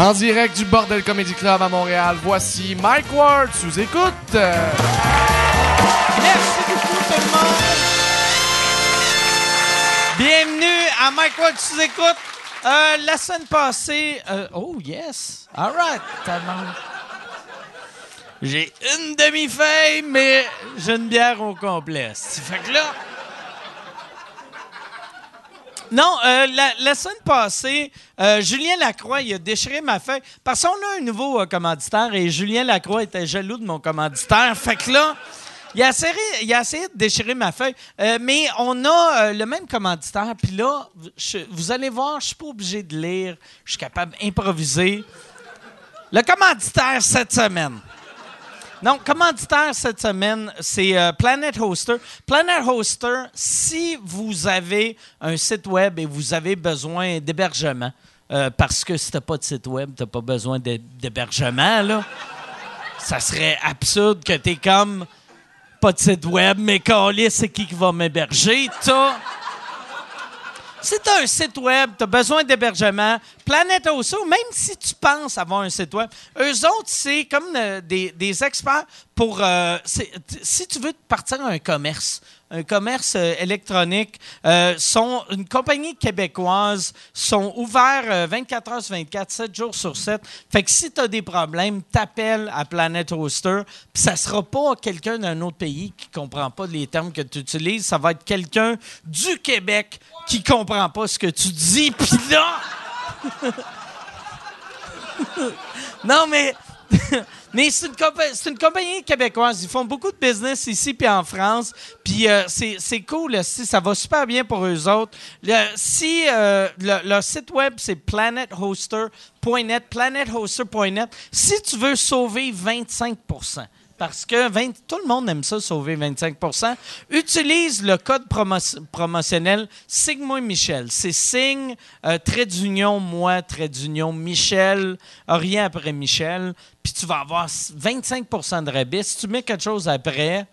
En direct du Bordel Comedy Club à Montréal, voici Mike Ward sous écoute. Merci beaucoup tout le monde. Bienvenue à Mike Ward sous écoute. Euh, la semaine passée, euh, oh yes, all right. J'ai une demi-feuille, mais j'ai une bière au complet. Fait que là. Non, euh, la, semaine passée, euh, Julien Lacroix, il a déchiré ma feuille. Parce qu'on a un nouveau euh, commanditaire et Julien Lacroix était jaloux de mon commanditaire. Fait que là, il a essayé, il a de déchirer ma feuille. Mais on a le même commanditaire. Puis là, vous allez voir, je suis pas obligé de lire. Je suis capable d'improviser. Le commanditaire cette semaine. Non, commanditaire cette semaine, c'est euh, Planet Hoster. Planet Hoster, si vous avez un site web et vous avez besoin d'hébergement, euh, parce que si t'as pas de site web, t'as pas besoin d'hé- d'hébergement, là, ça serait absurde que t'es comme pas de site web, mais calé, c'est qui qui va m'héberger? T'as... Si tu un site web, tu as besoin d'hébergement, Planet Hoster, même si tu penses avoir un site web, eux autres, c'est comme euh, des, experts pour. euh, si tu veux partir un commerce, un commerce euh, électronique, euh, sont une compagnie québécoise, sont ouverts euh, 24 heures sur 24, 7 jours sur 7. Fait que si tu as des problèmes, t'appelles à Planet Hoster, puis ça sera pas quelqu'un d'un autre pays qui comprend pas les termes que tu utilises, ça va être quelqu'un du Québec qui comprend pas ce que tu dis, puis là... non, mais... mais c'est une, compa- une compagnie québécoise. Ils font beaucoup de business ici puis en France. Puis euh, c'est cool. Si ça va super bien pour eux autres. Le- si euh, le- leur site web, c'est planethoster.net, planethoster.net. Si tu veux sauver 25 parce que 20 tout le monde aime ça, sauver 25% Utilise le code promo- promotionnel Signe-moi Michel. C'est signe, euh, trait d'union, moi, trait d'union, Michel, rien après Michel. Puis tu vas avoir 25% de rabais. Si tu mets quelque chose après,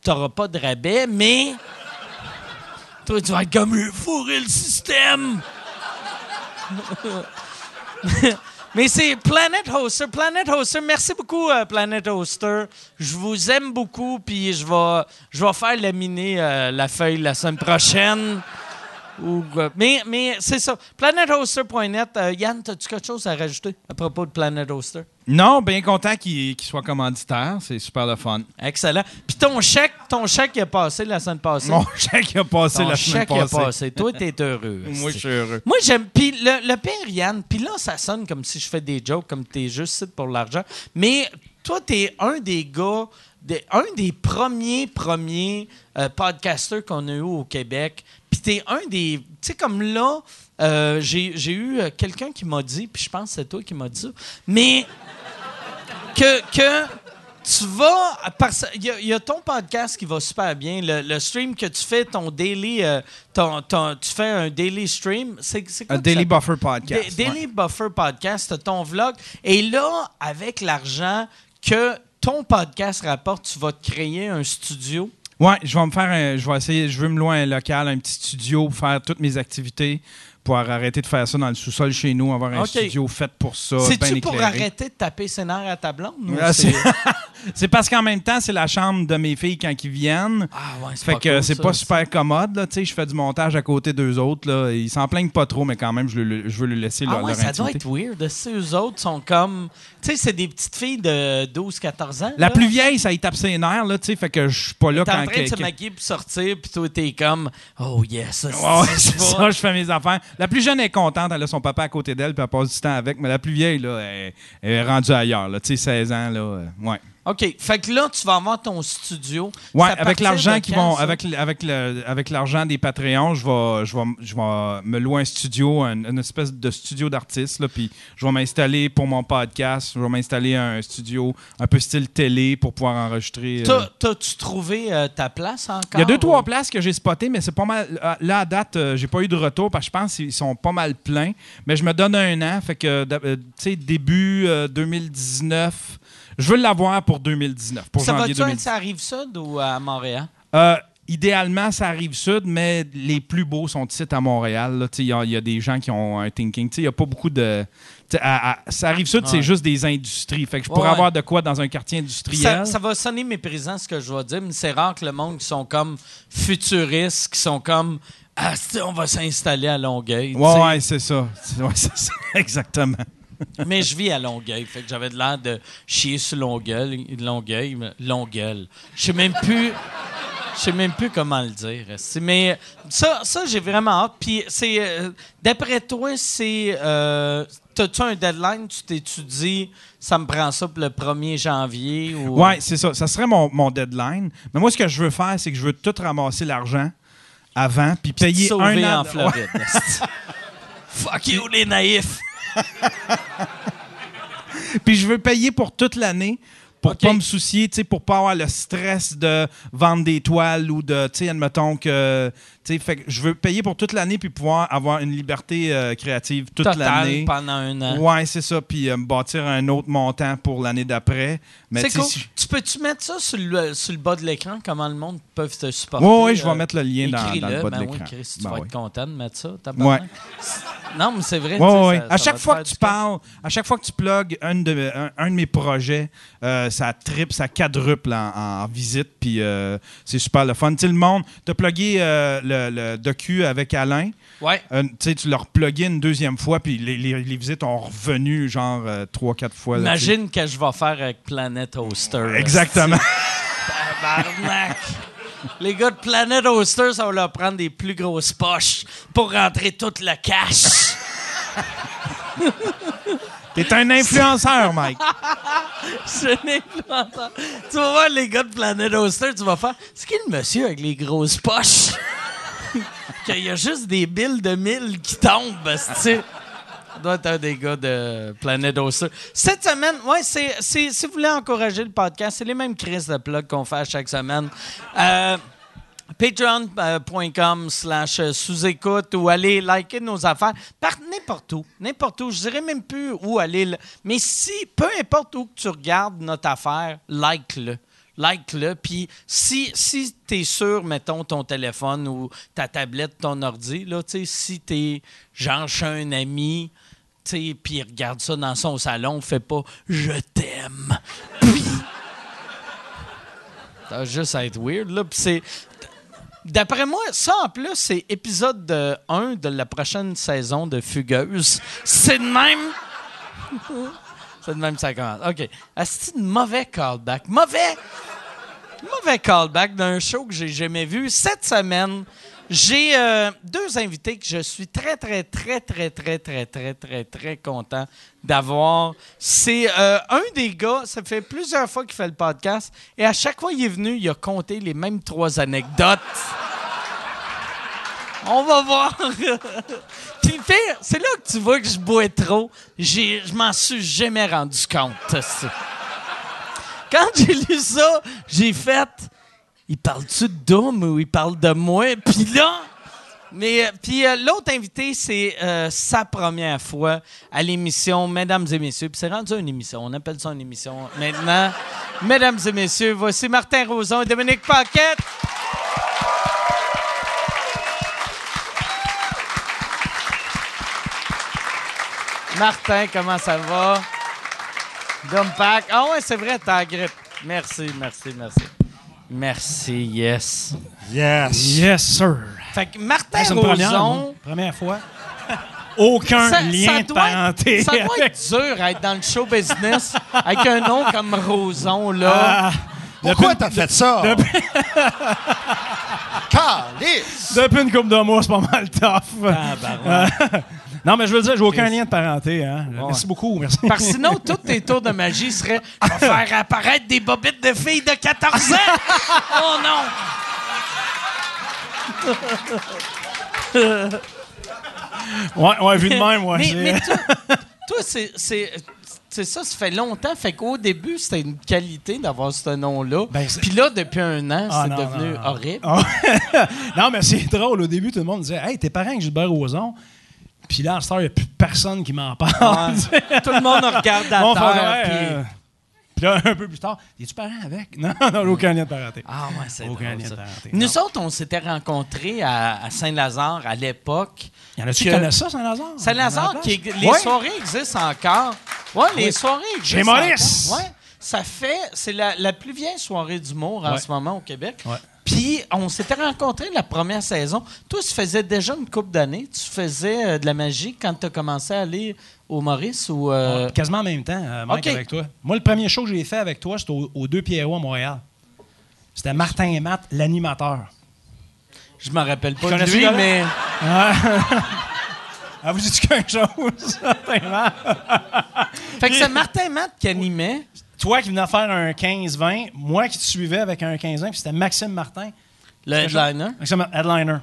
tu n'auras pas de rabais, mais toi, tu vas être comme fourrer le système. Mais c'est Planet Hoster. Planet merci beaucoup, euh, Planet Hoster. Je vous aime beaucoup, puis je vais, je vais faire laminer euh, la feuille la semaine prochaine. Mais mais c'est ça. PlanetHoster.net. Euh, Yann, as-tu quelque chose à rajouter à propos de Planet Hoster? Non, bien content qu'il qu'il soit commanditaire. C'est super le fun. Excellent. Puis ton chèque, ton chèque a passé la semaine passée. Mon chèque a passé ton la semaine chèque a passée. passé. Toi, t'es heureux. Moi, je suis heureux. Moi, j'aime. Puis le, le pire, Yann, puis là, ça sonne comme si je fais des jokes, comme t'es juste ici pour l'argent. Mais toi, t'es un des gars, un des premiers, premiers euh, podcasters qu'on a eu au Québec. Puis t'es un des. Tu sais, comme là, euh, j'ai eu euh, quelqu'un qui m'a dit, puis je pense que c'est toi qui m'as dit ça, mais que. que tu vas. parce- Il y, y a ton podcast qui va super bien. Le, le stream que tu fais, ton daily. euh, ton- ton- tu fais un daily stream. C'est quoi Un Daily Buffer Podcast. Da- Daily ouais. Buffer Podcast, ton vlog. Et là, avec l'argent que ton podcast rapporte, tu vas te créer un studio? Ouais, je vais me faire je vais essayer, je veux me louer un local, un petit studio pour faire toutes mes activités, pour arrêter de faire ça dans le sous-sol chez nous, avoir un studio fait pour ça, C'est-tu pour arrêter de taper scénario à ta blonde? Ah, c'est- parce qu'en même temps, c'est la chambre de mes filles quand ils viennent. Ah ouais, c'est Fait pas que cool, c'est ça. pas super commode, là. Tu sais, je fais du montage à côté d'eux autres, là. Ils s'en plaignent pas trop, mais quand même, je, le- je veux le laisser Ah leur, ouais, leur ça doit être weird. Si eux autres sont comme... Tu sais, c'est des petites filles de 12-14 ans. La là. plus vieille, ça y tape ses nerfs, là, tu sais, fait que je suis pas là T'es en quand... train de se maquiller pour sortir, puis toi, t'es comme... Oh yes, ça, ouais, c'est c'est ça, je fais mes affaires. La plus jeune est contente, elle a son papa à côté d'elle, puis elle passe du temps avec, mais la plus vieille, là, elle, est rendue ailleurs, tu sais, 16 ans, là, euh, ouais. OK. Fait que là, tu vas avoir ton studio. À avec l'argent qui vont, avec, avec, le, avec l'argent des Patreons, je vais, je vais, je vais me louer un studio, un- une espèce de studio d'artiste, puis je vais m'installer pour mon podcast, je vais m'installer un studio un peu style télé pour pouvoir enregistrer. euh, T'as- T'as-tu trouvé euh, ta place encore? Il y a deux, trois ou- places que j'ai spotées, mais c'est pas mal. à- Là, à date, euh, j'ai pas eu de retour parce que je pense qu'ils sont pas mal pleins. Mais je me donne un an. Fait que, euh, tu sais, début euh, 2019, je veux l'avoir pour 2019, pour Ça janvier va-tu être 2019. ça arrive sud ou à Montréal? Euh, idéalement, ça arrive sud, mais les plus beaux sont ici à Montréal. Il y, a- il y a des gens qui ont un thinking. Il n'y a pas beaucoup de. à- à- ça arrive sud, c'est juste des industries. Fait que je pourrais Ouais. avoir de quoi dans un quartier industriel. ça va sonner méprisant ce que je vais dire, mais c'est rare que le monde qui sont comme futuristes, qui sont comme ah, on va s'installer à Longueuil. Ouais, ouais, c'est ça. Ouais, c'est ça. Exactement. Mais je vis à Longueuil, fait que j'avais de l'air de chier sur Longueuil, Longueuil, Longueuil. Je sais même plus. Je sais même plus comment le dire. Mais ça, ça j'ai vraiment hâte. Puis c'est, euh, d'après toi, c'est, euh, t'as-tu un deadline? Tu t'étudies Ça me prend ça pour le 1er janvier ou? Ouais, c'est ça. Ça serait mon, mon deadline. Mais moi, ce que je veux faire, c'est que je veux tout ramasser l'argent avant, puis payer un an. en Floride. Fuck you les naïfs. Puis je veux payer pour toute l'année pour OK. pas me soucier, tu sais, pour pas avoir le stress de vendre des toiles ou de, tu sais, admettons que, fait que je veux payer pour toute l'année puis pouvoir avoir une liberté euh, créative toute l'année. pendant un an. Ouais, c'est ça. Puis euh, me bâtir un autre montant pour l'année d'après. Mais tu sais, cool. si- Tu peux-tu mettre ça sur le, sur le bas de l'écran, comment le monde peut te supporter? Ouais, ouais, je vais euh, mettre le lien dans, dans le bas Ben de oui, tu Ben vas oui. être content de mettre ça. Ouais. Non, mais c'est vrai. Ouais, ça- à ça chaque fois que tu parles, à chaque fois que tu plugues un de, un, un de mes projets, euh, ça triple, ça quadruple en, en visite, puis c'est super le fun. Tu le monde, tu as plugué euh, le, le docu avec Alain, Ouais. euh, tu l'as replugué une deuxième fois, puis les, les- les visites ont revenu genre euh, trois, quatre fois. là. Imagine que je vais faire avec Planet Hoster. Exactement. Tabarnak. Les gars de Planet Hoster, ça va leur prendre des plus grosses poches pour rentrer tout le cash. T'es un influenceur, Mike. Je n'ai pas entendu. Tu vas voir les gars de Planet Hoster, tu vas faire. C'est qui le monsieur avec les grosses poches? Qu'il y a juste des billes de mille qui tombent, tu doit être un des gars de Planet Hoster. Cette semaine, ouais, c'est, si vous voulez encourager le podcast, c'est les mêmes crises de plug qu'on fait à chaque semaine. Euh, Patreon.com slash sous-écoute ou aller liker nos affaires par n'importe où. N'importe où. Je dirais même plus où aller. le- Mais si, peu importe où que tu regardes notre affaire, like-le. Like-le. Puis si, si tu es sûr, mettons, ton téléphone ou ta tablette, ton ordi, là, si tu es genre un ami, puis il regarde ça dans son salon, fais pas « je t'aime ». Puis va juste être weird, là. Puis c'est... D'après moi, ça, en plus, c'est épisode 1 de la prochaine saison de Fugueuse. C'est de même... c'est de même que ça commence. OK. Un mauvais callback. Mauvais... Mauvais callback d'un show que j'ai jamais vu. Cette semaine, j'ai euh, deux invités que je suis très, très, très, très, très, très, très, très, très content d'avoir. C'est euh, un des gars, ça fait plusieurs fois qu'il fait le podcast, et à chaque fois qu'il est venu, il a compté les mêmes trois anecdotes. On va voir. C'est là que tu vois que je bois trop. Je m'en suis jamais rendu compte. Quand j'ai lu ça, j'ai fait. Il parle-tu d'homme ou il parle de moi? Puis là. Mais euh, puis euh, l'autre invité, c'est euh, sa première fois à l'émission, mesdames et messieurs. Puis c'est rendu une émission. On appelle ça une émission maintenant. mesdames et messieurs, voici Martin Roson et Dominique Paquette. Martin, comment ça va? Dom Pack. Ah ouais, c'est vrai, t'as la grippe. Merci, merci, merci. Merci, yes. Yes. Yes, sir. Fait que Martin première, Roson. moi. Première fois. Aucun Ça- lien ça de doit être- parenté. Ça doit être dur à être dans le show business avec un nom comme Roson, là. Ah, Pourquoi depuis- t'as fait ça? depuis- Calice! Depuis une couple de mois, c'est pas mal tough. Ah, bah ouais. Non, mais je veux dire, j'ai aucun lien de parenté. Hein. Merci beaucoup, merci. Parce que sinon, tous tes tours de magie seraient Je faire apparaître des bobites de filles de 14 ans. oh non! Ouais, ouais, vu de même, ouais. mais, toi, toi, c'est. c'est- ça, ça fait longtemps. Fait qu'au début, c'était une qualité d'avoir ce nom-là. Ben, Puis là, depuis un an, Ah, c'est devenu non, non. horrible. Ah. non, mais c'est drôle. Au début, tout le monde disait Hey, t'es parent avec Gilbert Rozon. Puis là, à cette heure, il n'y a plus personne qui m'en parle. Ouais. Tout le monde regarde à Bon, terre. puis- euh, Puis là, un peu plus tard, es-tu parent avec? Non, non, aucun lien de parenté. Ah ouais, c'est Aucun drôle, lien ça. de parenté. Nous Non. autres, on s'était rencontrés à, à Saint-Lazare à l'époque. Il y en a-tu qui connaissent ça, Saint-Lazare? Saint-Lazare, qui, les Ouais. soirées existent encore. Ouais, les soirées existent. Chez Maurice. encore. Ouais. Ça fait. C'est la, la plus vieille soirée d'humour en Ouais. ce moment au Québec. Puis, on s'était rencontrés la première saison. Toi, tu faisais déjà une couple d'années. Tu faisais euh, de la magie quand tu as commencé à aller au Maurice ou. euh, Ouais, Quasiment en même temps, euh, Mike, avec toi. Moi, le premier show que j'ai fait avec toi, c'était au- aux Deux Pierrots à Montréal. C'était Martin et Matt, l'animateur. Je me rappelle pas de lui, mais. Ah, vous dites quelque chose? Martin et Matt? Fait que c'est Martin Matt qui animait. Toi qui venais faire un 15-20, moi qui te suivais avec un 15-20, puis c'était Maxime Martin. Le headliner? Maxime Headliner.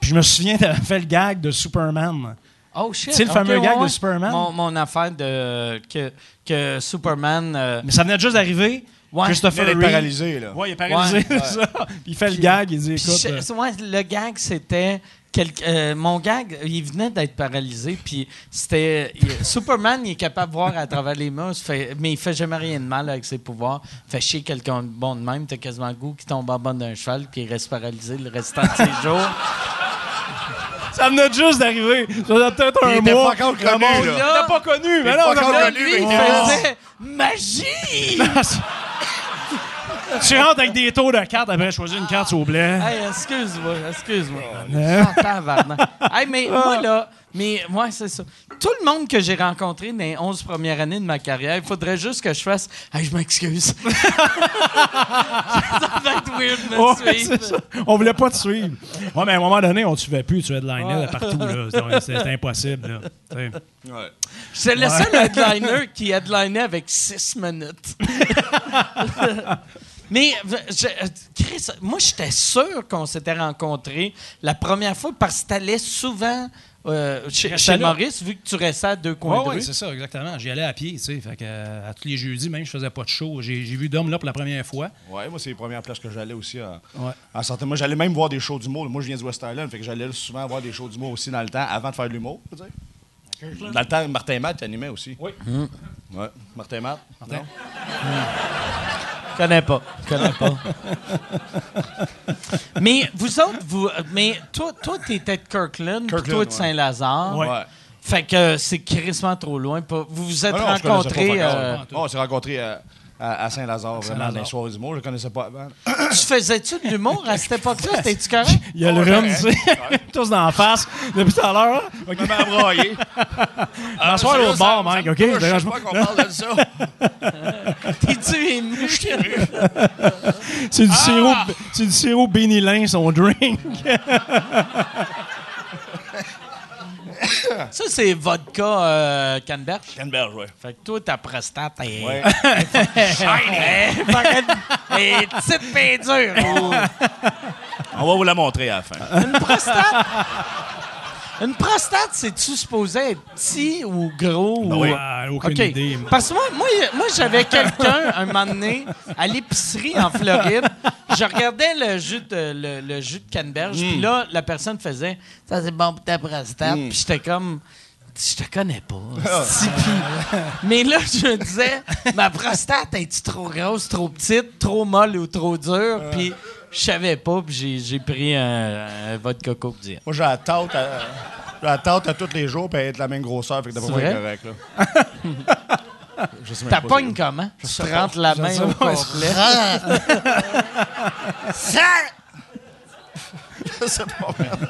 Puis je me souviens, t'avais fait le gag de Superman. Oh shit. Tu sais, le fameux ouais, gag de. Superman? Mon, mon affaire de. que, que Superman. euh, Mais ça venait juste d'arriver. Ouais. Christopher Il est Reeve. paralysé, là. Ouais, il est paralysé, Ouais, ça. Il fait le gag, il dit, écoute... je- euh, ouais, le gag, c'était. Quel- euh, mon gag, il venait d'être paralysé, puis c'était. il- Superman, il est capable de voir à travers les murs, fait- mais il fait jamais rien de mal avec ses pouvoirs. Fait chier quelqu'un de bon de même, t'as quasiment le goût qui tombe en bas d'un cheval, puis il reste paralysé le restant de ses jours. Ça venait juste d'arriver. Ça faisait peut-être un Il était mois. pas encore Le connu, monde- là. Il pas connu. Mais non, pas non, encore connu, Lui, mais il il faisait magie! Tu rentres avec des taux de cartes, après choisir une carte au blé. Hey, excuse-moi, excuse-moi. Ah, tabarnak. Hey, mais moi, là, mais moi, c'est ça. Tout le monde que j'ai rencontré dans les 11 premières années de ma carrière, il faudrait juste que je fasse Hey, je m'excuse. ça va être weird de me Ouais, suivre. ça. On voulait pas te suivre. Ouais, mais à un moment donné, on ne suivait plus. Tu headlinais partout. là. C'était- C'était impossible. là. C'est le seul headliner qui headlinait avec 6 minutes. Mais, je- euh, Chris, moi, j'étais sûr qu'on s'était rencontrés la première fois parce que t'allais souvent euh, chez. Maurice, vu que tu restais à deux coins Ouais, de ouais, rue. c'est ça, exactement. J'y allais à pied, tu sais. Fait que, euh, à tous les jeudis, même, je faisais pas de show. J'ai vu Dom là pour la première fois. Ouais, moi, c'est les premières places que j'allais aussi. À, Ouais. en santé. Moi, j'allais même voir des shows d'humour. Moi, je viens du West Island, fait que j'allais souvent voir des shows d'humour aussi dans le temps, avant de faire de l'humour, je veux dire. Dans le temps, Martin Matt animait aussi. Oui. Ouais. Martin Matt. Martin? Je connais pas. Je connais pas. mais vous autres, vous. Mais toi, toi, t'étais de Kirkland, Kirkland, toi de. Saint-Lazare. Ouais. Fait que c'est crissement trop loin. Vous vous êtes Ah non, rencontrés. euh, Oh, on s'est rencontrés à, à- à Saint-Lazare, vraiment, Saint-Lazare. dans les soirées d'humour. Je ne connaissais pas avant. tu faisais-tu de l'humour à cette époque-là? T'es-tu correct? Il y a le rhum, tu sais. Tous dans la face depuis tout à l'heure. OK, à broyer. M'asseoir l'autre bord, Mike, OK? Je sais Dérange pas qu'on parle de ça. T'es-tu ému? C'est du sirop, c'est du sirop bénilin, son drink. Ça, c'est vodka euh, canneberge. Canberge, ouais. Fait que toi, ta prostate est... Ouais. fucking- est petite pis dure. On va vous la montrer à la fin. Une prostate... Une prostate, c'est-tu supposé être petit ou gros? ou... oui. Ah, aucune OK. idée. Parce que moi, moi, moi j'avais quelqu'un, un moment donné, à l'épicerie en Floride. Je regardais le jus de, le, le jus de canneberge. Puis là, la personne faisait « Ça, c'est bon pour ta prostate. Puis j'étais comme... Je te connais pas. Si, puis- mais là, je me disais, ma prostate, est-tu trop grosse, trop petite, trop molle ou trop dure? Puis je savais pas, puis j'ai, j'ai pris un, un vodka coke dire. Moi, j'ai la tente à, j'ai la tente à tous les jours, puis elle est de la même grosseur, fait que d'après C'est moi, elle est là. Je sais même T'as pas pognes c'est- comment? Tu te rentres la main au complet. Je sais pas, merde.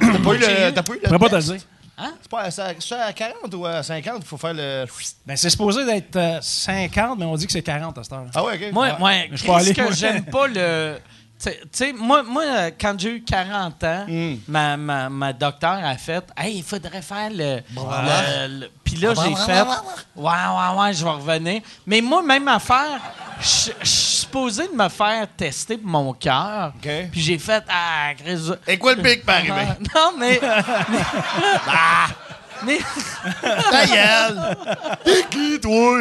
T'as pas eu le. T'as pas eu Je pourrais pas te le test? Dire. C'est pas à, c'est à 40 ou à 50 il faut faire le. Ben, c'est supposé d'être euh, 50, mais on dit que c'est 40 à cette heure. Ah ouais, ok. Moi, moi Je peux aller, que j'aime pas le. Tu sais- moi, moi, euh, quand j'ai eu 40 ans, Mm. ma, ma, ma docteur a fait Hey, il faudrait faire le. le- le- Puis là, j'ai fait Ouais, ouais, ouais, je vais revenir. Mais moi, même affaire, je supposé de me faire tester pour mon cœur. Puis j'ai fait Ah, Chris. Et quoi le pic pas arrivé? Non, mais. mais, Ah! Mais Ta gueule! T'es qui, toi?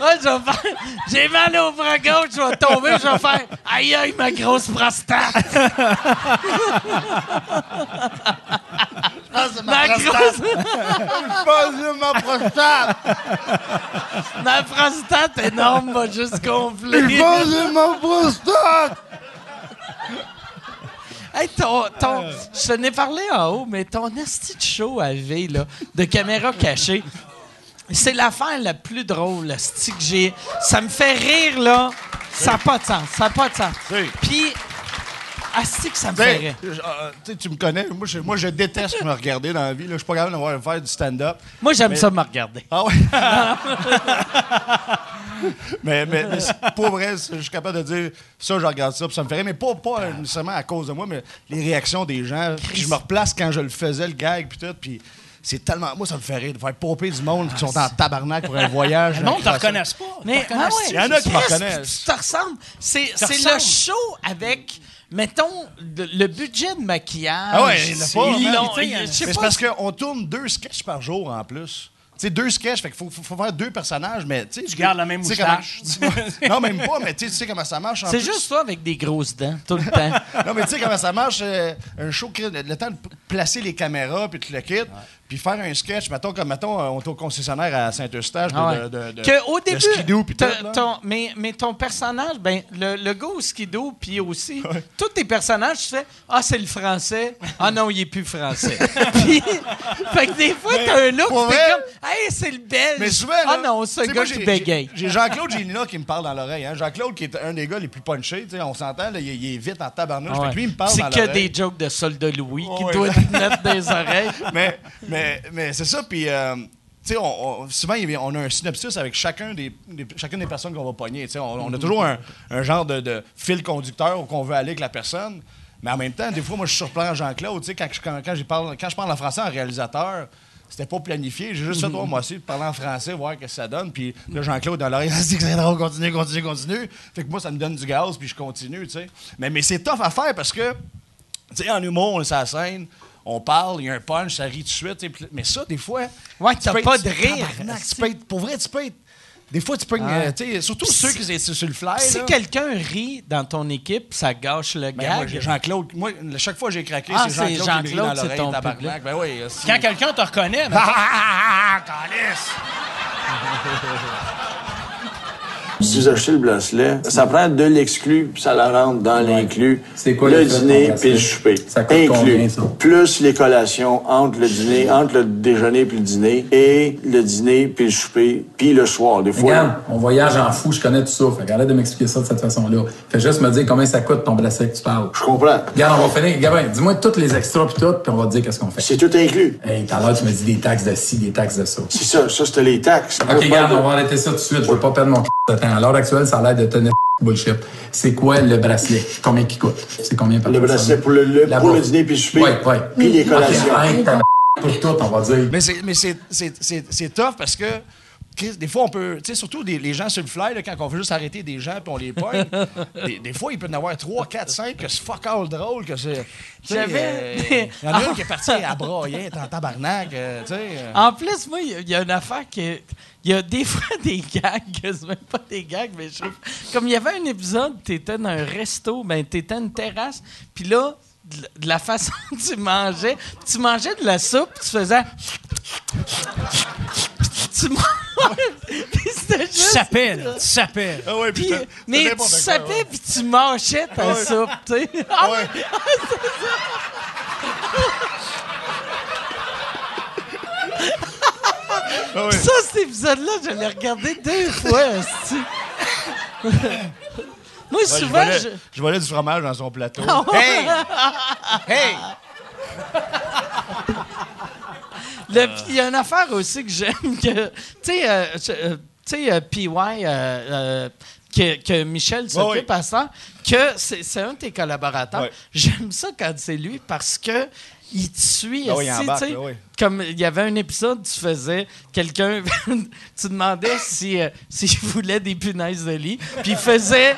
Je vais faire. J'ai mal au bras gauche, je vais tomber, je vais faire. Aïe, aïe, ma grosse prostate! Je pense que Ma grosse... Pas de ma prostate! Ma prostate énorme va juste gonfler. Pas de ma prostate! Hey, ton, ton, je t'en ai parlé en haut, mais ton esti de show à V, là, de caméra cachée, c'est l'affaire la plus drôle, esti, que j'ai. Ça me fait rire, là. Ça n'a pas de sens. Ça n'a pas de sens. Puis, asti que ça me T'sais, rire. euh, t'sais, tu me connais, moi je, moi je déteste me regarder dans la vie. Je suis pas capable de faire du stand-up. Moi, j'aime mais- ça me regarder. Ah ouais? mais, mais, pour vrai, je suis capable de dire ça, je regarde ça, puis ça me fait rire, mais pas, pas nécessairement à cause de moi, mais les réactions des gens. Puis je me replace quand je le faisais, le gag, puis tout, puis c'est tellement. Moi, ça me fait rire de faire popper du monde qui sont en tabarnak pour un voyage. Non, ils te incroyable. reconnaissent pas. Mais Te ah ouais, Il y en a qui me reconnaissent. Tu te ressembles. C'est le show avec, mettons, le, budget de maquillage. Ah ouais, C'est- pas, hein. c'est parce qu'on tourne deux sketchs par jour en plus. Tu sais, deux sketchs, fait qu'il faut, faut, faut faire deux personnages, mais tu sais. Tu gardes la même tu sais moustache. comment- non, même pas, mais tu sais- tu sais comment ça marche. en C'est plus. juste toi avec des grosses dents tout le temps. Non, mais tu sais comment ça marche, euh, un show, crée le temps de placer les caméras, puis tu le quittes, puis faire un sketch, mettons, comme, mettons, euh, on est au concessionnaire à Saint-Eustache, de, Ah ouais. de, de, de- que au de début, skidoo, puis tout, t'as- là. ton- mais, mais ton personnage, ben le, le gars au skidoo, puis aussi, tous tes personnages, tu fais Ah, c'est le français. Ah non, il est plus français. puis, fait que des fois, t'as un look, t'es comme Hey, c'est le belge. Mais souvent, ah là, non, c'est tu un sais, gars qui j'ai- bégaye. J'ai Jean-Claude Gélina qui me parle dans l'oreille. Hein. Jean-Claude, qui est un des gars les plus punchés, tu sais, on s'entend, là, il, il est vite en tabarnouche. Ah ouais. que lui, il me parle C'est dans que l'oreille. des jokes de soldat Louis qui doivent te mettre des oreilles. mais, mais, mais c'est ça, puis... euh, tu sais, on, on- souvent, on a un synopsis avec chacun des, des- chacune des personnes qu'on va pogner. tu sais. On, on a toujours un, un genre de, de fil conducteur où qu'on veut aller avec la personne. Mais en même temps, des fois, moi, je surprends Jean-Claude. tu sais, Quand, je- quand, quand, j'y parle, quand je parle en français en réalisateur, c'était pas planifié. J'ai juste fait, oh, moi aussi, de parler en français, voir ce que ça donne. Puis là, Jean-Claude, dans l'oreille, il dit que c'est drôle, continue, continue, continue. Fait que moi, ça me donne du gaz, puis je continue, tu sais. Mais, mais c'est tough à faire parce que tu sais, en humour, on est sur la scène, on parle, il y a un punch, ça rit tout de suite. Mais ça, des fois. Ouais, tu t'as pas être- de rire. tabarnak, tu peux être- pour vrai, tu peux être. Des fois, tu peux. euh, sais, surtout ceux qui sont sur le fly. Si quelqu'un rit dans ton équipe, ça gâche le Ben, j'ai Jean-Claude, moi, chaque fois que j'ai craqué, Ah, c'est Jean-Claude qui Jean-Claude, dans c'est l'oreille, ton tabarnak. Ben oui, Quand quelqu'un te reconnaît, ben, Ah, calice! Si vous achetez le bracelet, ça prend de l'exclu, puis ça la rentre dans l'inclus. C'est quoi le dîner puis le souper. Ça coûte inclus. combien, ça? Plus les collations entre le dîner, entre le déjeuner puis le dîner, et le dîner puis le souper, puis le soir. Des fois, Regarde, on voyage en fou, je connais tout ça. Fait qu'arrête de m'expliquer ça de cette façon-là. Fais juste me dire combien ça coûte ton bracelet que tu parles. je comprends. Regarde, on va finir. Gabin, dis-moi tous les extras pis tout, puis on va te dire qu'est-ce qu'on fait. C'est tout inclus. Hey, tout à l'heure, tu m'as dit des taxes de ci, des taxes de ça. C'est ça, ça c'était les taxes. OK, regarde, on va arrêter ça tout de suite. Je veux pas perdre mon de temps. À l'heure actuelle, ça a l'air de tenir bullshit. C'est quoi le bracelet? Combien qui coûte? C'est combien par Le personne? bracelet pour le, le- La pour le dîner puis le souper. Ouais, ouais. Puis les collations. hey, t'as pour tout, on va dire. Mais c'est mais c'est- c'est- c'est- c'est tough parce que des fois, on peut. Tu sais, surtout des- les gens sur le fly, là, quand on veut juste arrêter des gens puis on les pogne, des, des fois, il peut y en avoir 3, 4, 5 que c'est fuck all drôle, que c'est. tu sais, J'avais- euh, Il y en a une qui est partie à est en tabarnak, euh, tu sais. euh. En plus, moi, il y a- il y, a une affaire qui. Il y a des fois des gags, que c'est même pas des gags, mais je trouve. Comme il y avait un épisode, tu étais dans un resto, ben, tu étais une terrasse, puis là, de la- façon dont tu mangeais, tu mangeais de la soupe, tu faisais. Tu mangeais. puis c'était tu juste. sapais, là, tu sapais. Ah ouais, Puis, mais tu sapais, ouais. puis tu mâchais ta Ouais. soupe, tu sais. Ah Ouais. Ah ouais. Ça, cet épisode-là, je l'ai regardé deux fois. Moi, Ouais, je, souvent, volais, je... je volais du fromage dans son plateau. Ah ouais. Hey! Hey! Puis il y a une affaire aussi que j'aime que. Tu sais, euh, euh, euh, PY, euh, euh, que, que Michel s'occupe oui. à ça, que c'est un de tes collaborateurs. J'aime ça quand c'est lui parce que. Il te suit, Ah oui, il sais. oui. Comme il y avait un épisode, tu faisais quelqu'un, tu demandais si euh, s'il voulait des punaises de lit, puis il faisait,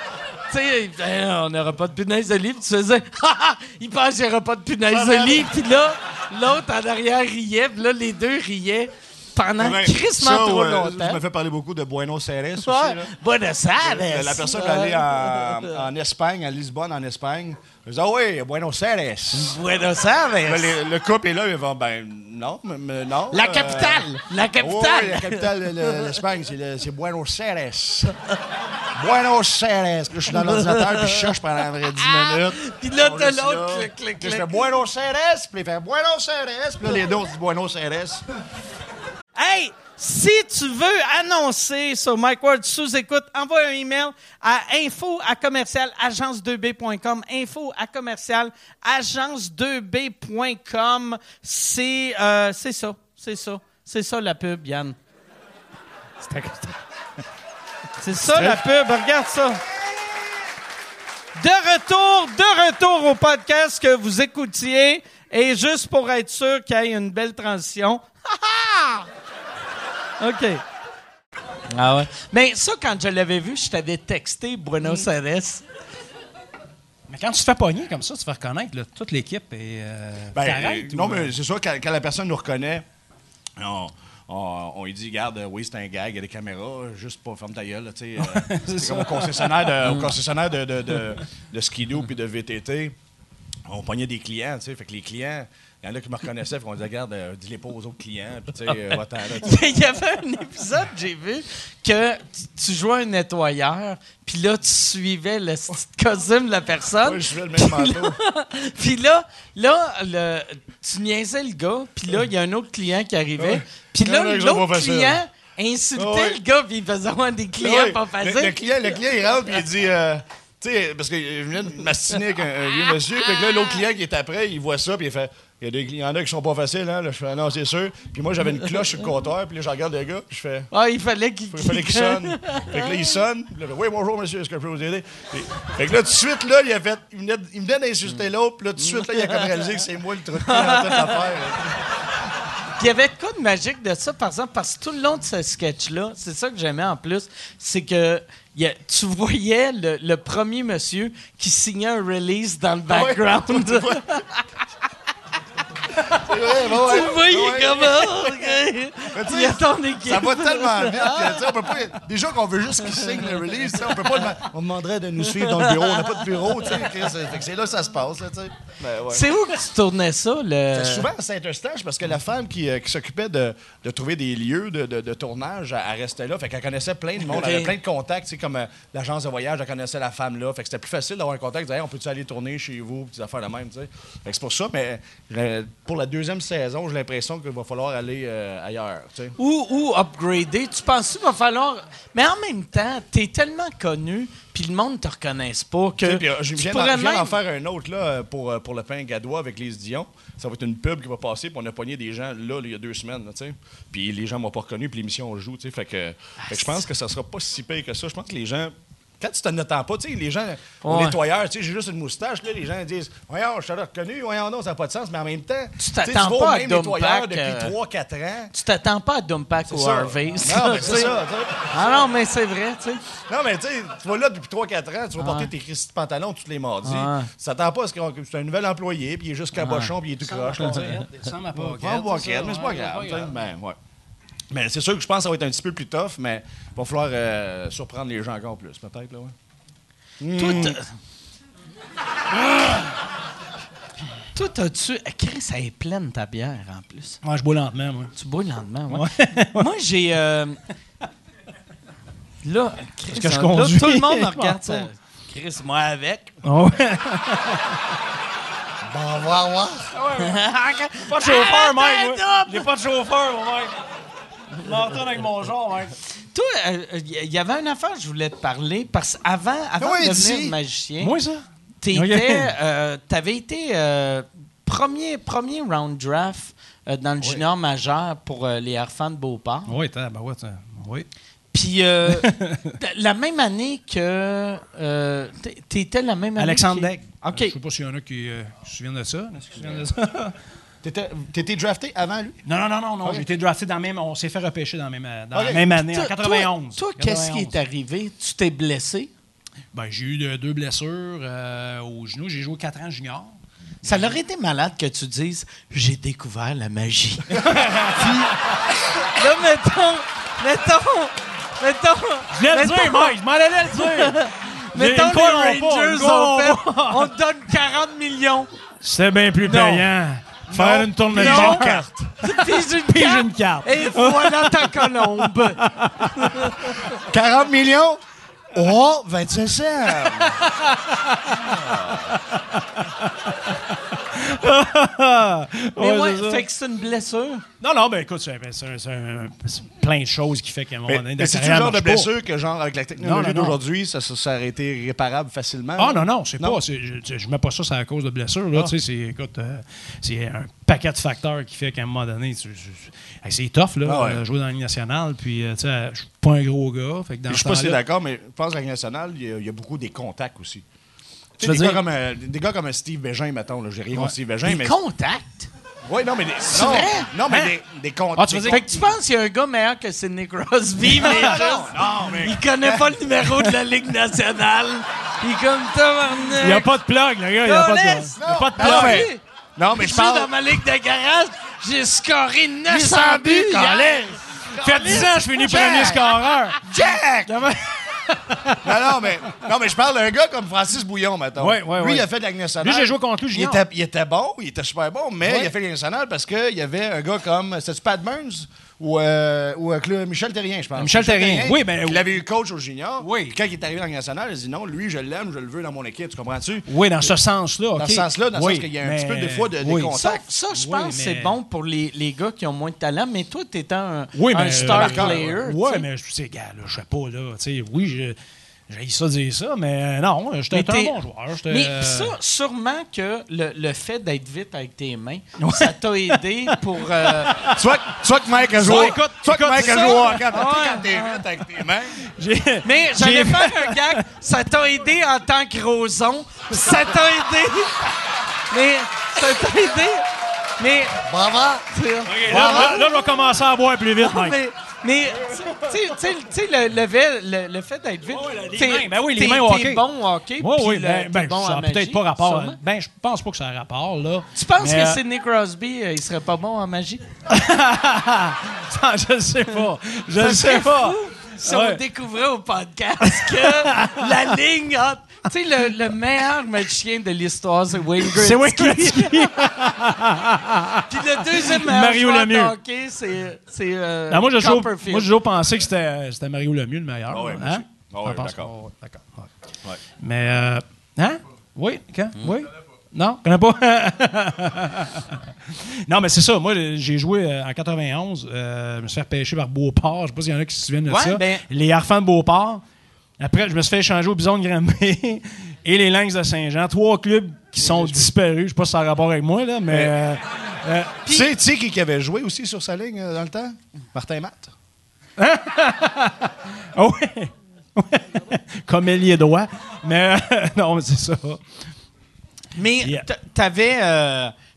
tu sais, on n'aura pas de punaises de lit, puis tu faisais, il pense qu'il n'y aura pas de punaises de lit, puis là, l'autre en arrière riait, puis là les deux riaient. pendant Ouais, crissement trop ouais, Je longtemps. me fais parler beaucoup de Buenos Aires aussi. Ouais. là. Buenos Aires. La, la personne qui est allée en, en Espagne, à Lisbonne, en Espagne, elle dit Ah oui, Buenos Aires. Buenos Aires. Les- le couple est là, ils vont Ben non, mais, non. La euh, capitale. La Oui, capitale. la capitale de le- l'Espagne, le- c'est Buenos Aires. Buenos Aires. Puis là, je suis dans l'ordinateur, puis je cherche pendant près 10 minutes. Ah! Puis là, t'as l'autre, clic, clic, Puis je clic. fais Buenos Aires, puis il fait Buenos Aires. Puis là, les deux, on se dit Buenos Aires. Hey, si tu veux annoncer sur Mike Ward sous écoute, envoie un email à info à commercial agence2b.com. Info à commercial agence2b.com. C'est euh, c'est ça, c'est ça, c'est ça la pub, Yann. C'est ça la pub, regarde ça. De retour, de retour au podcast que vous écoutiez. Et juste pour être sûr qu'il y ait une belle transition. OK. Ah ouais. Mais ça, quand je l'avais vu, je t'avais texté Buenos Aires. Mais quand tu te fais pogner comme ça, tu fais reconnaître là, toute l'équipe et. Euh, Ben, t'arrêtes euh, ou, non, euh, mais c'est sûr, quand, quand la personne nous reconnaît, on, on, on lui dit, regarde, euh, oui, c'est un gag, il y a des caméras, juste pas ferme ta gueule. sais, euh, c'est comme au concessionnaire de, au concessionnaire de, de, de, de skidoo puis de VTT. On pognait des clients, tu sais, fait que les clients, il y en a qui me reconnaissaient, fait qu'on disait, regarde, euh, dis-les pas aux autres clients, puis tu sais, euh, va-t'en, là. Il y avait un épisode, j'ai vu, que tu- jouais un nettoyeur, puis là, tu suivais le petit costume de la personne. Moi, je fais le même manteau. Puis là, là le, tu niaisais le gars, puis là, il y a un autre client qui arrivait. Puis là, l'autre fait client insultait Ah le gars, puis il faisait avoir des clients pas le, faciles. le client, le client, il rentre et il dit. euh, tu sais, parce qu'il venait de m'astiner avec un, un vieux monsieur. Puis là, l'autre client qui est après, il voit ça, puis il fait Il y a des clients, il y en a qui sont pas faciles, hein. Là, je fais Non, c'est sûr. Puis moi, j'avais une cloche sur le comptoir, puis là, je regarde le gars, puis je fais Ah, il fallait qu'il. Il fallait qu'il sonne. fait que là, il sonne. Puis là, il fait, oui, bonjour, monsieur, est-ce que je peux vous aider? Puis- fait que là, tout de suite, là, il a fait. Il venait, il venait d'insulter l'autre, puis là, tout de suite, là, il a comme réalisé que c'est moi le truc dans toute l'affaire. Puis il y avait quoi de magique de ça, par exemple, parce que tout le long de ce sketch-là, c'est ça que j'aimais en plus, c'est que il y a- tu voyais le, le premier monsieur qui signait un release dans le Ah ouais, background. C'est vrai, bah tu le voyais Ouais. comme ah. Mais tu il équipe. Ça va tellement vite que, on peut pas. Déjà qu'on veut juste qu'il signe le release, on peut pas. On demanderait de nous suivre dans le bureau. On n'a pas de bureau, c'est là que ça se passe. Ben, ouais. C'est où que tu tournais ça, le... C'était souvent à Saint-Eustache parce que la femme qui, euh, qui s'occupait de, de trouver des lieux de, de- de tournage, elle, restait là. Fait qu'elle connaissait plein de monde. Elle avait plein de contacts. Comme euh, l'agence de voyage, elle connaissait la femme là. Fait que c'était plus facile d'avoir un contact. Elle disait, Hey, on peut-tu aller tourner chez vous? Puis des affaires de même. Fait que c'est pour ça. Mais euh, pour la deuxième saison, j'ai l'impression qu'il va falloir aller euh, ailleurs. tu sais. Ou, ou upgrader. Tu penses qu'il va falloir... Mais en même temps, t'es tellement connu, puis le monde te reconnaisse pas que... Puis, euh, je viens, d'en, même- faire un autre là, euh, pour, pour le pain gadois avec les Dion. Ça va être une pub qui va passer, puis on a pogné des gens là, il y a deux semaines. là, tu sais. Puis les gens m'ont pas reconnu, puis l'émission on joue. tu sais. Fait que, fait que je pense que ça sera pas si pire que ça. Je pense que les gens. Quand tu t'en attends pas, tu sais, les gens, au Ouais. nettoyeur, tu sais, j'ai juste une moustache, là, les gens disent Voyons, je t'ai reconnu, voyons, non, ça n'a pas de sens, mais en même temps, Tu t'attends au pas à même Dump nettoyeur Pack, depuis euh, 3-4 ans. Tu t'attends pas à Dumpack ou C'est ça. Harvey. Non, mais c'est ça. tu sais. Ah non, mais c'est vrai, tu sais. Non, mais tu sais, tu vas là depuis 3-4 ans, tu vas porter tes Christy de pantalons tous les mardis. Ouais. Tu t'attends pas à ce que c'est un nouvel employé, puis il est juste cabochon, puis il est tout croche. là, tu sais. Sans ma mais c'est ouais, pas grave. Mais c'est sûr que je pense que ça va être un petit peu plus tough, mais il va falloir euh, surprendre les gens encore plus, peut-être. Là, ouais. Hmm. t'as- Ah! Toi, t'as-tu. Eh, Chris, elle est pleine ta bière en plus. Moi, je bois lentement, moi. Tu bois le lendemain, ouais. Moi, j'ai. euh, Là, Chris, que je là, conduis? tout le monde me regarde ça. Chris, moi avec. Oh, ouais. Bon, on va voir. pas de chauffeur, Mike. Moi. J'ai pas de chauffeur, mon mec. M'entraîne avec mon genre, mec. Toi, il y avait une affaire que je voulais te parler parce qu'avant avant Oui, de devenir dis. magicien, Moi, ça? t'étais, euh, t'avais été euh, premier, premier round draft euh, dans le junior majeur pour euh, les Harfans de Beauport. Oui, t'as, ben ouais, t'as- oui. Puis euh, la même année que. Euh, T'étais la même année. Alexandre que- Deck. OK. Je sais pas s'il y en a qui euh, se souviennent de ça. là, se souviennent de ça? T'étais t'étais drafté avant lui? Non, non, non, non, non. Ok. J'ai été drafté dans la même. On s'est fait repêcher dans la même, dans Ok. la même année, en Toi- 91. Toi, toi, qu'est-ce qui 91. est arrivé? Tu t'es blessé? Ben, j'ai eu de- deux blessures euh, au genou. J'ai joué 4 ans junior. Ça leur été malade que tu dises J'ai découvert la magie. Puis, là, mettons, mettons, mettons. Je mettons- dire, Mike, je m'en allais le dire. Mettons, les Rangers pas. on te donne 40 millions. C'est bien plus Non. payant. Faire une tournée de une carte. une carte. Et voilà ta colombe. 40 millions? Oh, 25 cents. Mais Ouais, ouais, c'est ça. fait que c'est une blessure. Non, non, ben écoute, c'est c'est- c'est un- c'est plein de choses qui fait qu'à un moment Mais, donné, mais c'est le genre de pas. blessure que, genre, avec la technologie d'aujourd'hui, ça, ça, ça aurait été réparable facilement? Ah non, non, c'est Non? pas. Je, je mets pas ça, c'est à cause de blessures. Là, Ah. tu sais, c'est, écoute, euh, c'est un paquet de facteurs qui fait qu'à un moment donné, tu- tu- hey, c'est tough, là, Ah ouais. euh, jouer dans la Ligue nationale. Puis, euh, tu sais, je suis pas un gros gars. Fait que dans Je sais pas si d'accord, mais je pense que la Ligue nationale, il y, y a beaucoup des contacts aussi. Tu des, dire- gars comme, euh, des gars comme Steve Bégin, mettons, là, j'ai rien contre Steve Bégin, Des mais... contacts? Oui, non, mais des... Non, vrai? non, mais Hein? des, des contacts. Ah, tu veux dire- Fait que tu penses qu'il y a un gars meilleur que Sidney Crosby, mais Non, juste, non, mais... il connaît pas le numéro de la Ligue nationale. Il est comme tabarnak. Il n'y a pas de plug, le gars. Il n'y a pas de plug. Il y a pas de plug. Non, mais je suis dans parle... ma ligue de garage, j'ai scoré 900 buts. Fait 10 ans, je finis premier scoreur. Jack! Non, non, mais, non, mais je parle d'un gars comme Francis Bouillon, mettons. Ouais, ouais, lui, ouais. il a fait de la nationale. Lui, j'ai joué contre lui, il était, il était bon, il était super bon, mais il a fait la nationale parce qu'il y avait un gars comme. C'était-tu Pat Burns? Ou, euh, ou euh, Cla- Michel Terrien, je pense. Michel Terrien, oui, ben, Il avait eu coach au junior. Oui. Puis quand il est arrivé dans la Ligue nationale, il a dit non, lui, je l'aime, je le veux dans mon équipe, tu comprends-tu? Oui, dans ce sens-là. Dans ce sens-là, dans le sens qu'il y a un petit peu des fois de- des oui. contacts. Ça, ça, je Oui, pense que c'est bon pour les, les gars qui ont moins de talent, mais toi, t'es un, Oui, un mais star player. Ouais, tu sais. mais je sais, gars, là, je sais pas, là. Tu sais, oui, je. J'ai ça dire ça, mais euh, non, j'étais Mais un bon joueur. j'étais, Mais euh, ça, sûrement que le, le fait d'être vite avec tes mains, ça t'a aidé pour. euh, tu vois que Mike a joué. Ouais, écoute, tu vois que écoute, Mike a joué hockey. Ouais. Quand t'es vite avec tes mains. Mais j'allais faire un gag, ça t'a aidé en tant que roson, ça t'a aidé. Mais ça t'a aidé. Mais. Bravo! Ok, là, là, là, je vais commencer à boire plus vite, Non, Mike. mais. Mais, tu sais- le, le, fait- le, le fait d'être vite. Les t'es- mains, ben oui, les mains au T'es hockey. bon au hockey. Oui, puis oui, le- ben, ben, bon ça peut-être pas rapport. sûrement. Ben, je pense pas que ça a rapport, là. Tu penses Mais, que euh, Sidney Crosby, euh, il serait pas bon en magie? je sais pas. Je sais pas. fou Si on découvrait au podcast que la ligne entre. Tu sais, le, le meilleur magicien de l'histoire, c'est Wayne Gretzky. C'est Wayne Gretzky. Puis le deuxième meilleur Mario Lemieux. hockey, c'est. c'est euh, moi, j'ai toujours, Copperfield. moi, j'ai toujours pensé que c'était, c'était Mario Lemieux le meilleur. Ah ouais, moi hein? aussi. Ah ouais, T'en penses? d'accord. Ah ouais, d'accord. ouais. Ouais. Mais, euh, hein? Oui, quand? Oui? Non, je connais pas. non, mais c'est ça. Moi, j'ai joué euh, en 91. euh, je me suis fait pêcher par Beauport. Je sais pas s'il y en a qui se souviennent de Ouais, ça. ben- Les Harfans de Beauport. Après, je me suis fait échanger au Bison de Granby et les Lynx de Saint-Jean. Trois clubs qui sont disparus. Je sais pas si ça a rapport avec moi, là, mais... euh, euh, Tu sais, qui qui avait joué aussi sur sa ligne euh, dans le temps? Martin Matt. Ah ouais. Comme ailier droit. Mais euh, non, mais c'est ça. Mais Yeah. t'avais.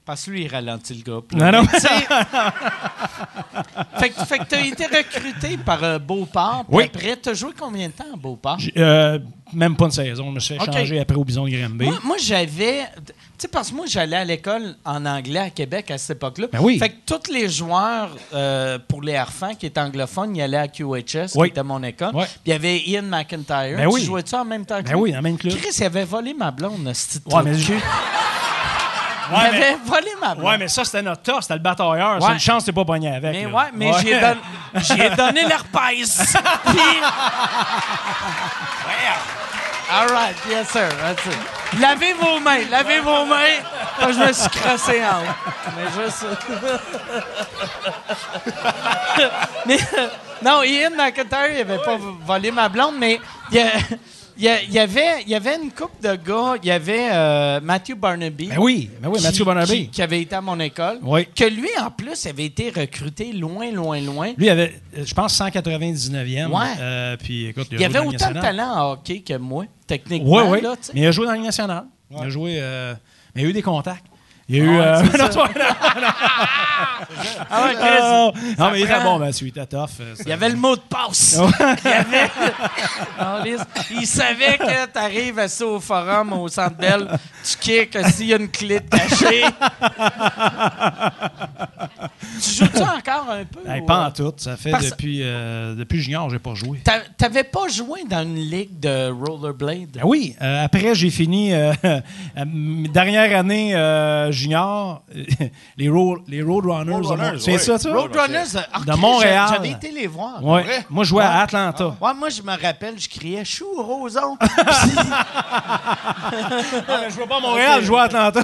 Parce que lui, il ralentit le groupe. Non, non. Tu fait, que- fait que t'as été recruté par euh, Beauport. puis Oui. Après, t'as joué combien de temps à Beauport? Euh, même pas une saison. Je me suis échanger après au Bison de Granby. Moi, moi, j'avais. Tu sais, parce que moi, j'allais à l'école en anglais à Québec à cette époque-là. Ben oui. Fait que tous les joueurs euh, pour les Harfans qui étaient anglophones, ils allaient à QHS, Oui. qui était mon école. Puis il y avait Ian McIntyre. Ben tu oui. jouais-tu en même temps que Ben lui? oui, le même club. Chris, il avait volé ma blonde, ce Ouais, mais- Ouais, mais, volé ma blonde. ouais, mais ça, c'était notre tas. C'était le batailleur. C'est Ouais. une chance que t'es pas pogné avec. Mais là. ouais, mais j'y ai donné, donné l'herpès. Puis. All right, yes sir, that's it. Lavez vos mains, lavez vos mains. Moi, je me suis crossé en haut. Mais juste. mais non, Ian McIntyre, il avait pas volé ma blonde, mais il y, a- il y y avait, il y avait une couple de gars. Il y avait euh, Matthew Barnaby. Ben oui, ben oui, qui- Mathieu Barnaby. Qui, qui avait été à mon école. Oui. Que lui, en plus, avait été recruté loin, loin, loin. Lui, il avait, euh, je pense, 199e. Ouais. Euh, puis, écoute, Il a avait autant de talent en hockey que moi, techniquement. Oui, oui. là, tu sais. Mais il a joué dans la Ligue nationale. Il a joué. euh, mais il a eu des contacts. Il y a eu. euh, non, toi, Ah ouais, Chris, non, ça non, mais il était bon, Mathieu. Il était tough. euh, Il y avait le mot de passe. Il avait. Il savait que tu arrives assis au forum au centre Bell, tu kicks s'il y a une clé de cachée. Tu joues-tu encore un peu? Hey, ou, pas euh, en tout. Ça fait Parce- depuis, euh, depuis junior, j'ai pas joué. t'a- T'avais pas joué dans une ligue de rollerblade? Ben oui, euh, après j'ai fini euh, euh, dernière année euh, junior euh, les road les Roadrunners. Roadrunners, c'est ouais. ça ça? Roadrunners, De Montréal. J'avais été les voir. Ouais. vrai? Moi je jouais à Atlanta. Ouais, moi, je me rappelle, je criais chou, roson. je jouais pas à Montréal, je jouais à Atlanta.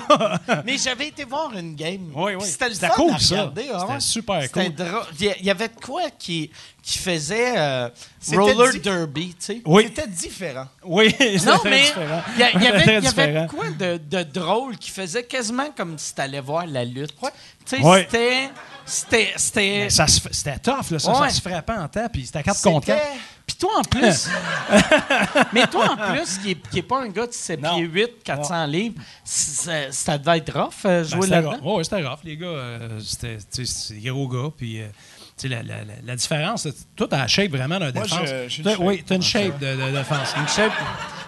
Mais j'avais été voir une game. Oui, oui. C'était le fun cool, à ça. C'était ouais. super cool. drôle. Il y avait de quoi qui, qui faisait euh, roller di- derby, tu sais? oui, C'était différent. oui, c'était Non, mais différent. il y, avait, y de quoi de, de drôle qui faisait quasiment comme si tu allais voir la lutte. Tu sais, Ouais. c'était... C'était... c'était- tough, là, ça, Ouais. ça se frappait en temps, puis c'était 4 contre 4. c'était- Puis toi, en plus... mais toi, en plus, qui est, qui est pas un gars de 7 Non. pieds 8, 400 livres, ça, devait être rough, euh, Ben, jouer c'était là-dedans? Ouais, c'était rough. Les gars, euh, c'était des gros gars. Puis, euh, la, la, différence, toi, t'as la shape vraiment d'un défense. Oui, t'as une shape de, de défense. Une shape...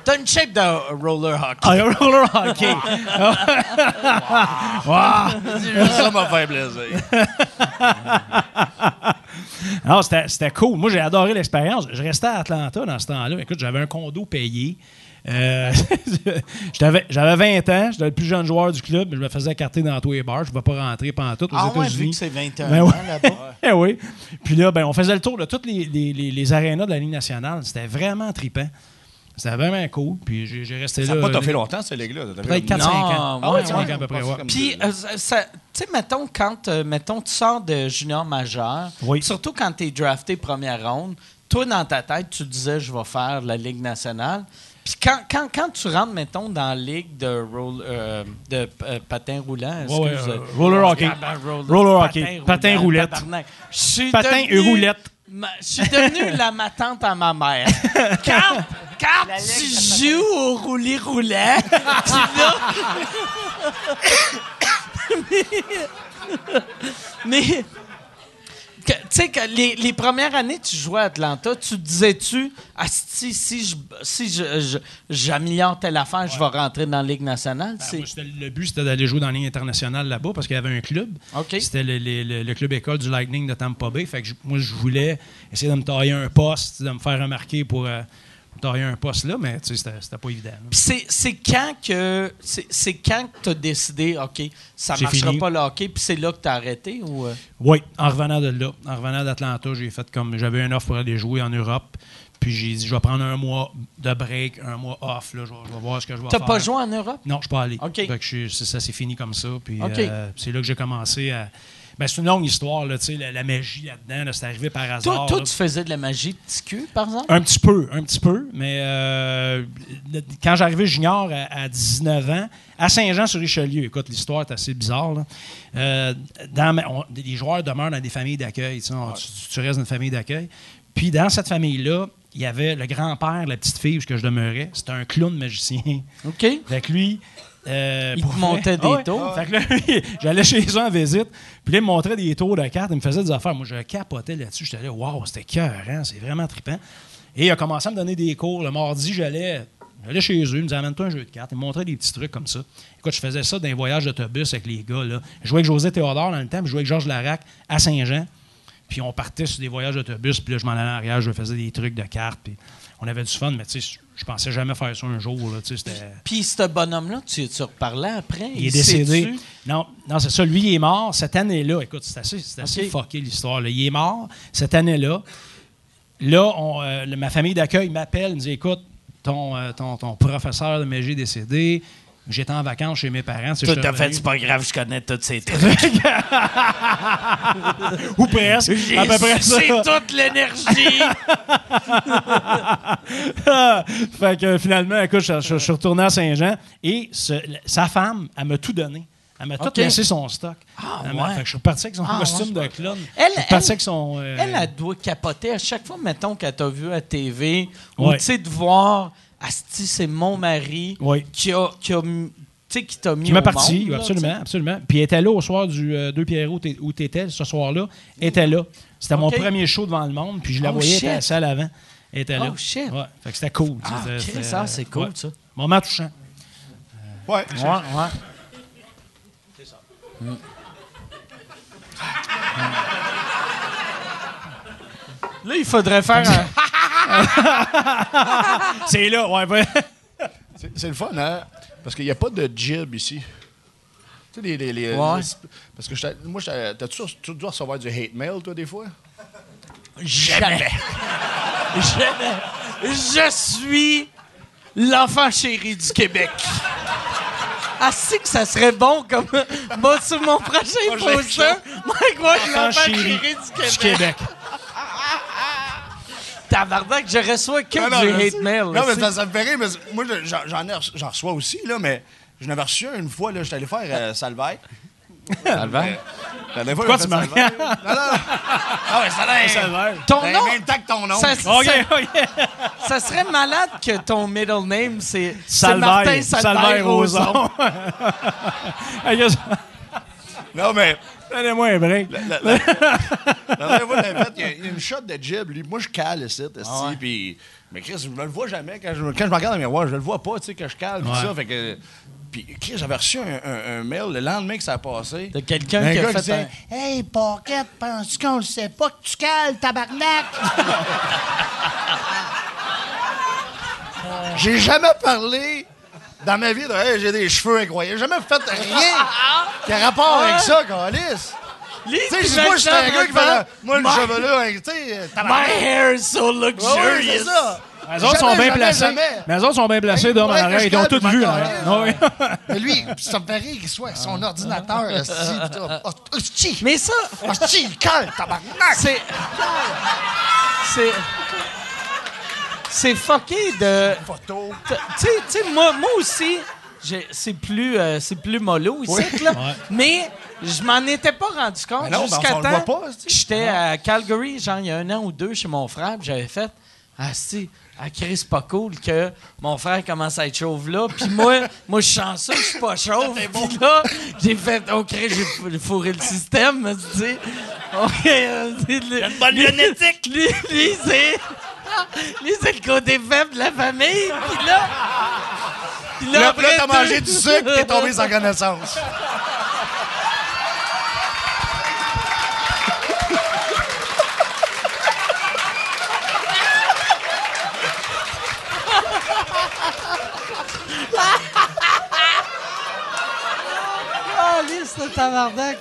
T'as une shape de roller hockey. Ah, roller hockey. wow. Ça m'a fait plaisir. Non, c'était c'était cool. Moi, j'ai adoré l'expérience. Je restais à Atlanta dans ce temps-là. Écoute, j'avais un condo payé. Euh, j'avais j'avais 20 ans, j'étais le plus jeune joueur du club, mais je me faisais écarter dans tous les bars. Je ne vais pas rentrer pendant tout aux Ah ouais, vu États-Unis. que c'est 21 Ben ans ouais. là-bas. Eh oui. Puis là, ben, on faisait le tour de toutes les, les, les, les arénas de la Ligue nationale. C'était vraiment trippant. C'était vraiment cool. Puis j'ai j'ai resté Ça là. n'a pas fait longtemps, ces ligues-là. T'as Peut-être fait 4-5 Non, ans. Ah ouais, 4-5 ans à peu près, Puis, euh, ça- ça- tu sais, mettons, quand euh, mettons, tu sors de junior majeur, Oui. surtout quand tu es drafté première ronde, toi, dans ta tête, tu disais, je vais faire la Ligue nationale. Puis quand, quand, quand tu rentres, mettons, dans la ligue de, roll, euh, de euh, patin roulant, Ouais, ouais, excuse, euh, roller hockey. Ah, ben, roller, Roller hockey. Patin roulette. Patin et devenu- roulette. Je suis devenu la ma tante à ma mère. Quand, quand tu joues au roulis roulant, puis là, mais, que- tu sais, que les, les premières années que tu jouais à Atlanta, tu te disais-tu, si, si je- si je- j'améliore telle affaire, je vais rentrer dans la Ligue nationale? Ben, moi, le but, c'était d'aller jouer dans la Ligue internationale là-bas parce qu'il y avait un club. C'était le, le- le- club école du Lightning de Tampa Bay. Fait que moi, je voulais essayer de me tailler un poste, de me faire remarquer pour euh, me tailler un poste là, mais tu sais, c'était pas évident. c'est, quand que c'est, quand que tu as décidé, OK, ça marchera fini. pas le hockey, puis c'est là que tu as arrêté? Ou, euh? Oui, en revenant de là, en revenant d'Atlanta, j'ai fait comme j'avais un offre pour aller jouer en Europe. Puis j'ai dit, je vais prendre un mois de break, un mois off. Là, je, vais, je vais voir ce que je vais T'as faire. pas joué en Europe? Non, je suis pas allé. OK. Fait que je ça s'est fini comme ça. Puis euh, c'est là que j'ai commencé à. Ben, c'est une longue histoire, là, tu sais, la, la magie là-dedans. là, c'est arrivé par hasard. Toi, toi, tu faisais de la magie de cul, par exemple? Un petit peu, un petit peu. Mais euh, quand j'arrivais junior à, à 19 ans, à Saint-Jean-sur-Richelieu, écoute, l'histoire est assez bizarre. là. Euh, dans on- les joueurs demeurent dans des familles d'accueil. tu restes dans une famille d'accueil. Puis dans cette famille-là, il y avait le grand-père, la petite fille où je demeurais. C'était un clown magicien. OK. Que lui. Euh, Il pour montait des Ah ouais. tours. J'allais chez eux en visite, puis là, il me montrait des tours de cartes, il me faisait des affaires. Moi, je capotais là-dessus. J'étais là, waouh, c'était cœur, c'est vraiment trippant. Et il a commencé à me donner des cours. Le mardi, j'allais. J'allais chez eux, il me disait amène-toi un jeu de cartes. Il me montrait des petits trucs comme ça. Écoute, je faisais ça dans les voyages d'autobus avec les gars. Là. Je jouais avec José Théodore dans le temps, puis je jouais avec Georges Larac à Saint-Jean. Puis on partait sur des voyages d'autobus, puis là, je m'en allais en arrière, je faisais des trucs de cartes, puis on avait du fun, mais tu sais, je pensais jamais faire ça un jour. Là, tu sais, c'était- Puis ce bonhomme-là, tu, tu reparlais après? il est décédé. Non, non c'est ça. Lui, il est mort cette année-là. Écoute, c'est assez, c'est assez fucké l'histoire. là. Il est mort cette année-là. Là, on, euh, ma famille d'accueil m'appelle, me dit Écoute, ton, euh, ton, ton professeur de magie est décédé. J'étais en vacances chez mes parents. Tout à fait, c'est pas grave, je connais tous ces trucs. Ou presque. J'ai à peu près toute l'énergie. fait que finalement, écoute, je, je- je suis retourné à Saint-Jean et ce- sa femme, elle m'a tout donné. Elle m'a tout laissé son stock. Ah, Elle ouais. fait que je suis reparti avec son Ah, costume ouais. de clown. Elle- je suis reparti elle- avec son. euh, Elle, elle doit capoter à chaque fois, mettons, qu'elle t'a vu à TV, ou tu sais, de voir, Asti, c'est mon mari Oui. qui a, qui a m- tu sais, qui t'a mis Qui m'a au parti, monde, là, absolument, absolument. Puis elle était là au soir du euh, Deux Pierrot t'es- où tu étais, ce soir-là. Elle était là. C'était mon premier show devant le monde, puis je la Oh, voyais, elle shit. était à l'avant. Elle était là. Oh, shit. Ouais, fait que c'était cool. Ah, ça, c'est cool, ouais. ça. Moment touchant. Ouais. Ouais, ouais. Là, il faudrait faire un. C'est là, ouais, ouais. C'est le fun, hein? Parce qu'il n'y a pas de jib ici. Tu sais, les. les, les- Ouais. les- parce que moi, t'as-tu tu dois recevoir du hate mail, toi, des fois? Jamais. Jamais. Je suis l'enfant chéri du Québec. Ah, si que ça serait bon comme. Moi, sur mon prochain poster, Mike Ward, l'enfant chéri du Du Québec. Tabarnak, je reçois que Non, du je hate mail. Non, mais ça, ça me fait rire, mais moi, je- j'en reçois aussi, là, mais j'en avais reçu un une fois, là, j'étais allé faire euh, Salvaire. Salvaire? Pourquoi j'ai tu Salvaire. Non, non, non. Ah ouais, a l'air. Ton Ben, nom? même temps que ton nom. Ça, OK, ça- OK. ça serait malade que ton middle name, c'est c'est Salvaire. Martin Salvaire Salvaire Roson. Non, mais Donnez-moi un break. il y a- une shot de jib. Lui, moi, je cale ici, Ah puis... Mais Chris, je me le vois jamais. Quand je, quand je me regarde dans le miroir, je le vois pas, tu sais, que je cale, puis Ouais. ça. Fait que... Puis, Chris, j'avais reçu un, un- un mail le lendemain que ça a passé. De quelqu'un qui a gars fait disait, un- Hey, Pocket, penses-tu qu'on le sait pas que tu cales, tabarnak? J'ai jamais parlé dans ma vie hey, j'ai des cheveux incroyables. J'ai jamais fait rien qui a rapport avec ça, Calis. Tu sais, moi, j'étais un gars qui fait moi, le My- cheveu là, tu sais, My tabarnak. hair is so luxurious. Les autres sont bien placés. Mais les autres sont bien placés d'homme en arrière. Ils ont calme, tout vu. calme. Oui. Mais lui, ça me fait rire qu'il soit avec son ordinateur. Oh! Mais ça, Hostie, il cale, tabarnak! c'est. C'est. C'est fucké de. Photo. Tu sais, moi, moi aussi, j'ai- c'est plus, euh, c'est plus mollo ici, là. Mais je m'en étais pas rendu compte ben, jusqu'à temps. J'étais à Calgary, genre, il y a un an ou deux, chez mon frère, puis j'avais fait. Ah, si, à Chris, pas cool que mon frère commence à être chauve là. Puis moi, moi je suis chanceux, je suis pas chauve. Puis là, j'ai fait, OK, j'ai fou- fourré le système, tu sais. OK, euh, le- une bonne génétique. Lui, lui c'est. Lui, c'est le côté faible de la famille. Puis là. Puis Là, après là t'as mangé du sucre t'es tombé sans connaissance. Ah, lisse de tabarnak.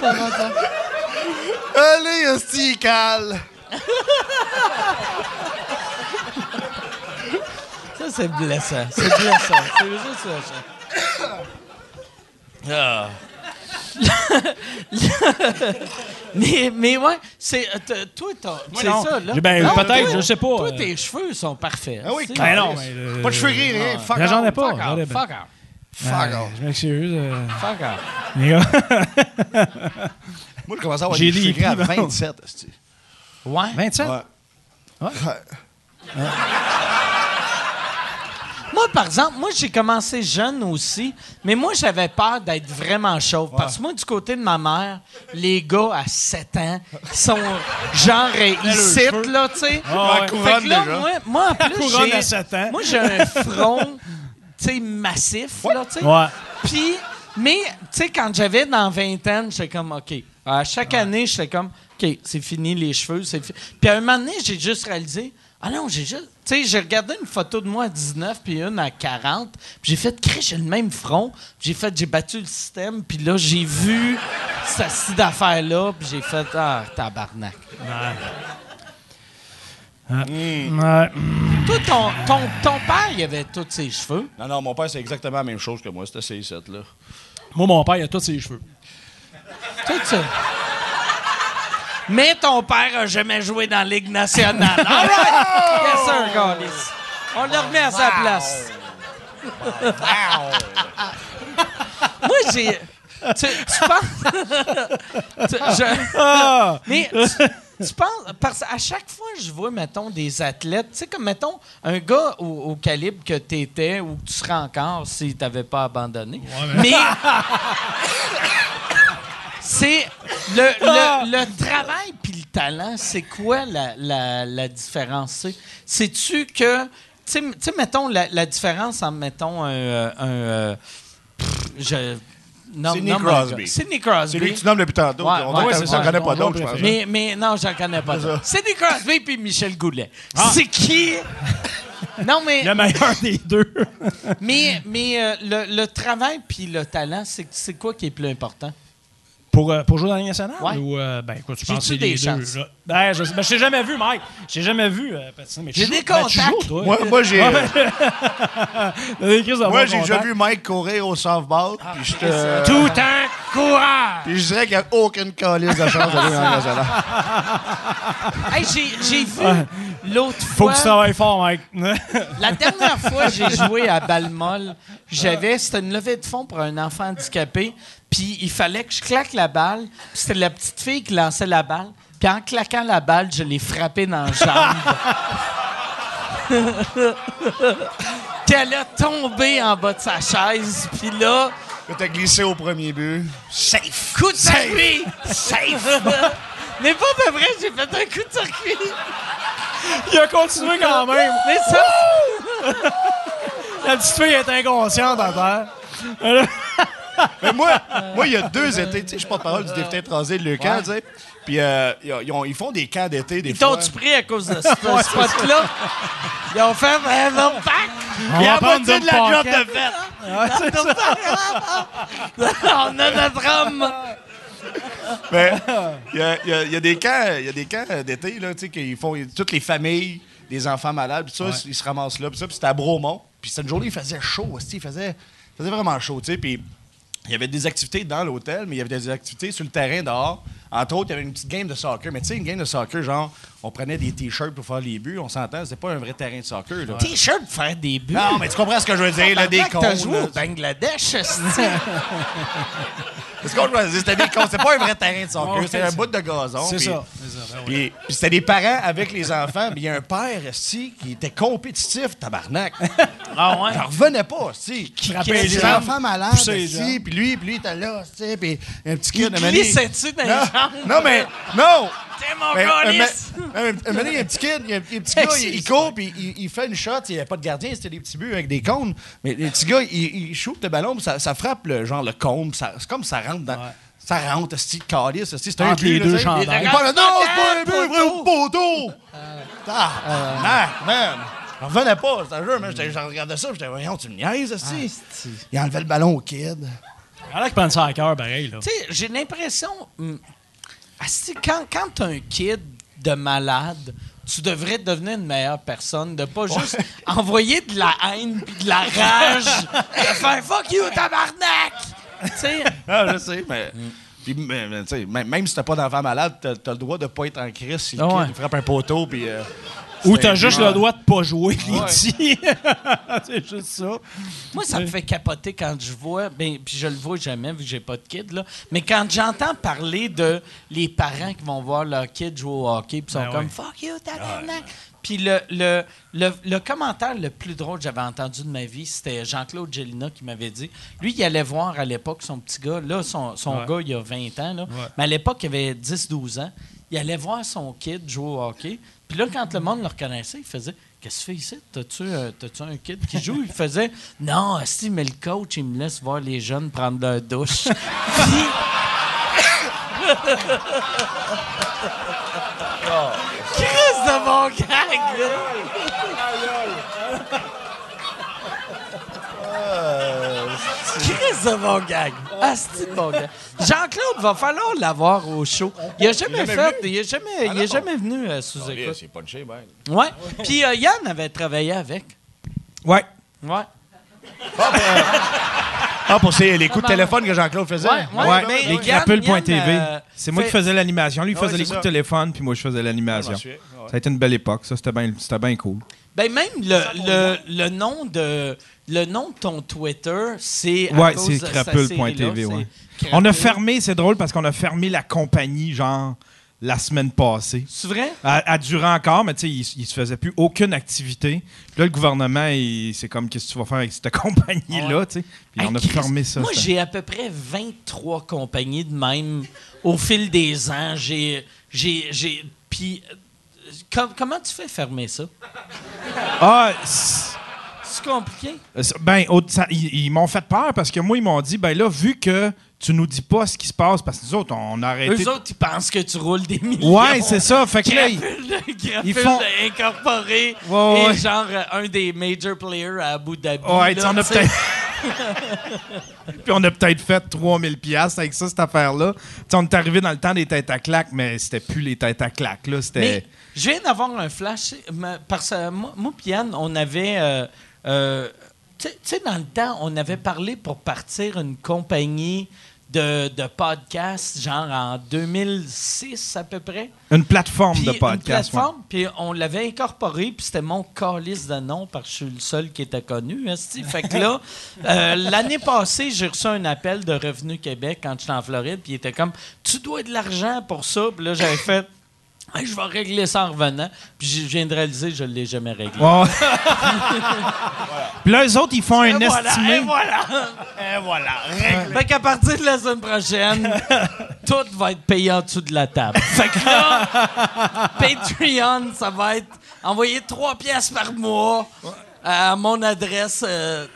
Ça. Allez, hostie, cale. Ça, c'est blessant. C'est blessant. C'est juste ça. Ah. mais, mais ouais, c'est. euh, t- Toi, t'as- c'est non. ça, là. J'ai- ben, Non, peut-être, toi- je sais pas, Toi, euh. tes cheveux sont parfaits. Ah oui, tu sais. Ben non, mais. le- Pas de cheveux gris, rien. Fuck J'en ai off. pas. Fuck j'en ai off, pas. fuck off. Fuck off. Je m'excuse. euh, Fuck off. les gars. Moi, j'ai commencé à avoir J'ai des des cheveux gris à prix, non? 27, hostie. Ouais. 27? Ouais. Moi, par exemple, moi, j'ai commencé jeune aussi, mais moi, j'avais peur d'être vraiment chauve. Parce que moi, du côté de ma mère, les gars à 7 ans sont genre euh, ici, là, tu sais. Ah, ouais. Fait couronne que là, déjà. moi, moi, en plus, couronne j'ai... à 7 ans. Moi, j'ai un front, sais, massif, là, tu sais. Ouais. Puis, mais, tu sais, quand j'avais dans 20 ans, j'étais comme, OK. À chaque année, j'étais comme, OK, c'est fini les cheveux. c'est Puis à un moment donné, j'ai juste réalisé, ah non, j'ai juste. Tu sais, j'ai regardé une photo de moi à 19 puis une à 40. Puis j'ai fait, Chris, j'ai le même front. Puis j'ai fait, j'ai battu le système. Puis là, j'ai vu cette style d'affaire-là. Puis j'ai fait, ah, tabarnak. Ouais. Toi, ton, ton, ton père, il avait tous ses cheveux? Non, non, mon père, c'est exactement la même chose que moi. C'était ces 7 là. Moi, mon père, il a tous ses cheveux. Tout ça. Mais ton père a jamais joué dans la Ligue nationale. All right! Yes, sir, Gaulis. On le remet à sa place. Moi, j'ai... Tu, tu penses... Tu- je- Ah! mais tu, tu penses, parce à chaque fois que je vois, mettons, des athlètes, tu sais, comme, mettons, un gars au, au calibre que tu étais ou que tu serais encore si tu n'avais pas abandonné. mais. c'est le, le, le travail puis le talent, c'est quoi la, la, la différence? C'est-tu que. Tu sais, mettons, la, la différence en, mettons, un. euh, un euh, pff, je, Sidney Crosby. Sidney Crosby. C'est lui que tu nommes depuis tantôt. Ouais, on ouais, t'en connais pas d'autres, je pense. Mais, mais non, j'en connais pas. d'autres. Sidney Crosby puis Michel Goulet. C'est qui? Non, mais, Le meilleur des deux. mais, mais euh, le, le travail puis le talent, c'est c'est quoi qui est plus important? Pour, euh, pour jouer dans la Ligue nationale? Ouais. Ou, euh, ben, écoute, je pense que c'est des les chances? deux. là? Ben, je, ben, je t'ai jamais vu, Mike. Je t'ai jamais vu euh, patiner, mais tu J'ai joues- des ben, tu contacts. joues, toi. Moi, moi, j'ai Ouais, ben, t'as des crises de moi, bons j'ai déjà contacts. vu Mike courir au softball. puis je te- Tout un courage! Puis je dirais qu'il n'y a aucune calice de chance d'aller dans la nationale. Hey, j'ai- J'ai vu l'autre Faut fois. que tu travailles fort, Mike. La dernière fois que j'ai joué à Balmol, j'avais c'était une levée de fonds pour un enfant handicapé, puis il fallait que je claque la balle, c'était la petite fille qui lançait la balle, puis en claquant la balle, je l'ai frappée dans la jambe. puis elle a tombé en bas de sa chaise, puis là, Là, t'as glissé au premier but. Safe! coup de circuit, safe. Mais pas de vrai, j'ai fait un coup de circuit. Il a continué quand même. Mais ça, La petite fille est inconsciente à terre. Mais moi, moi, il y a deux étés, tu sais, je porte parole du député trasé de Lucan, tu sais. Puis euh, ils, ont- ils ont- ils font des camps d'été des ils fois. t'ont-tu pris à cause de ce spot-là? Ils ont fait un pack. On va prendre moitié de la job de fait. On a notre homme. Mais il y a, il y a- il y a des camps, il y a des camps d'été là, tu sais, qu'ils font toutes les familles, des enfants malades, puis ça, ils se ramassent là, puis ça, puis c'était à Bromont. Puis cette journée, il faisait chaud, aussi, il faisait, il faisait vraiment chaud, tu sais, puis il y avait des activités dans l'hôtel, mais il y avait des activités sur le terrain dehors. Entre autres, il y avait une petite game de soccer. Mais tu sais, une game de soccer, genre, on prenait des t-shirts pour faire les buts, on s'entend, c'était pas un vrai terrain de soccer. Là. T-shirt pour faire des buts? Non, mais tu comprends ce que je veux dire, là, des Tabarnak, T'as cons. joué là. au Bangladesh. C'est ce qu'on dire, c'était des cons. C'était pas un vrai terrain de soccer, c'était un c'est- bout de gazon. C'est ça. c'est ça, ben oui. Puis, c'était des parents avec les enfants. Puis il y a un père, esti, qui était compétitif, tabarnak. Ah ouais? J'en revenais pas, esti. Qui frappait les enfants malades, gens. Puis lui, puis lui, il était là, esti. Puis un petit kid... Il un moment donné- glissait-tu dans les jambes? non, mais... Non! T'es mon Mais, un, calice! un, un moment donné, il y a un petit kid, il y a un petit gars, il, il court, puis il, il fait une shot. Il n'y avait pas de gardien, c'était des petits buts avec des cônes. Mais le petit gars, il, il shoot le ballon, puis ça, ça frappe le, genre le cône. C'est comme ça rentre dans. Ça rentre, c'est calice, c'est un les là, deux chandails. Il parle, non, c'est pas un but, c'est poteau! Ah, man, man. J'en revenais pas, c'est un jeu. J'étais- J'en regardais ça, j'étais, voyons, tu me niaises, esti? Il enlevait le ballon au kid. Il y en a qui prennent ça à cœur, pareil. Là. Tu sais, j'ai l'impression. Asti, quand, quand t'as un kid de malade, tu devrais devenir une meilleure personne, de pas juste envoyer de la haine puis de la rage, de faire fuck you, tabarnak! Tu sais, Ah, je sais, mais. Puis, mais, même, si t'as pas d'enfant malade, t'as as le droit de pas être en crise si le Ah ouais. kid frappe un poteau, puis. euh, Ou t'as juste le droit de pas jouer, les petits. c'est juste ça. moi, ça me fait capoter quand je vois, ben, puis je le vois jamais vu que j'ai pas de kid, là, mais quand j'entends parler de les parents qui vont voir leur kid jouer au hockey, puis sont Ben comme ouais. fuck you, tabarnak! Puis le, le, le, le commentaire le plus drôle que j'avais entendu de ma vie, c'était Jean-Claude Gélina qui m'avait dit. Lui, il allait voir à l'époque son petit gars. Là, son, son Ouais. gars, il a 20 ans. Là. Mais à l'époque, il avait 10-12 ans. Il allait voir son kid jouer au hockey. Puis là, quand le monde le reconnaissait, il faisait Qu'est-ce que tu fais ici? T'as-tu euh, t'as-tu un kid qui joue Il faisait Non, si, mais le coach, il me laisse voir les jeunes prendre leur douche. Puis. Chris de mon gag, Chris de gag. Asti de mon gag. Jean-Claude, va falloir l'avoir au show. Il a jamais jamais fait, il a jamais, il est jamais venu euh, sous écoute. c'est punché, ben. Ouais. Puis euh, Yann avait travaillé avec. Ouais. Ouais. Ah, pour ces- les coups de téléphone que Jean-Claude faisait. Ouais, ouais. Ouais, mais les Yann- Crapule.tv. Yann, euh, c'est moi qui fait- faisais l'animation. Lui, il Ah ouais, faisait les c'est coups ça. de téléphone, puis moi, je faisais l'animation. Ça. Ah a été une belle époque. Ça, c'était bien c'était bien cool. Ben même le, le, le nom de le nom de ton Twitter, c'est à Ouais, c'est crapule.tv. Ouais. On a fermé, c'est drôle parce qu'on a fermé la compagnie, genre, la semaine passée. C'est vrai? Elle, elle durait encore, mais tu sais, il, il se faisait plus aucune activité. Puis là, le gouvernement, il- c'est comme, qu'est-ce que tu vas faire avec cette compagnie-là, tu sais? Puis on a fermé ça. Moi, j'ai à peu près 23 compagnies de même au fil des ans. J'ai. j'ai, j'ai puis, com- comment tu fais fermer ça? Ah, c'est- compliqué? c'est- ben, ça- ils, ils m'ont fait peur parce que moi, ils m'ont dit, ben là, vu que tu nous dis pas ce qui se passe, parce que nous autres, on a arrêté. Eux autres, ils pensent que tu roules des millions. Ouais, c'est ça. Fait que là, ils- ils font- incorporé Ouais, et genre euh, un des major players à Abu Dhabi. Ouais, tu là, on a peut-être. Puis on a peut-être fait 3000 pièces avec ça, cette affaire-là. On est arrivé dans le temps des têtes à claques, mais c'était plus les têtes à claques, là. C'était. Je viens d'avoir un flash. Parce que moi, moi Yann, on avait. euh, euh, tu sais- dans le temps, on avait parlé pour partir une compagnie de, de podcast, genre en 2006 à peu près. Une plateforme Puis de une podcast. ouais. plateforme, puis on l'avait incorporé, puis c'était mon calice de nom parce que je suis le seul qui était connu. Fait que là, euh, l'année passée, j'ai reçu un appel de Revenu Québec quand j'étais en Floride, puis il était comme Tu dois de l'argent pour ça. Puis là, j'avais fait Hey, Je vais régler ça en revenant. Puis je viens de réaliser que je ne l'ai jamais réglé. Puis là, eux autres, ils font un voilà, estimé. et voilà. Et voilà. Fait qu'à partir de la semaine prochaine, tout va être payé en dessous de la table. Fait que là, Patreon, ça va être envoyer trois pièces par mois à mon adresse. euh,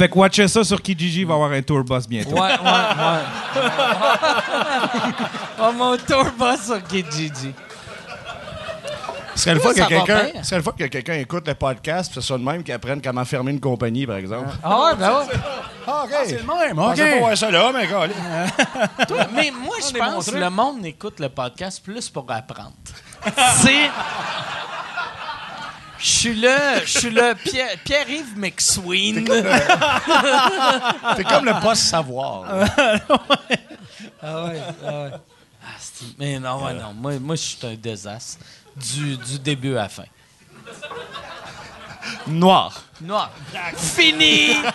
Fait que watchez ça sur Kijiji, il va y avoir un tour bus bientôt. ouais, ouais, ouais. Oh, mon tour va sur Kijiji. Ce serait le fois que quelqu'un que quelqu'un écoute le podcast, puis ce soit le même qui apprenne comment fermer une compagnie, par exemple. Ah ouais, ben ouais. Ah, OK. C'est le même, Je pensais pas voir ça là, mais. Toi, mais moi, je pense que le monde écoute le podcast plus pour apprendre. C'est. Je suis là, je suis là, Pierre- Pierre-Yves McSween. C'est comme le post-savoir. Ah ouais, ah ouais. Ah, c'est- mais non, ouais, non. Moi, moi je suis un désastre. Du, du début à la fin. Noir. Noir. Fini!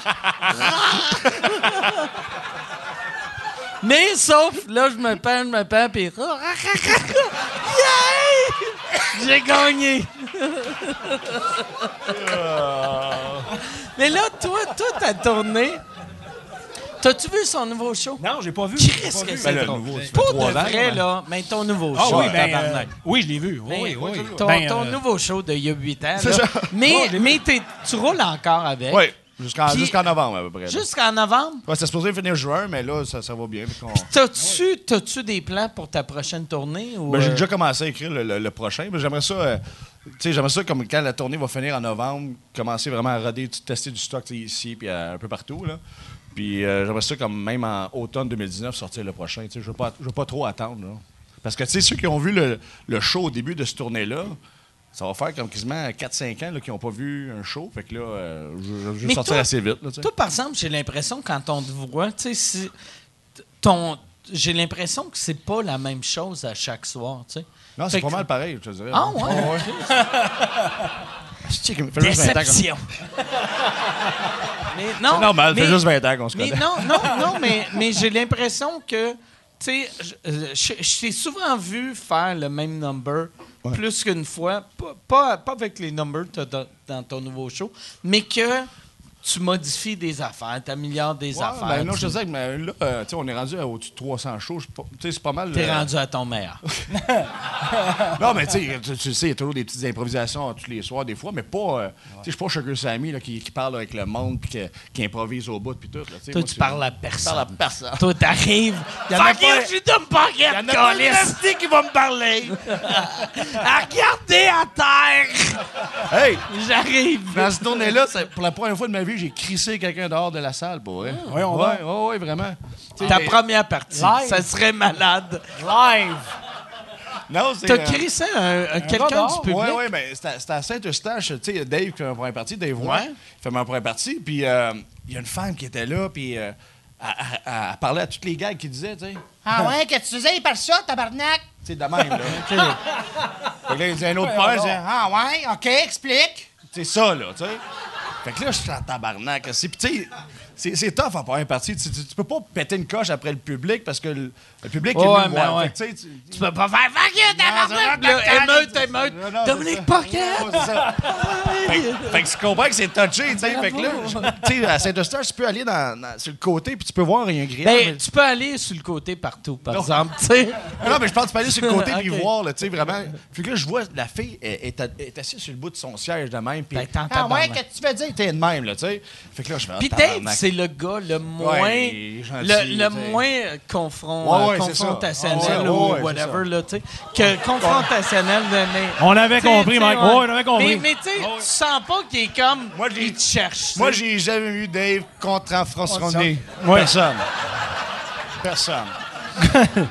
Mais sauf, là, je me peins, je me peins, puis... J'ai gagné! Mais là, toi, toi, t'as tourné... T'as-tu vu son nouveau show? Non, j'ai pas vu. Pas que vu. c'est Ben, nouveau, trois de vrai, là, mais ton nouveau Ah show, oui, ben, tabarnak. euh, oui, je l'ai vu. Oui, Ben, oui, oui. Ton, Ben, ton euh, nouveau show d'il y a 8 ans. C'est là. ça. Mais, mais t'es- tu roules encore avec. Oui, jusqu'en novembre, à peu près. Jusqu'en novembre? Ouais, c'était supposé finir juin, mais là, ça, ça va bien. T'as-tu, t'as-tu des plans pour ta prochaine tournée? Ou Ben, j'ai euh, déjà commencé à écrire le, le- le prochain. mais J'aimerais ça, euh, sais, j'aimerais ça comme quand la tournée va finir en novembre, commencer vraiment à roder, tester du stock ici puis euh, un peu partout là. Puis euh, j'aimerais ça comme même en automne 2019 sortir le prochain. Tu sais, je veux pas, je veux pas trop attendre là. Parce que tu sais ceux qui ont vu le, le show au début de cette tournée là. Ça va faire comme quasiment 4-5 ans là, qui n'ont pas vu un show. Fait que là, euh, je, je veux Mais sortir toi- assez vite. Là. Toi, par exemple, j'ai l'impression, quand on te voit, tu sais, si- t- ton. J'ai l'impression que c'est pas la même chose à chaque soir, tu sais. Non, c'est pas mal pareil, je te dirais. Ah ouais? Qu'il me fait juste 20 ans qu'on- Déception. mais non, C'est normal, mais- fait juste 20 ans qu'on se Mais non, non, non, mais, mais j'ai l'impression que, tu sais, je- euh, je t'ai souvent vu faire le même number plus qu'une fois, pas, pas, pas avec les numbers dans ton nouveau show, mais que tu modifies des affaires, tu améliores des Ouais, affaires. ben non, je te disais, mais là, euh, tu sais, on est rendu à au-dessus de 300 shows. c'est pas mal. T'es euh, rendu à ton meilleur. Non, mais tu sais, tu- sais, il y a toujours des petites improvisations tous les soirs, des fois, mais pas. euh, Tu sais, je suis pas Sugar Sammy là, qui, qui parle avec le monde puis que- qui improvise au bout puis tout. Là, Toi, moi, tu parles à personne. parle à personne. Toi, t'arrives. Fuck you, je suis de me Il y en a pas hostie qui va me parler. À regarder à terre. hey! J'arrive. Dans cette tournée-là, pour la première fois de ma vie, j'ai crissé quelqu'un dehors de la salle, pour vrai. Ouais, on ouais, ouais, ouais, vraiment. Ta mais- première partie. Live. Ça serait malade. Live. Non, c'est. T'as crissé un, un- quelqu'un du public? Oui, oui, mais c'était à Saint-Eustache. Tu sais, Dave qui fait ma première partie, Dave Roy, Ouais. il fait ma première partie. Puis euh, il y a une femme qui était là, puis euh, elle, parlait à toutes les gars qui disaient, tu sais. Ah ouais, que tu faisais par ça, tabarnak? Tu sais, de même, là. Que là, il dit un autre père, il dit, Ah ouais, OK, explique. c'est ça, là, tu sais. Fait que là, je suis en tabarnak. Puis, tu sais, c'est- c'est tough en première partie. Tu, tu- tu peux pas péter une coche après le public parce que le, le public Ouais, est venu voir. ouais. Fait tu tu- peux pas faire fuck you, vrai, Émeute, émeute. Dominique ça. fait, que- tu comprends que c'est touché, tu sais. Fait que là, tu sais, à Saint-Eustache, tu peux aller dans, dans- sur le côté puis tu peux voir, un grillage. Ben, mais- tu peux aller sur le côté partout, par Non. exemple, tu sais. Non, mais je pense que tu peux aller sur le côté puis voir, tu sais, vraiment. Puis là, je vois, la fille est, assise sur le bout de son siège de même. Puis, Ben, ah, ouais, que tu veux dire? T'es de même, là, tu sais. Fait que là, je fais. C'est le gars le moins, Ouais, gentil, le, moins confront, Ouais, ouais, c'est ça. confrontationnel ouais, ou ouais, whatever, là, tu sais. Que confrontationnel de mais- On avait compris, Mike. ouais. Ouais, on avait compris. Mais, mais tu sais, tu sens pas qu'il est comme. Moi, il te cherche. Moi, j'ai jamais vu Dave contre un France René. Ouais. Personne. Personne.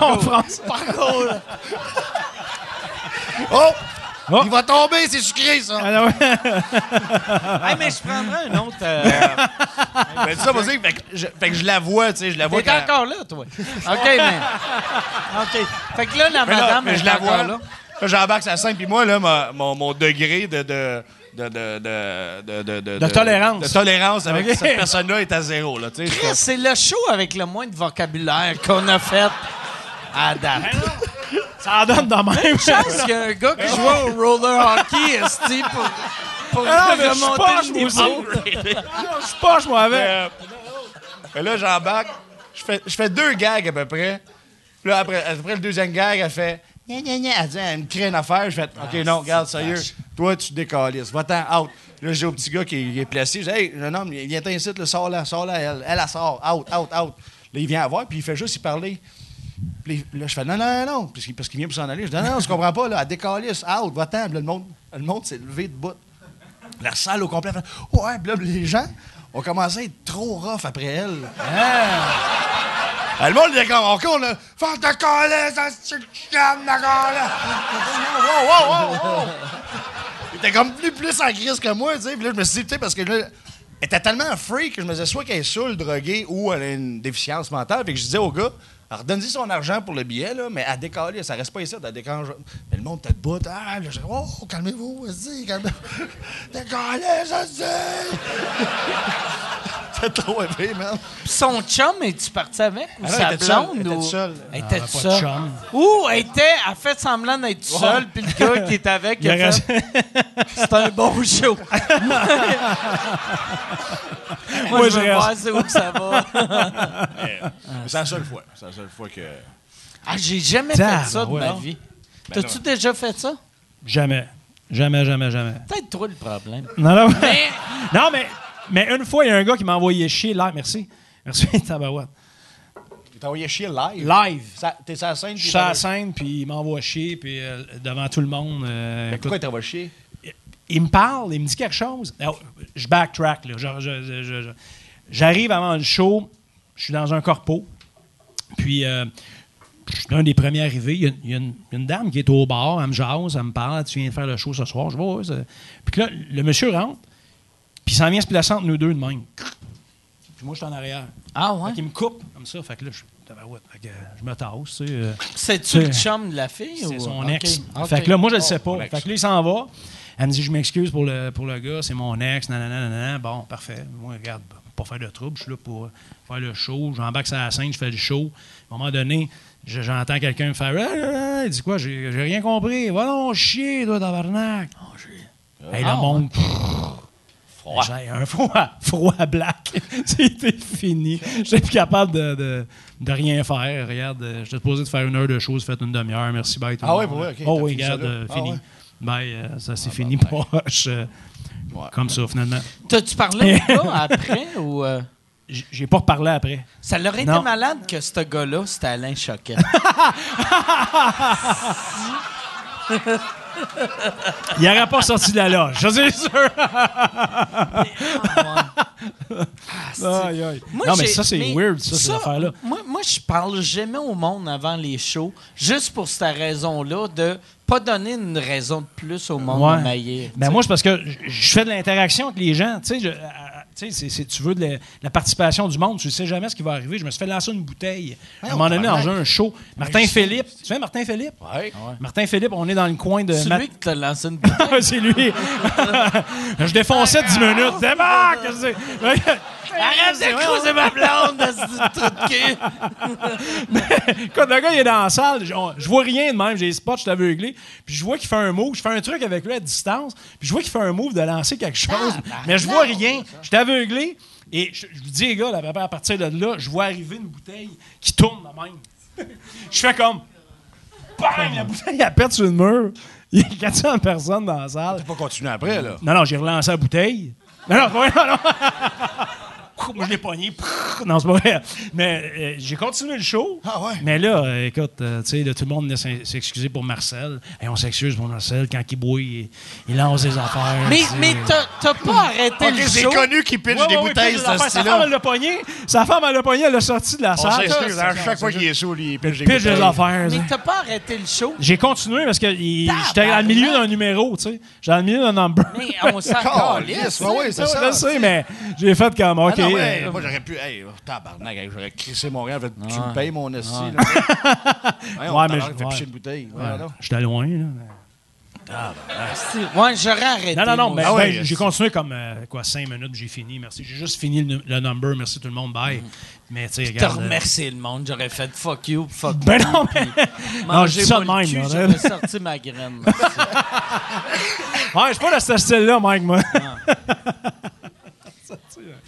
Conférence. Oh! Oh. Il va tomber, c'est sucré, ça! Ah, ouais. Hey, mais je prendrais un autre. euh, Ben, ça, vas-y, fait, que je, fait que je la vois, tu sais, je la vois T'es quand- encore là, toi. OK, mais. OK. Fait que là, la Mais là, madame mais est je la encore vois. là. Là, j'embarque sa scène, puis moi, là, ma- mon, mon degré de... de de, de, de, de, de, De tolérance. De tolérance avec cette personne-là est à zéro. Là, tu sais, je Chris, C'est le show avec le moins de vocabulaire qu'on a fait à date. Ça en donne de même. chance qu'il y a un gars qui joue au roller hockey, esti, pour, pour Ah, mais je suis remonter poche, le moi niveau. Je suis poche, moi, avec. Euh, mais là, j'embarque. Je fais, je fais deux gags à peu près. Puis là, après, après le deuxième gag, elle fait. Gna, gna, gna. Elle dit, elle me crée une affaire. Je fais, OK, non, regarde, sérieux. Toi, tu décalisses. Va-t'en, out. Là, j'ai au petit gars qui est, qui est placé. Je dis, hey, jeune homme, viens là, sors là, sors là. Elle, elle, elle sort. Out, out, out. Là, il vient à voir, puis il fait juste y parler. Puis là, je fais, non, non, non, parce qu'il parce qu'il vient pour s'en aller. Je dis, non, non, je comprends pas, là. Elle décalisse. Out, va-t'en. Puis là, le monde, le monde s'est levé de bout. La salle au complet fait Ouais, puis là, les gens ont commencé à être trop rough après elle. Ah, Le monde était comme OK, on a Faire ta calais, ça se calme, d'accord là. Wow, wow, wow, wow. Il était comme plus, plus en crise que moi, tu sais. Puis là, je me suis dit, tu sais, parce que là, elle était tellement freak que je me disais soit qu'elle est saoule, droguée ou elle a une déficience mentale. Puis que je disais au gars, alors donne-y son argent pour le billet, là, mais à décaler, ça reste pas ici, elle décale. Mais le monde était debout. Ah, là, je dis, oh, calmez-vous, vas-y, calmez-vous. Décalez, ça se. C'était trop épais, man. Son chum, es-tu parti avec? Ou non, sa elle était seule, blonde? elle était ou... seule. Elle était Ah, seule. chum. Ou elle était, elle fait semblant d'être seule, puis le gars qui est avec, il a fait, c'est un bon show. Moi, Moi, je je veux reste. voir c'est où que ça va. C'est la seule fois. C'est la seule fois que. Ah, j'ai jamais fait ça de ma vie. T'as-tu déjà fait ça? Jamais. Jamais, jamais, jamais. Peut-être toi le problème. Non, non, Mais- non mais, mais une fois, il y a un gars qui m'a envoyé chier live. Merci. Merci, Tabarouette. Il t'a envoyé chier live? Live. Ça- T'es sur la scène. Je suis à la scène, puis il m'envoie chier, puis euh, devant tout le monde. euh, Mais Pourquoi il t'envoie chier? il me parle, il me dit quelque chose. Alors, je backtrack. là. J'arrive avant le show, je suis dans un corpo, puis euh, je suis l'un des premiers arrivés. Il y a, il y a une, il dame qui est au bar, elle me jase, elle me parle, tu viens faire le show ce soir. Je vois, ça- Puis là, le monsieur rentre, puis il s'en vient se placer entre nous deux de même. Puis moi, je suis en arrière. Ah ouais? Fait qu'il me coupe comme ça. Fait que là, je. Fait que, euh, je me tasse. tu sais, euh. C'est-tu le chum de la fille? C'est son ex. Fait que là, moi, je le sais pas. son ex. Fait que là, il s'en va. Elle me dit, je m'excuse pour le, pour le gars, c'est mon ex, nanana, nanana. Bon, parfait. Moi, regarde, pas faire de trouble, je suis là pour faire le show. J'embarque sur la scène, je fais le show. À un moment donné, je- j'entends quelqu'un me faire, Ah, ah, ah. il dit quoi, j'ai rien compris. Va donc chier, toi, tabarnak. Hey, le Ah, monde, froid. J'ai un froid, froid black. C'était fini. J'étais plus capable de, de, de rien faire. Regarde, euh, j'étais supposé de faire une heure de choses, faites une demi-heure. Merci, bye. tout le Ah monde. pour vrai, ok, Oh oui, regarde, euh, Ah fini. ouais. Bye, euh, ça s'est fini proche. Comme ça, finalement. T'as-tu parlé après ou. euh, J'ai pas reparlé après. Ça l'aurait été malade que ce gars-là, c'était Alain Choquet. Il n'aurait pas sorti de la loge, je suis sûr. Aïe, aïe. Moi, non, mais j'ai- ça, c'est mais weird, ça, ces affaires-là. Moi, moi je parle jamais au monde avant les shows, juste pour cette raison-là, de pas donner une raison de plus au monde Ouais. de maillir. Ben moi, c'est parce que j- je fais de l'interaction avec les gens. Tu sais, je- à- Tu sais, c'est- tu veux de la, la participation du monde, tu sais jamais ce qui va arriver. Je me suis fait lancer une bouteille à un moment donné dans un show. Martin Philippe. Tu sais, Martin Philippe? Ouais. Martin Philippe, on est dans le coin de. C'est Mat- lui qui t'a lancé une bouteille. C'est lui. je défonçais 10 minutes. C'est- Arrête de causer ma blonde de ce truc. Quand le gars il est dans la salle, je, vois rien de même, j'ai les spots, je suis aveuglé. Puis je vois qu'il fait un move, je fais un truc avec lui à distance, puis je vois qu'il fait un move de lancer quelque chose, mais je vois rien. Aveuglé et je, je lui dis, les gars, là, à partir de là, je vois arriver une bouteille qui tourne de même. je fais comme. Bang! La bouteille, elle pète sur le mur. Il y a 400 personnes dans la salle. Faut pas continuer après, là. Non, non, j'ai relancé la bouteille. Non, non, non, non. Moi, je l'ai pogné. Non, c'est pas vrai. Mais euh, j'ai continué le show. Ah ouais? Mais là, euh, écoute, euh, tu sais, tout le monde venait s'excuser pour Marcel. Et on s'excuse pour Marcel. Quand il boit, il, il lance des affaires. Mais, t'as- pas arrêté le c'est show? connu qui pitch Ouais, des ouais, bouteilles, puis ce Sa femme, elle l'a pogné. Sa femme, elle l'a pogné. Elle l'a sorti de la On salle. s'excuse, à chaque fois qu'il est lui, il pitch des Pitch des bouteilles. affaires. Mais t'as pas arrêté le show? J'ai continué parce que j'étais dans le milieu d'un numéro, tu sais. J'étais dans le milieu d'un number. Mais on s'en Calisse, ouais, c'est Je ça. le sais, mais j'ai fait comme, OK. Ah ouais, euh, moi, j'aurais pu. Hey, tabarnak, hey, j'aurais crissé mon gars. fait, Tu me payes mon esti. Ouais, Ouais, mais je- picher une bouteille. Ouais, ouais, là. J'étais loin, là. Ouais, j'aurais arrêté. Non, non, non, mais Ah ouais, ben, j'ai continué comme euh, quoi, cinq minutes, j'ai fini. Merci. J'ai juste fini le, le number. Merci tout le monde. Bye. Mais tu sais, Je te regarde. euh, remercie le monde. J'aurais fait fuck you, fuck Ben you. non, mais. Non, dis ça même, cul, là. J'aurais sorti ma graine. Ouais, je suis pas de ce style-là, Mike, moi.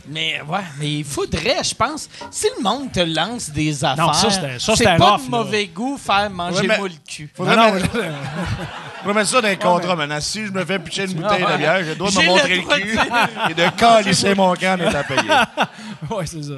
Mais ouais, mais il faudrait, je pense, si le monde te lance des affaires, Non, ça, c'est pas rough, de là. mauvais goût faire mangez-moi mais- le cul. Faudrait, Non, non, mettre, faudrait mettre ça dans les contrats maintenant. Si je me fais pitcher une bouteille de bière, je dois J'ai me le montrer le droit de cul et de calisser mon camp et à payer. ouais, c'est ça.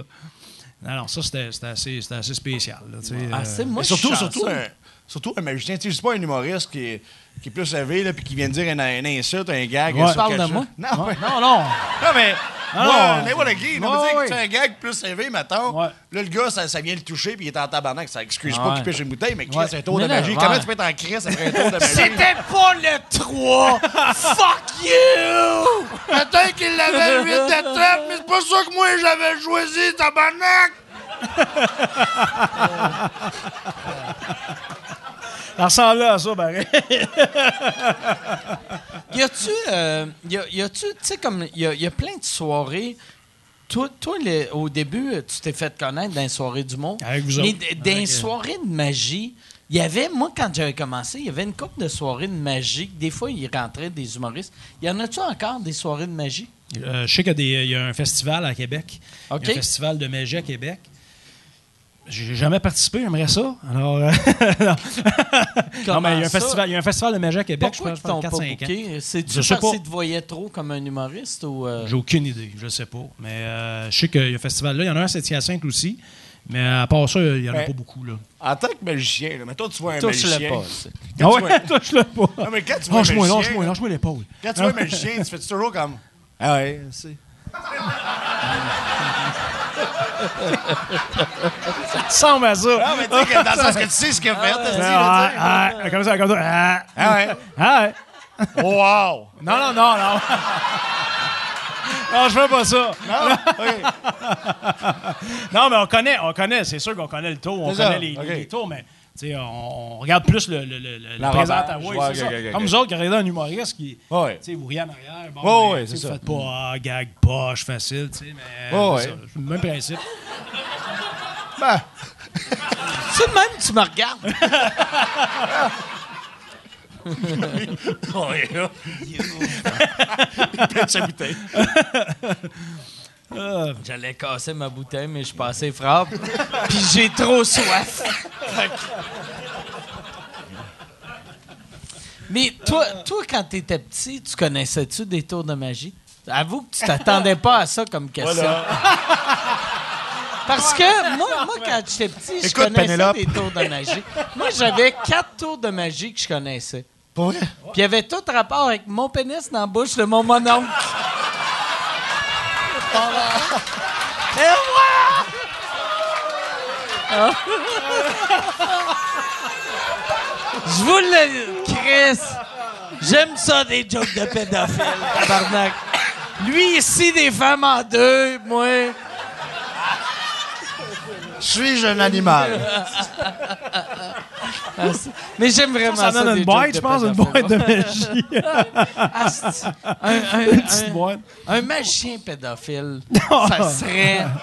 Non, non, ça, c'était c'était assez, c'était assez spécial. Là, tu Ah, euh, c'est moi, je surtout, surtout, un, surtout un magicien. Tu sais, je suis pas un humoriste qui est, qui est plus élevé là, puis qui vient de dire une, une insulte, un gag. Ouais. sur Parle quelque de moi. Non, ouais. Non, non. Non, mais. Ah, non. n'importe qui. Ouais, tu ouais. un gag plus élevé, mettons. Ouais. Là, le gars, ça, ça vient le toucher, puis il est en tabarnak. Ça excuse pas Ouais. qu'il pêche une bouteille, mais Chris, Ouais. c'est un tour de magie. ouais. Comment tu peux être en crise après un tour de magie? C'était pas le 3! Fuck you! Peut-être qu'il l'avait 8 de trappe, mais c'est pas ça que moi j'avais choisi, tabarnak! Ça ressemblait à ça, pareil. Y a-tu, euh, y a- y a-tu, tu sais, comme, y a, y a plein de soirées. Toi, toi au début, tu t'es fait connaître dans les soirées du monde. Avec vous Mais autres. dans les euh, soirées de magie, il y avait, moi, quand j'avais commencé, il y avait une couple de soirées de magie. Des fois, il rentrait des humoristes. Y en a-tu encore des soirées de magie? Euh, je sais qu'il y il y, a un festival à Québec. OK. Il y a un festival de magie à Québec. J'ai jamais participé, j'aimerais ça. Alors, euh, non. Non, mais il y, a un festival, il y a un festival de magie à Québec, Pourquoi je pense, t'ont pas 4-5 ans. C'est-tu Je sais parce pas. qu'ils te voyaient trop comme un humoriste ou... euh, J'ai aucune idée, je sais pas. Mais euh, je sais qu'il y a un festival là. Il y en a un à Saint-Hyacinthe aussi. Mais à part ça, il y en a pas beaucoup. Là. En tant que magicien, là, mettons, tu vois un Touche-le magicien. pas. c'est- Ah ouais, vois- touche-le pas. Non, mais quand tu vois un Lâche-moi, magicien, lâche-moi, lâche-moi l'épaule. quand tu vois un magicien, tu fais toujours comme. Ah ouais, c'est. Ça ressemble à ça. Non, mais tu sais, que dans le sens que tu sais ce qu'il a fait, t'as dit, Ah, ah, ah, comme ça, comme ça. Ah, Ah ouais. ah, ouais. Wow! Non, non, non, non. Non, je fais pas ça. Non? OK. Non, mais on connaît, on connaît, c'est sûr qu'on connaît le tour, on connaît les, ok. les tours, mais on, on regarde plus le, le, le, le La présentateur. Ouais, c'est ok, ça. ok, ok. Comme nous autres qui regardons un humoriste qui, Ouais. tu sais, vous riez en arrière. Bon, Ouais, ben, ouais, sais, c'est vous ça. faites pas ah, gag poche facile, tu sais, mais Ouais, c'est ouais. le même principe. Ben, C'est même tu me regardes. ouais, là. Il pète sa bouteille. J'allais casser ma bouteille, mais je suis passé frappe. Puis j'ai trop soif. Mais toi, toi, quand t'étais petit, tu connaissais-tu des tours de magie? Avoue que tu t'attendais pas à ça comme question. Voilà. Parce que moi, moi quand j'étais petit, je Écoute, connaissais des tours de magie. Moi, j'avais quatre tours de magie que je connaissais. Pour vrai? Puis il y avait tout rapport avec mon pénis dans la bouche de mon mononcle. Et! Je vous le... Chris, j'aime ça des jokes de pédophiles, tabarnak. Lui, ici, des femmes en deux, moi. Suis-je un animal? Mais j'aime vraiment ça. Ça donne une boîte, je de pense, une boîte de magie. Un, un- Une petite un- boîte. un magicien pédophile, ça serait...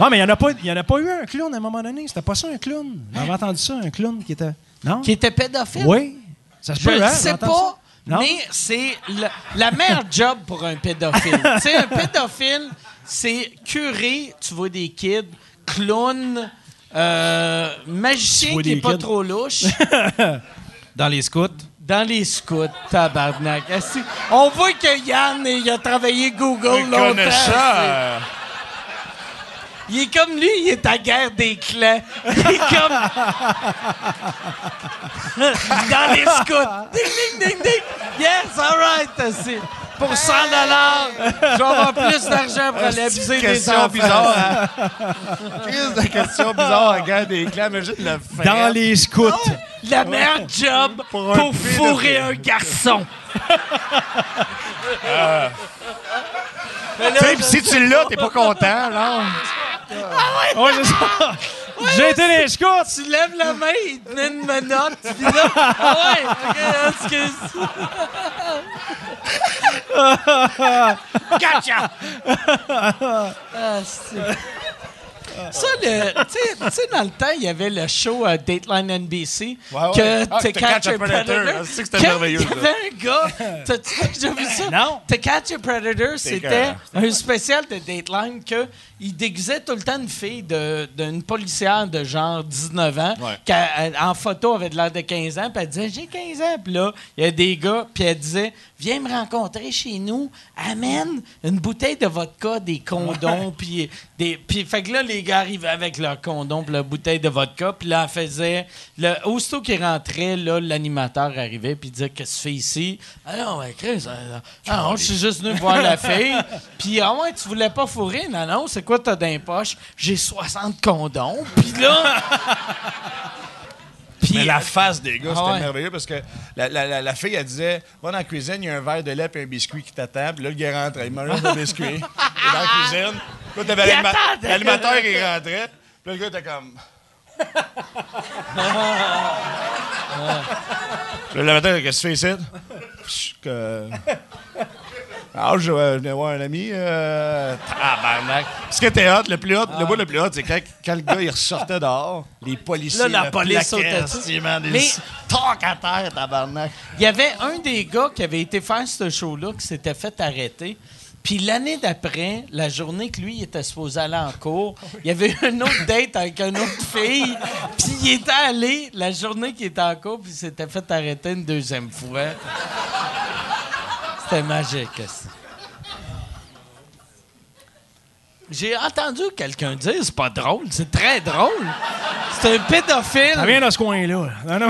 Non, mais il n'y en, a pas- il y en a pas eu un clown à un moment donné. C'était pas ça, un clown? J'avais entendu ça, un clown qui était. Non? Qui était pédophile? Oui. Ça se Je peut, ne hein, sais j'entends pas, ça. Non? mais c'est la, la meilleure job pour un pédophile. tu sais, un pédophile, c'est curé, tu vois des kids, clown, euh, magicien qui est pas kids. trop louche. Dans les scouts. Dans les scouts, tabarnak. Esti, On voit que Yann, il a travaillé Google longtemps. Connaisseur. Il est comme lui, il est à guerre des clans. Il est comme. Dans les scouts. Ding, ding, ding, ding. Yes, all right. Pour 100 je vais avoir plus d'argent pour aller abuser des question enfants. bizarre. hein? Crise de question bizarre à guerre des clans. Imagine le frère. Dans les scouts. La meilleure job pour, un fourrer un garçon. Mais là, Tu sais, pis si tu l'as, t'es pas content, non? Ouais, c'est ça. J'ai été dans les scouts. Tu lèves la main, il te met une menotte, puis là, ah ouais, ok, excuse. gotcha! Ah, c'est- Ça, le, tu sais- dans le temps, il y avait le show euh, Dateline NBC. Ouais, ouais. Que Ah, To To Catch a Predator. Que c'était merveilleux, Il y avait un gars. T'as-tu déjà vu ça? Non. To Catch a Predator, c'était un spécial de Dateline que il déguisait tout le temps une fille d'une policière de genre 19 ans Ouais. qui, elle, en photo, avait de l'air de 15 ans, puis elle disait J'ai 15 ans. Puis là, il y a des gars, puis elle disait Viens me rencontrer chez nous, amène une bouteille de vodka, des condoms, puis des. Puis fait que là, les gars arrivaient avec leur condom, puis leur bouteille de vodka, puis là, elle faisait. Le, aussitôt qu'il rentrait, là, l'animateur arrivait, puis disait Qu'est-ce que tu fais ici? Ah non, ouais, Chris, euh, ah non, je suis juste venu voir la fille. Puis, ah ouais, tu voulais pas fourrer? Non, non, c'est quoi t'as dans les poches J'ai 60 condoms. Puis là. Puis, Mais la face des gars, Ah c'était ouais. merveilleux parce que la, la, la, la fille, elle disait Va dans la cuisine, il y a un verre de lait et un biscuit qui t'attend. Puis là, le gars rentre, il mange le biscuit. Il est dans la cuisine. Là, t'avais l'animateur qui rentrait. Puis là, le gars était comme. Puis là, l'animateur, qu'est-ce que tu fais ici? Ah, je venais voir un ami. Euh... Tabarnak. Ce qui était hot, le plus hot, le bout le plus hot, c'est quand, quand le gars il ressortait dehors, les policiers. Là, la police sautait Mais- tocs à terre, tabarnak. Il y avait un des gars qui avait été faire ce show-là qui s'était fait arrêter. Puis l'année d'après, la journée que lui il était supposé aller en cours, il y avait eu une autre date avec une autre fille. Puis il était allé la journée qu'il était en cours, puis il s'était fait arrêter une deuxième fois. C'était magique. J'ai entendu quelqu'un dire c'est pas drôle, c'est très drôle. C'est un pédophile. Ça vient dans ce coin-là.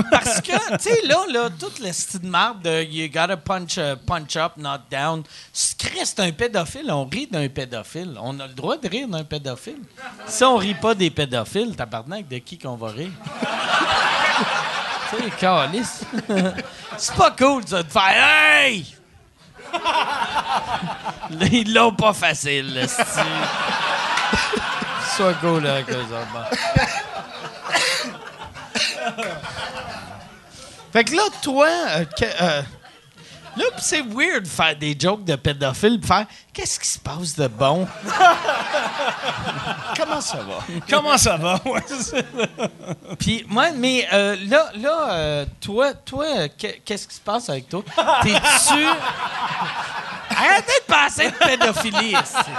Parce que, tu sais, là, là, toute la de marde de You gotta punch, uh, punch up, not down. C'est un pédophile. On rit d'un pédophile. On a le droit de rire d'un pédophile. Si on rit pas des pédophiles, tabarnak, de qui qu'on va rire? tu sais, calice. c'est pas cool, ça, de faire Hey! Ils l'ont pas facile, là, c'ti. Sois cool avec eux autres. Fait que là, toi, euh, que- euh, là, pis c'est weird de faire des jokes de pédophiles, pis faire qu'est-ce qui se passe de bon? Comment ça va? Comment ça va? Puis moi, mais euh, là, là euh, toi, toi, euh, que- qu'est-ce qui se passe avec toi? T'es-tu. Arrêtez de penser de pédophilie. esti.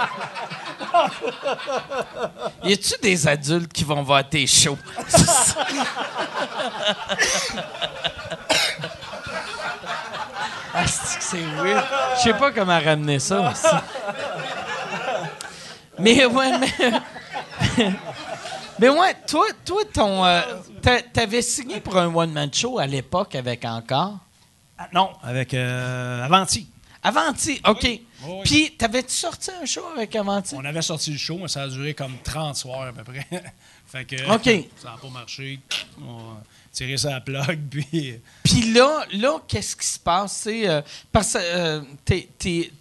Y a-tu des adultes qui vont voir tes shows? Ah, c'est weird? Je sais pas comment ramener ça. esti. Mais ouais, mais. Mais ouais, toi, toi ton. euh, t'a- T'avais signé pour un one-man show à l'époque avec Encore? Non, avec euh, Avanti. Avanti, OK. oui. Puis, t'avais-tu sorti un show avec Avanti? On avait sorti le show, mais ça a duré comme 30 soirs à peu près. fait que OK. ça n'a pas marché. On a tiré ça à la plug, puis... Puis là, là qu'est-ce qui se passe? C'est, euh, parce que euh, tu,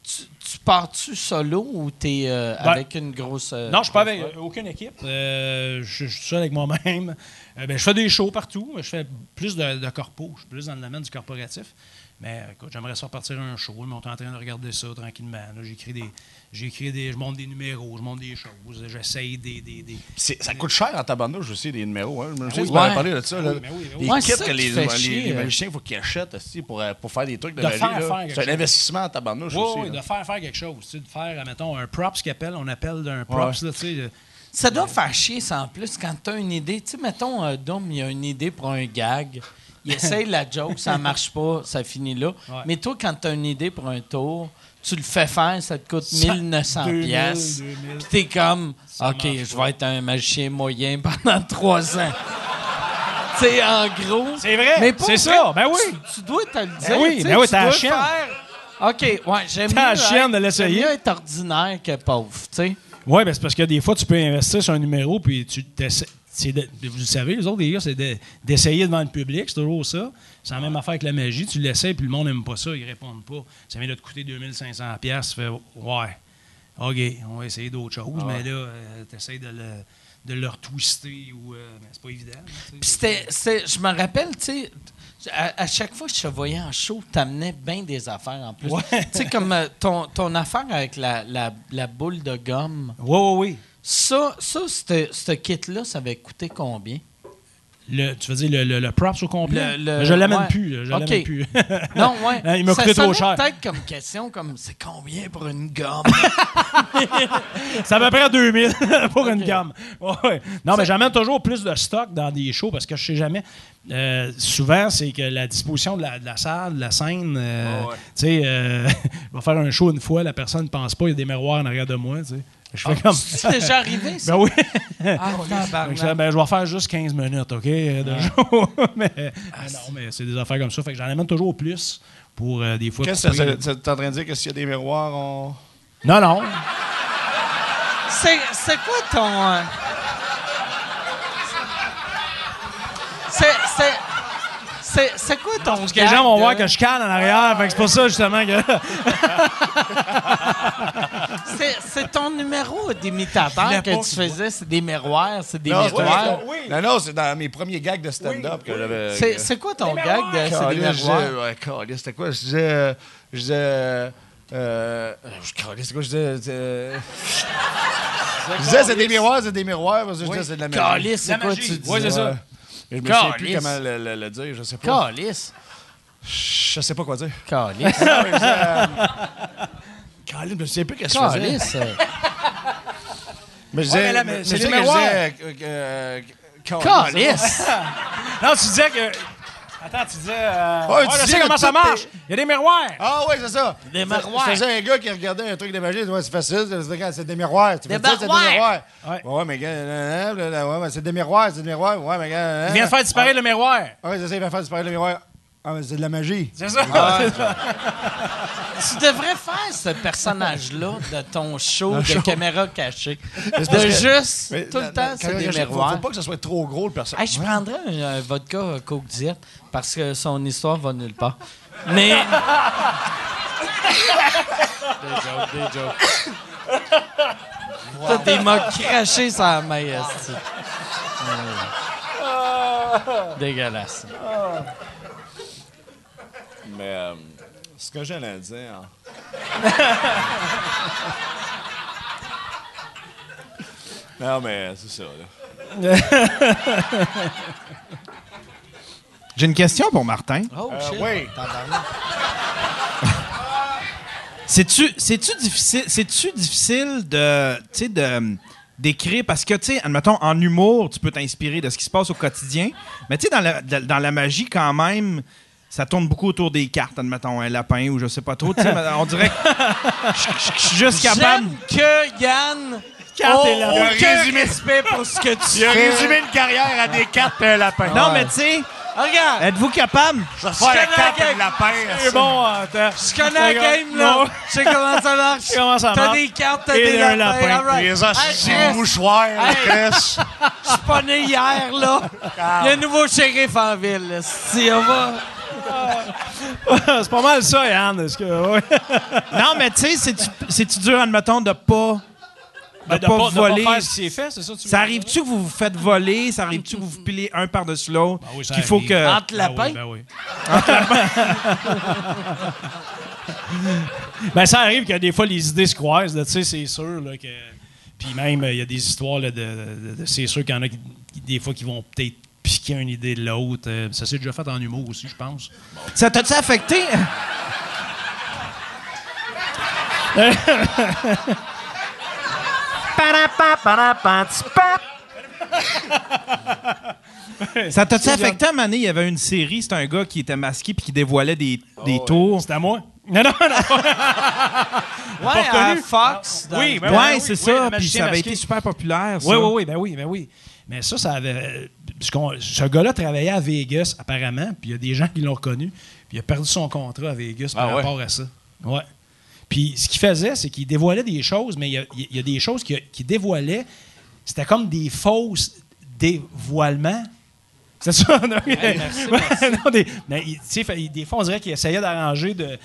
tu pars-tu solo ou t'es euh, Ben, avec une grosse. euh, Non, je suis pas avec aucune équipe. Je, suis seul avec moi-même. Ben, je fais des shows partout. Je fais plus de, de corpo. Je suis plus dans le domaine du corporatif. Mais écoute, j'aimerais repartir un show. Mais on est en train de regarder ça tranquillement. Là, J'écris des. J'écris des. Je monte des numéros, je monte des choses. J'essaye des. des, des- Ça coûte cher en tabarnouche aussi, des numéros. Hein. Je me souviens, tu m'avais Ouais. parlé de ça. là. Oui, mais oui, mais oui. Les kits que les, fait les- chier, les euh. magiciens, il faut qu'ils achètent aussi, pour, euh, pour faire des trucs de, De magie. faire là. faire quelque C'est un chose. investissement en tabarnouche Oui, aussi. oui, là. de faire faire quelque chose. Tu sais, de faire, mettons, un props qu'il appelle. On appelle d'un props. Là, tu sais, Ça doit faire chier, ça, en plus, quand t'as une idée. Tu sais, mettons, euh, Dom, il a une idée pour un gag. Il essaye la joke, ça marche pas, ça finit là. Ouais. Mais toi, quand t'as une idée pour un tour, tu le fais faire, ça te coûte Ça- 1900 2000, pièces. 2000. Puis t'es comme, OK, je vais être un magicien moyen pendant trois ans. tu sais, en gros. C'est vrai, pour c'est ça, ben oui. Tu, tu dois te le dire. oui, ben oui, tu t'as la chienne. faire- OK, ouais, j'aime T'as la mieux chienne de l'essayer. Mieux être ordinaire que pauvre, tu sais. Oui, ben c'est parce que des fois, tu peux investir sur un numéro, puis tu t'essaies- c'est vous le savez, les autres, les gars, c'est de- d'essayer devant le public, c'est toujours ça. C'est la même affaire avec la magie. Tu l'essayes, puis le monde n'aime pas ça, ils répondent pas. Ça vient de te coûter 2500$. piastres, Tu fais, ouais, OK, on va essayer d'autres choses, mais là, tu essaies de le, de le retwister, ou, euh, mais c'est pas évident. c'était, je me rappelle, tu sais, à, à chaque fois que je te voyais en show, t'amenais bien des affaires en plus. Ouais. Tu sais, comme euh, ton, ton affaire avec la, la, la boule de gomme. Oui, oui, oui. Ça, ça ce ce kit-là, ça avait coûté combien? Le, tu veux dire le, le, le props au complet? Le- je l'amène ouais. plus. Je plus. Non, ouais. Il m'a coûté trop cher. peut-être comme question, comme c'est combien pour une gomme? Ça peu près 2000 pour une. Ouais. Non, mais j'amène toujours plus de stock dans des shows parce que je sais jamais. euh, souvent, c'est que la disposition de la, de la salle, de la scène, euh, tu sais, euh, je vais faire un show une fois, la personne ne pense pas, il y a des miroirs en arrière de moi, tu sais. Je fais comme. C'est déjà arrivé, ça? Ben oui. Ah, je ben, je vais faire juste 15 minutes, OK, euh, de show. mais, mais non, mais c'est des affaires comme ça. Fait que j'en amène toujours plus pour euh, des fois. Qu'est-ce que tu es en train de dire que s'il y a des miroirs, on. Non, non. C'est, c'est quoi ton. euh, C'est, c'est, quoi ton. Parce que les gens vont gag voir de- que je cale en arrière. Fait que c'est pour ça, justement, que. C'est, c'est ton numéro d'imitateur voulais que tu faisais. C'est des miroirs, c'est des Non, miroirs. ouais, Non, non, c'est dans mes premiers gags de stand-up que j'avais. C'est, c'est quoi ton gag de c'est des miroirs? disais- ouais, c'était quoi? Je disais. euh, Je disais. euh, euh, je caliste, c'est quoi? Je disais. euh, Je disais, c'est des miroirs, c'est des miroirs. Parce que je disais, c'est de la magie. C'est La quoi magie. tu dis? Ouais, c'est ça. Mais je me souviens plus comment le, le- le dire, je sais pas. Calice. Je sais pas quoi dire. Calice. Caliste, je me souviens plus qu'est-ce que je faisais. Calice. Mais je disais. mais là, mais mais c'est je les disais que je miroirs. disais, euh, euh, caliste. Calice. Non, tu disais que. Attends, tu disais. euh, Ouais, ouais, tu je sais comment ça marche. est- Il y a des miroirs. Ah oui, c'est ça. Des miroirs. Faisais un gars qui regardait un truc de magie. Ouais, c'est facile. c'est- C'est c'est des miroirs. Tu Des fais ça, c'est miroirs. des miroirs. Ouais. Ouais, mais gars, ouais, c'est des miroirs, c'est des miroirs. Ouais, mais gars. Il vient de faire disparaître le miroir. Oui, c'est ça, il va faire disparaître le miroir. Ah, mais c'est de la magie. C'est ça. Tu devrais faire ce personnage-là de ton show de caméra cachée. De juste, Mais tout le temps, c'est des quand- faut- miroirs. Faut pas que ce soit trop gros, le personnage. Hey, je prendrais un, un vodka Coke Diet parce que son histoire va nulle part. Mais. des jokes, des jokes. T'as des mots crachés sur la main. Mm. Dégueulasse. Mais euh, ce que j'allais dire. hein. non, mais c'est ça. Là. J'ai une question pour Martin. Oh, Euh, shit. oui. C'est-tu, c'est-tu difficile, c'est-tu difficile de, de d'écrire? Parce que, tu sais, admettons, en humour, tu peux t'inspirer de ce qui se passe au quotidien, mais tu sais, dans la, de- dans la magie, quand même, ça tourne beaucoup autour des cartes, admettons, un lapin ou je sais pas trop, tu sais, mais on dirait que je- je je suis juste capable. J'aime que Yann. Carte ait et lapin. aucun respect pour ce que tu Il a fais. résumé une carrière à des cartes et un lapin. Non, mais tu sais, Regarde! Êtes-vous capable? Je vais faire la de game. lapin. C'est bon, attends. Je connais la game, là! Je sais comment ça marche! Comment ça T'as marche. des cartes, t'as Et des un lapins. lapin. right. Les Hey, assis mouchoirs, Hey. Je suis pas né hier, là! Il y a un nouveau shérif en ville, là. Si on va... c'est pas mal ça, Yann. Est-ce que, ouais. Non, mais tu sais, c'est-tu- dur, admettons, de pas, de Ben, de pas pas- de pas voler? faire ce qui est fait, c'est ça tu arrive-tu que vous vous faites voler? Ça arrive-tu que vous vous pilez un par-dessus l'autre? Ben oui, ça qu'il faut arrive. que... Entre Ben lapins? oui, ben oui. ben, ça arrive que des fois, les idées se croisent, là, tu sais, c'est sûr, là, que... Puis même, il y a des histoires, là, de, de- de- c'est sûr qu'il y en a qui, qui- des fois qui vont peut-être piquer une idée de l'autre. Euh, ça s'est déjà fait en humour aussi, je pense. Ça t'a-tu affecté? Ça t'a-tu affecté à un moment donné, Il y avait une série, c'était un gars qui était masqué puis qui dévoilait des, des tours? C'est à moi? Non, non, non. Ouais, à? Fox. Oui, ben ouais, oui, c'est oui, ça. Puis ça avait masqué. été super populaire. Ça. Oui, oui, oui, ben oui, ben oui. Mais ça, ça avait. ce gars-là travaillait à Vegas, apparemment, puis il y a des gens qui l'ont reconnu, puis il a perdu son contrat à Vegas par Ah ouais? rapport à ça. Ouais. Puis ce qu'il faisait, c'est qu'il dévoilait des choses, mais il y a, il y a des choses qu'il dévoilait, c'était comme des fausses dévoilements. C'est ça? Non, merci, Ouais, merci. non, des, mais, il- des fois, on dirait qu'il essayait d'arranger de.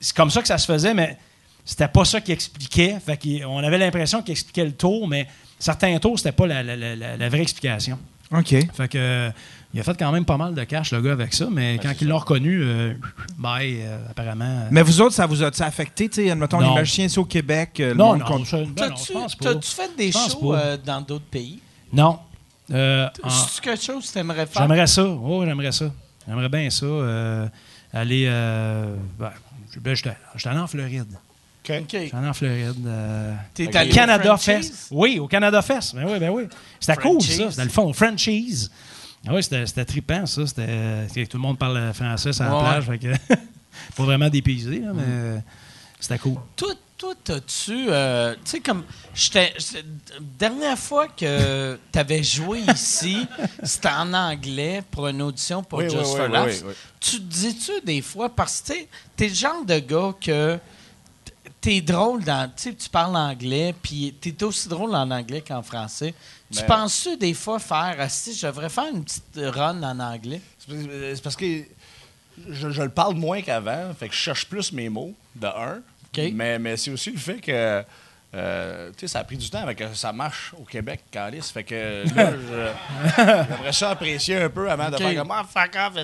C'est comme ça que ça se faisait, mais c'était pas ça qu'il expliquait. Fait qu'on avait l'impression qu'il expliquait le tour, mais certains tours, c'était pas la, la- la- la- la vraie explication. OK. Fait que il a fait quand même pas mal de cash, le gars, avec ça, mais quand il l'a reconnu, euh, bye, euh, apparemment. euh, Mais vous autres, ça vous a-tu affecté? tu sais, Admettons, Non. les magiciens ici au Québec. euh, le non, monde non, ben non, pense pas. t'as-tu fait des shows euh, dans d'autres pays? Non. Euh, en- C'est quelque chose que tu aimerais faire? J'aimerais ça. Oh, j'aimerais ça. J'aimerais bien ça. euh, aller. Euh, ben, je- ben, j'étais allé en Floride. OK. J'étais allé en Floride. euh, T'es au allé au Canada Frenchies? Fest. Oui, au Canada Fest. Ben oui, ben oui. C'était cool, ça. C'était le fun. Frenchies. Ah oui, c'était c'était trippant, ça. C'était, tout le monde parle français sur la Ouais. plage. Fait que, pas vraiment dépaysé, là, mais euh, c'était cool. Toi, toi, t'as-tu. euh, tu sais, comme. j'étais- Dernière fois que t'avais joué ici, c'était en anglais pour une audition pour Oui, Just oui, for oui, Laughs. oui, oui. Tu te dis-tu des fois, parce que t'es le genre de gars que. T'es drôle dans. Tu sais, tu parles anglais, puis t'es aussi drôle en anglais qu'en français. Tu Ben- penses-tu des fois faire. ah, Si, je devrais faire une petite run en anglais? C'est parce que je, je le parle moins qu'avant, fait que je cherche plus mes mots, de un. Mais, mais c'est aussi le fait que euh, tu sais, ça a pris du temps avec que ça marche au Québec, Calice. Fait que là, je- j'aimerais ça apprécier un peu avant de faire comme Ah, fuck off,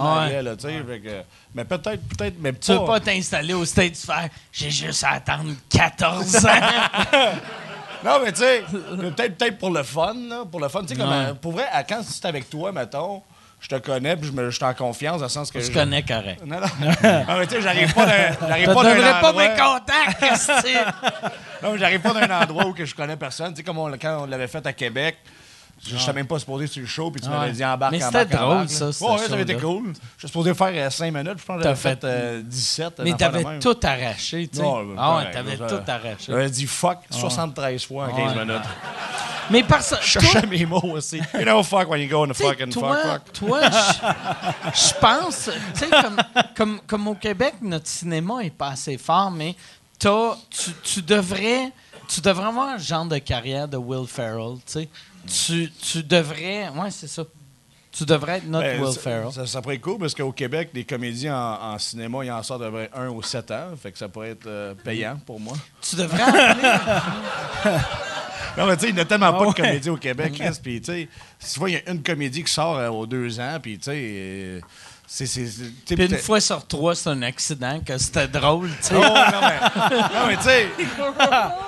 en anglais, là, tu sais. Que- Mais peut-être, peut-être, mais Tu veux pas. pas t'installer au States faire j'ai juste à attendre 14 ans. Non, mais tu sais, peut-être peut pour le fun, là, pour le fun. Tu sais, comme, Ouais. euh, pour vrai, à- quand c'est avec toi, mettons, je te connais, puis je suis en confiance, dans le sens que. Je je- connais correct. Non, non. non, mais tu sais, j'arrive pas d'un j'arrive pas d'un pas mes contacts. Non, mais j'arrive pas d'un endroit où que je connais personne. Tu sais, comme on- quand on l'avait fait à Québec, je ne même pas supposé sur le show, puis tu m'avais dit embarque, Mais c'était drôle, ça, Ouais, ça avait été cool. Je suis supposé faire 5 minutes, je pense que j'avais fait fait- euh, 17. Mais t'avais tout arraché, tu sais. Ah ouais, t'avais tout arraché. J'avais dit fuck 73 fois en 15 Ouais. minutes. Mais que. Je cherchais mes mots aussi. You know fuck when you go in the Tu sais, fucking toi, fuck fuck. toi, je pense, tu sais, comme, comme, comme au Québec, notre cinéma est pas assez fort, mais tu, tu devrais, tu devrais avoir un genre de carrière de Will Ferrell, tu sais. Tu, tu devrais, ouais, c'est ça. Tu devrais être notre Ben, Will Ferrell. Ça, ça pourrait être cool parce qu'au Québec, des comédies en, en cinéma, il en sort de vrai 1 ou 7 ans. Fait que ça pourrait être euh, payant pour moi. Tu devrais appeler. Non, mais tu sais, il n'y a tellement pas ouais. de comédie au Québec, Chris. Puis, tu sais, vois, il y a une comédie qui sort euh, aux deux ans, puis, tu sais, euh, Puis une fois sur trois, c'est un accident, que c'était drôle. Oh, non, mais, non, mais tu sais,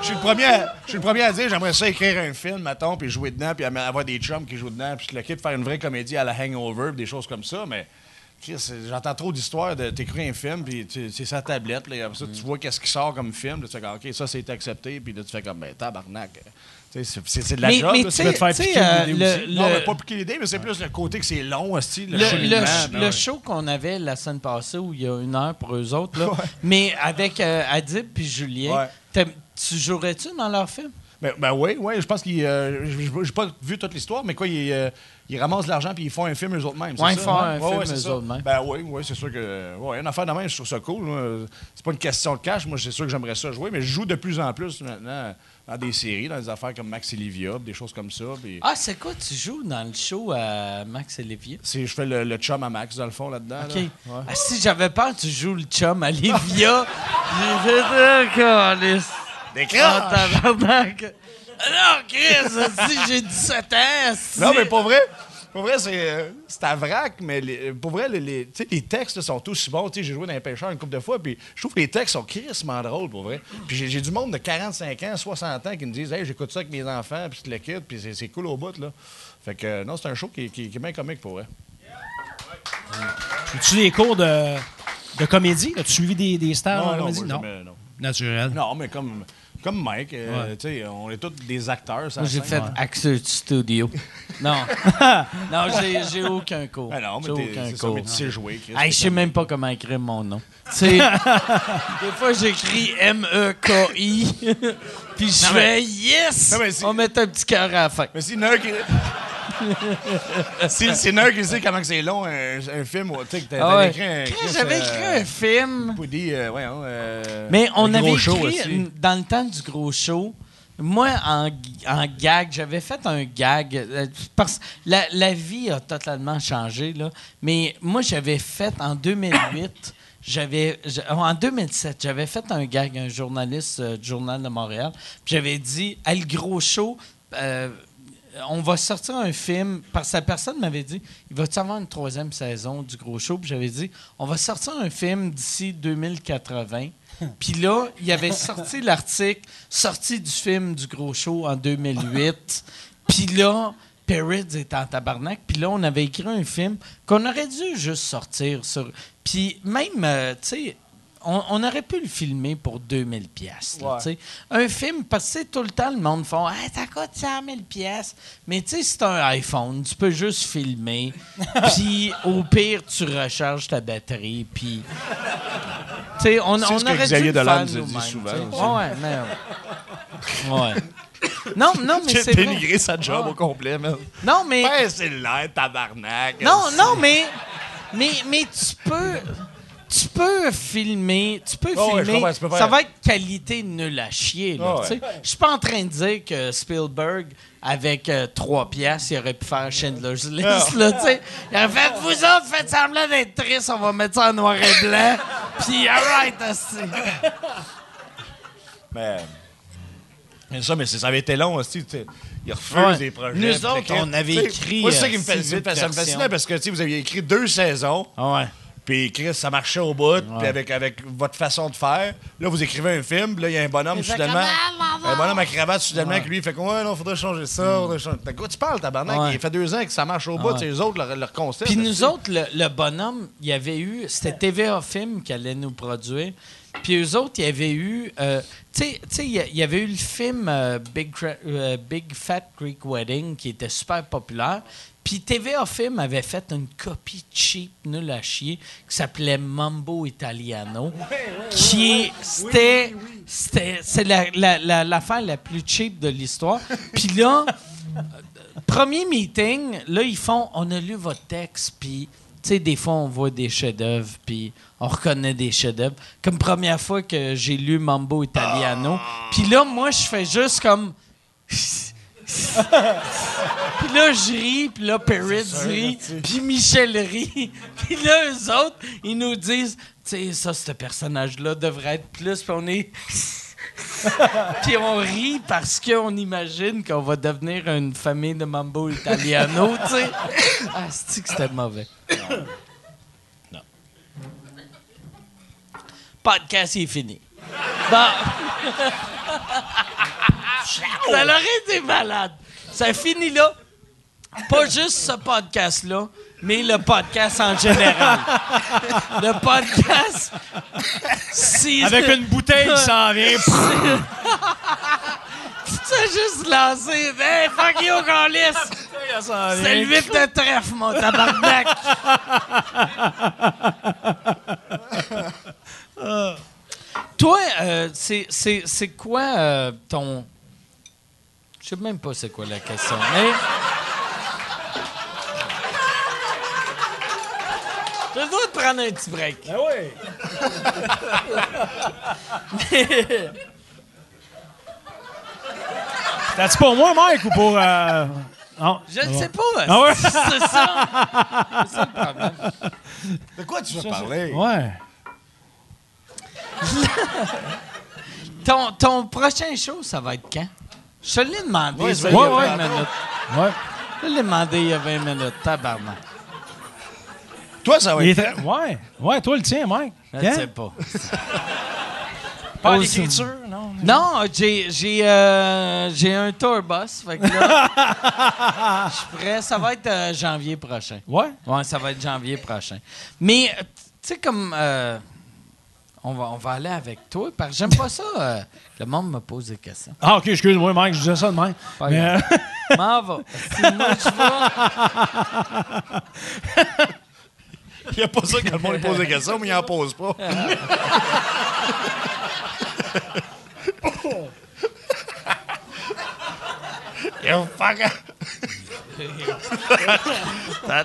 je suis le premier à- je suis le premier à dire j'aimerais ça écrire un film, mettons, puis jouer dedans, puis avoir des chums qui jouent dedans, puis le kit faire une vraie comédie à la Hangover, puis des choses comme ça, mais. J'entends trop d'histoires de t'écrire un film, puis c'est sa tablette, et après ça, tu vois qu'est-ce qui sort comme film, là, tu fais comme, OK, ça, c'est accepté, puis là, tu fais comme, ben, tabarnak. C'est de la Mais, job, mais là, tu tu veux sais, te faire piquer euh, le-. Non, le- pas piquer l'idée, mais c'est plus le côté que c'est long, aussi, le, Le, ben ouais. show qu'on avait la semaine passée où il y a une heure pour eux autres, là, mais avec euh, Adib puis Julien, Ouais. tu jouerais-tu dans leur film? Ben, ben oui, oui, je pense qu'il. euh, j'ai pas vu toute l'histoire, mais quoi, ils, euh, ils ramassent de l'argent puis ils font un film eux autres mêmes. c'est Ouais, ils font hein? un Ouais, film ouais, c'est eux ça. autres mêmes. Ben oui, oui, c'est sûr que. Ouais, une affaire de même, je trouve ça cool. C'est pas une question de cash. Moi, c'est sûr que j'aimerais ça jouer, mais je joue de plus en plus maintenant dans des séries, dans des affaires comme Max et Livia, des choses comme ça. Ah, c'est quoi tu joues dans le show à Max et c'est- je fais le, le chum à Max, dans le fond, là-dedans. OK. là. Ouais. Ah, si j'avais peur tu joues le chum à Livia, j'ai fait câlisse. Des Ah, crashs! tabarnak. Alors, Chris, si j'ai 17 ans, Non, mais pour vrai, pour vrai, c'est, euh, c'est à vrac, mais les- pour vrai, les, les, tu les textes là, sont aussi bons. Tu sais, J'ai joué dans les pêcheurs une couple de fois, puis je trouve que les textes sont crissement drôles, pour vrai. Puis j'ai, j'ai du monde de 45 ans, 60 ans qui me disent Hey, j'écoute ça avec mes enfants, puis tu le quittes, puis c'est, c'est cool au bout, là. Fait que, euh, non, c'est un show qui, qui- qui est bien comique, pour vrai. As-tu des cours de, de comédie? As-tu suivi des, des stars non, en non, comédie? moi, Non. jamais, non. Naturel. Non, mais comme, comme Mike, euh, Ouais. tu sais, on est tous des acteurs. ça Moi, j'ai fait Access Studio. Non. non, j'ai, j'ai aucun cours. Ben non, mais j'ai t'es- aucun c'est ça, cours. mais tu sais jouer, Chris. Hey, je sais même pas comment écrire mon nom. Tu sais, des fois, j'écris M-E-K-I, puis je fais yes! Non, mais c'est- On met un petit cœur à la fin. Mais si Nerd qui. si c'est Nerd qui sait comment que c'est long, un, un film, tu sais, que t'as Ah t'avais ouais. écrit un. J'avais écrit un film. Euh, voyons, euh, Mais on le avait écrit, dans le temps du gros show, moi, en, en gag, j'avais fait un gag. euh, Parce la, la vie a totalement changé, là. Mais moi, j'avais fait en 2008. J'avais, j'- en 2007, j'avais fait un gag, un journaliste euh, du Journal de Montréal. J'avais dit, à le gros show, euh, on va sortir un film. Parce que la personne m'avait dit, il va-tu avoir une troisième saison du gros show? Puis j'avais dit, on va sortir un film d'ici 2080. Puis là, il avait sorti l'article, sorti du film du gros show en 2008. Puis là, Perrids est en tabarnak. Puis là, on avait écrit un film qu'on aurait dû juste sortir sur. Puis même, euh, tu sais, on, on aurait pu le filmer pour 2000 pièces. Un film, parce que tu sais, tout le temps, le monde font ah, ça coûte 100 000 pièces. Mais tu sais, c'est un iPhone, tu peux juste filmer. Puis au pire, tu recharges ta batterie. Puis. Tu sais, on, ce que aurait Xavier dû le faire nous a dit nous-mêmes, souvent. Ouais, mais. Ouais. Non, non, mais c'est dénigré sa job Ah. au complet, man. Non, mais. Ben, c'est l'air, tabarnak. Non, non, mais, mais, mais tu peux. Tu peux filmer, tu peux Oh, filmer. ça va être qualité nulle à chier. là, Oh, tu sais. Je suis pas en train de dire que Spielberg, avec euh, trois piastres, il aurait pu faire Schindler's List. Ah. Là, tu sais. il aurait fait, vous autres, faites semblant d'être triste, on va mettre ça en noir et blanc. Puis, alright, asti. Mais. Mais ça, mais ça avait été long aussi. tu sais. Ils refusent Ouais. des projets. Nous autres, on avait écrit, Moi, c'est ça euh, qui me huit fascinait parce que tu sais, vous aviez écrit deux saisons. Ah ouais. Puis Chris, ça marchait au bout, puis avec, avec votre façon de faire. Là, vous écrivez un film, puis là, il y a un bonhomme, soudainement. Un bonhomme à cravate, soudainement, qui lui fait quoi, ouais, non, faudrait changer ça, faudrait changer. De quoi tu parles, tabarnak? Ouais. Il fait deux ans que ça marche au bout, Ouais. c'est les autres, leur, leur concept. Puis nous autres, le, le bonhomme, il y avait eu. C'était TVA Film qui allait nous produire. Puis eux autres, il y avait eu. euh, tu sais- il y avait eu le film euh, Big, euh, Big Fat Greek Wedding qui était super populaire. Puis TVA Film avait fait une copie cheap, nulle à chier, qui s'appelait Mambo Italiano. Qui est. C'était. C'était. C'est la- la- la- l'affaire la, plus cheap de l'histoire. Puis là. Premier meeting, là, ils font on a lu votre texte, puis, sais, des fois, on voit des chefs-d'œuvre, puis on reconnaît des chefs-d'œuvre. Comme première fois que j'ai lu Mambo Italiano. Puis là, moi, je fais juste comme. puis là, je ris, puis là, Perry rit, puis Michel rit. Puis là, eux autres, ils nous disent, tu sais, ça, ce personnage-là devrait être plus, puis on est. Puis on rit parce qu'on imagine qu'on va devenir une famille de mambo italiano, tu sais. Ah, c'est que c'était mauvais? Non. Podcast, il est fini. Bon. Ça aurait été malade. Ça finit là. Pas juste ce podcast-là, mais le podcast en général. Le podcast. si- Avec une bouteille qui s'en vient. Tu t'es juste lancé. Hey, fuck you, Carlis! C'est le 8 de trèfle, mon tabarnak! Toi, euh, c'est quoi euh, ton. Je sais même pas c'est quoi la question, mais... Droit de prendre un petit break. Ah oui. T'as-tu pour moi, Mike, ou pour. euh, Non? Je ne sais pas. Ah ouais? C'est ça. C'est ça le problème. De quoi tu veux parler? Ouais. Ton, ton prochain show, ça va être quand? Je te l'ai demandé. Ouais, ça, ouais, il y a ouais. 20 minutes. Ouais. Je te l'ai demandé il y a 20 minutes. Tabarnak. Toi, ça va être. Ouais. Ouais, toi, le tien, Mike. Je ne sais pas. Pas Au- l'écriture, non? Non, j'ai j'ai euh, j'ai un tour bus. Fait que là, je suis prêt. Ça va être euh, janvier prochain. Ouais? Ouais, ça va être janvier prochain. Mais, euh, tu sais, comme. euh, on, va, on va aller avec toi, parce que j'aime pas ça. euh, le monde me pose des questions. Ah, OK, excuse-moi, Mike, je disais ça de même. Pas Mais, M'en va. Sinon, tu vas. Il n'y a pas ça que le monde pose des questions, mais il n'en pose pas. You fucker.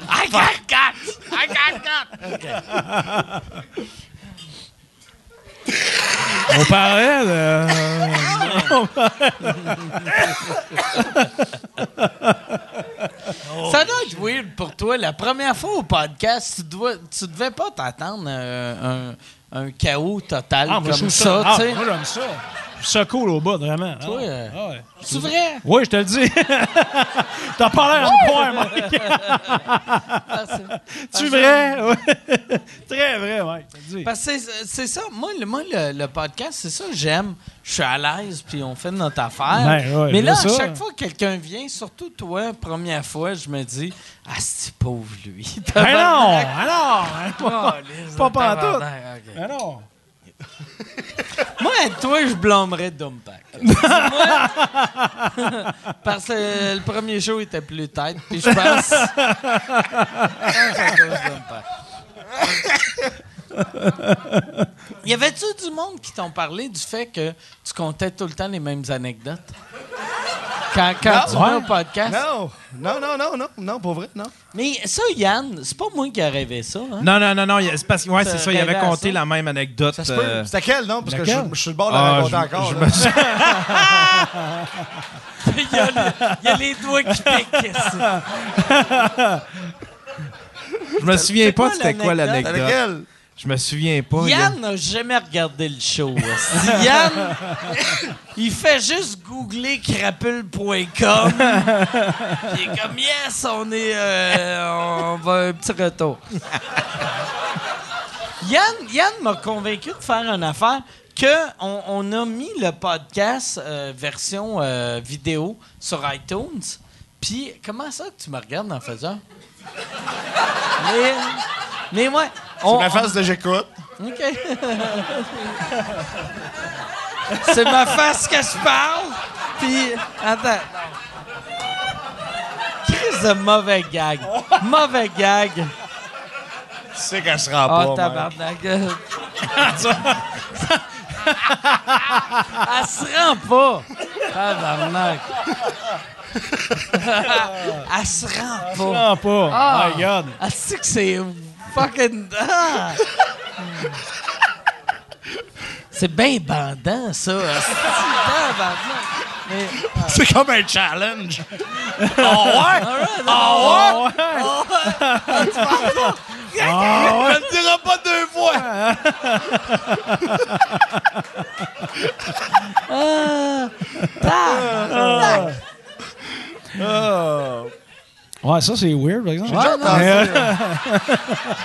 I got guts! I got guts! on parlait de. Ça doit être weird pour toi. La première fois au podcast, tu, dois, tu devais pas t'attendre euh, un, un chaos total Ah, comme trouve ça, Ah, moi, j'aime ça. Ça cool au bout, vraiment. Toi, Ah, euh, ah ouais. C'est vrai? Oui, je te le dis. T'as pas l'air en point, Mike. Ah, c'est- Tu vrai? Ouais. Très vrai, Mike. Parce que c'est ça. Moi, le, moi, le, le podcast, c'est ça que j'aime. Je suis à l'aise, puis on fait notre affaire. Ben, Mais là, à chaque fois que quelqu'un vient, surtout toi, première fois, je me dis Ah, c'est pauvre lui. Ben non! Ben non! Pas, Pas pantoute. Ok. Ben non! Moi, toi, je blâmerais Dumpack. Moi, parce que le premier show était plus tête, puis je pense. Y avait-tu du monde qui t'ont parlé du fait que tu comptais tout le temps les mêmes anecdotes? Quand, quand tu Ouais. vas au podcast? Non, non, non, non, non, non, pour vrai, non. Mais ça, Yann, c'est pas moi qui ai rêvé ça. Hein? Non, non, non, non. a- C'est parce que, ouais, c'est ça. Il avait compté la même anecdote. Ça se peut. euh, C'était quel, non? Parce que je, je suis le bord de la ah, raconter encore. je me- il, y a, le- il y a les doigts qui piquent. Je me souviens pas c'était quoi l'anecdote? Je me souviens pas. Yann n'a jamais regardé le show. Yann, il fait juste googler crapule.com. Il est comme yes, on est, euh, on va un petit retour. Yann, Yann m'a convaincu de faire une affaire que on a mis le podcast euh, version euh, vidéo sur iTunes. Puis comment ça que tu me regardes en faisant? Mais, mais ouais. C'est ma face de j'écoute. OK. C'est ma face que je parle. Puis, attends. Crise de mauvais gag. Mauvais gag. Tu sais qu'elle se rend Oh, pas. man. tabarnak. Elle se rend pas. Tabarnak. Elle se rend pas. Non, pas. Ah. My God. Ah, c'est que c'est fucking. Ah. C'est bien bandant, ça. Ah, c'est tabarnak. Mais- C'est comme un challenge. Alright, Ah ouais? On ne le dira pas deux fois. tabarnak. Ouais, ça, c'est weird, par exemple. Mais, c'est- euh,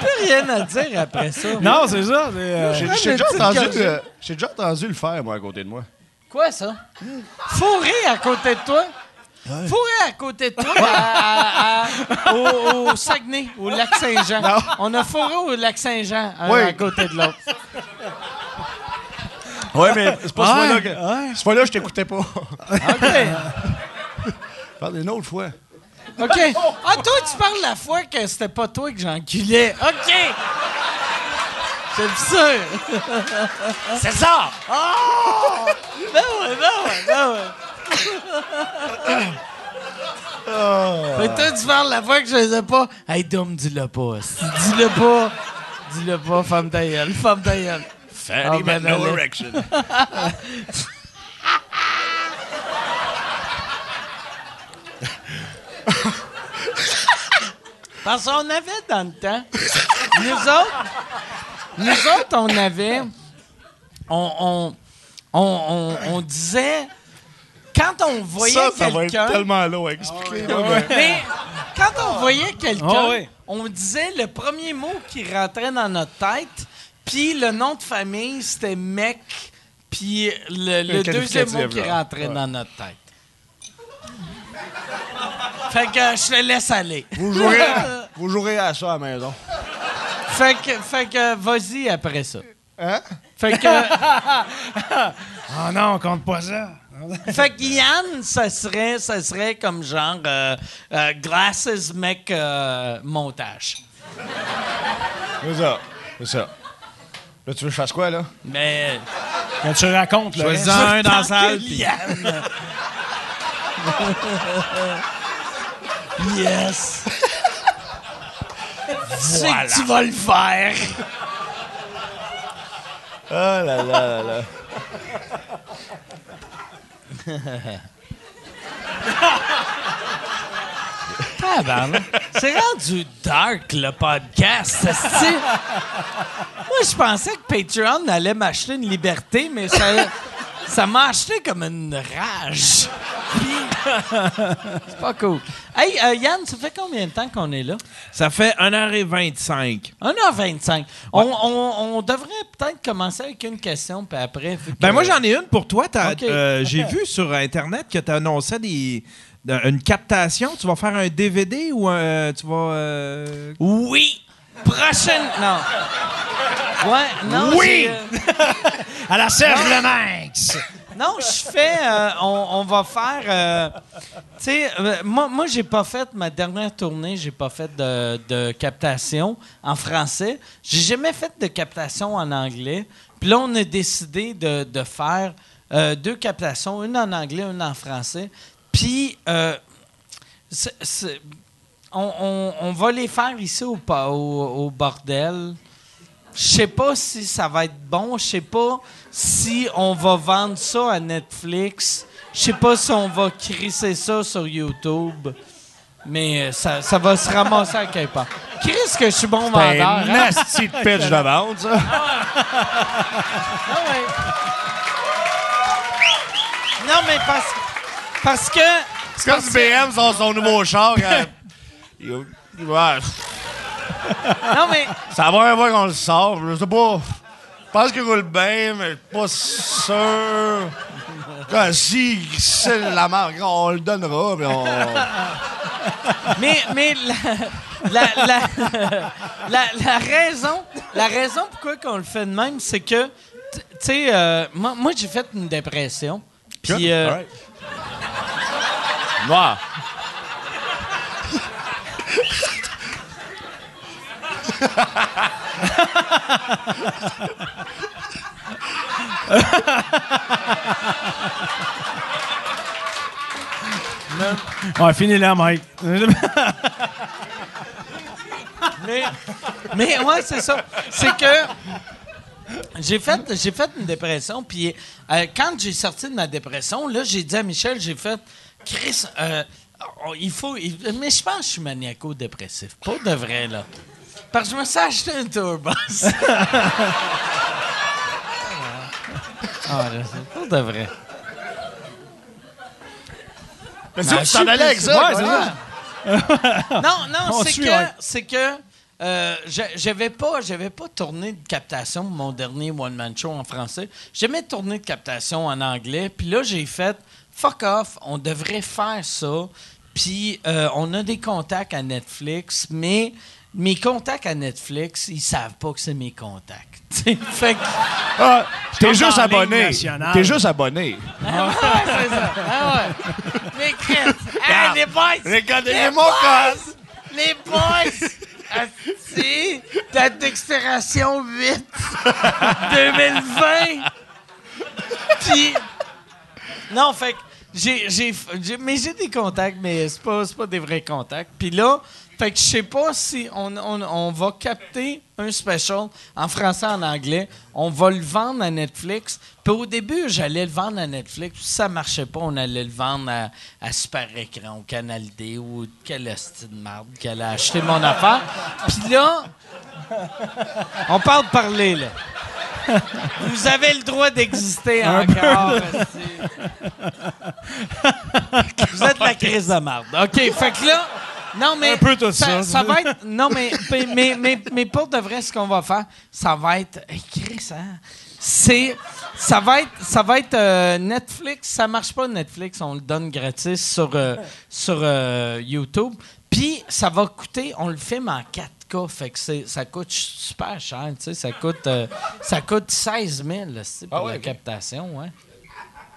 plus rien à dire après ça. non, c'est ça. c'est, euh, J'ai j'ai mais déjà, petite entendu gorgée. le- j'ai déjà entendu le faire, moi, à côté de moi. Quoi, ça? Fourré à côté de toi? Fourré à côté de toi à- à- à- au, au Saguenay, au lac Saint-Jean. Non. On a fourré au lac Saint-Jean, un Oui. à côté de l'autre. Ouais, mais c'est pas ce Ouais, fois-là que. ouais. Ce fois-là, je t'écoutais pas. OK. Parle d'une autre fois. OK. Ah, toi, tu parles la fois que c'était pas toi que j'enculais. OK. C'est sûr. C'est ça! Ben ouais, ben ouais, ben ouais. Fait que toi, tu parles la fois que je faisais pas. Hey, Dom, dis-le pas. Dis-le pas. Dis-le pas, femme ta gueule. Femme ta gueule. Fatty ben, man, no erection. Parce qu'on avait dans le temps. Nous autres, nous autres, on avait. On, on, on, on- on disait. Quand on voyait Ça, ça va être quelqu'un. tellement long à expliquer. là, mais- Mais quand on voyait quelqu'un, Ah ouais. on disait le premier mot qui rentrait dans notre tête, puis le nom de famille, c'était mec, puis le, deuxième mot qui rentrait dans notre tête. Fait que euh, je le laisse aller. Vous jouerez, vous jouerez à ça à la maison. Fait que, fait que vas-y après ça. Hein? Fait que, Ah non, on compte pas ça. fait que Yann, ça serait, ça serait comme genre euh, euh, glasses mec euh, montage. C'est ça. C'est ça. Là, tu veux que je fasse quoi, là? Mais Quand tu racontes, là. Choisis un dans la salle. Yann. Yes. Tu sais que tu vas le faire. Oh là là là là. C'est rendu dark, le podcast. Moi, je pensais que Patreon allait m'acheter une liberté, mais ça, ça m'a acheté comme une rage. C'est pas cool. Hey, euh, Yann, ça fait combien de temps qu'on est là? Ça fait 1h25. 1h25. On, on- on devrait peut-être commencer avec une question, puis après... Ben moi j'en ai une pour toi. Euh, J'ai vu sur internet que tu annonçais des de- une captation. Tu vas faire un DVD ou un, tu vas euh, Oui! Prochaine... Non. Ouais, non, Oui! euh, À la Serge Le Manx! Non, je fais. euh, on, on va faire. euh, tu sais, euh, moi, moi j'ai pas fait ma dernière tournée, j'ai pas fait de, de captation en français. J'ai jamais fait de captation en anglais. Puis là, on a décidé de, de faire deux captations, une en anglais, une en français. Puis. On, on- on va les faire ici au, au, au bordel. Je sais pas si ça va être bon. Je sais pas si on va vendre ça à Netflix. Je sais pas si on va crisser ça sur YouTube. Mais euh, ça, ça va se ramasser à quelque part. Chris, que je suis bon vendeur. Ben, hein? nasty pitch de vente, ça. Ah ouais. Non, mais parce, parce que. C'est comme si BM, son nouveau char. Il, il va- Non, mais. ça va un fois qu'on le sort. Je sais pas. Je pense qu'il roule bien, mais pas sûr. Quand, si c'est la marque, on le donnera. Mais on... Mais, mais la, la, la, la, la raison, la raison pourquoi qu'on le fait de même, c'est que, tu sais, euh, moi, moi j'ai fait une dépression. Puis, euh. Noir. Ouais, finis là, Mike. mais, mais ouais, c'est ça. C'est que j'ai fait, j'ai fait une dépression. Puis euh, quand j'ai sorti de ma dépression, là, j'ai dit à Michel, j'ai fait, Chris, euh, oh, il faut, mais je pense que je suis maniaco-dépressif. Pas de vrai, là. Parce que je me suis acheté un tourbus. ah, là, c'est pas de vrai. Mais tu t'en allais avec ça? Ouais, c'est ça. Non, non, On c'est que, c'est que euh, j'a- j'avais pas, j'avais pas tourné de captation pour mon dernier one man show en français. J'aimais tourner de captation en anglais. Puis là, j'ai fait fuck off. On devrait faire ça. Puis euh, on a des contacts à Netflix, mais mes contacts à Netflix, ils savent pas que c'est mes contacts. Fait que Ah, T'es juste abonné. T'es juste abonné. ah ouais, c'est ça. Ah ouais. Mais Chris, hey, les boys, Regardez mon boys! Les boys! Asti, date d'expiration 8 2020! Puis. Non, fait, que- j'ai, j'ai, j'ai- mais j'ai des contacts, mais c'est pas, c'est pas des vrais contacts. Puis là, fait que je sais pas si on, on, on va capter un special en français, en anglais. On va le vendre à Netflix. Puis au début, j'allais le vendre à Netflix. Si ça marchait pas, on allait le vendre à, à Super Écran, au Canal D ou quel esti de marde qui allait acheter mon affaire. Puis là, on parle de parler, là. Vous avez le droit d'exister encore. Vous êtes la crise de marde. OK, fait que là... Non, mais... Un peu tout ça. Ça va être... Non, mais, mais, mais, mais, mais pour de vrai, ce qu'on va faire, ça va être... Hey, Chris, hein? C'est... Ça va être, ça va être euh, Netflix. Ça marche pas Netflix, on le donne gratis sur, euh, sur euh, YouTube. Puis ça va coûter, on le filme en 4K, fait que c'est- ça coûte super cher, tu sais, ça coûte, euh, ça coûte 16 000 là, c'est pour Ah ouais, la captation, ouais.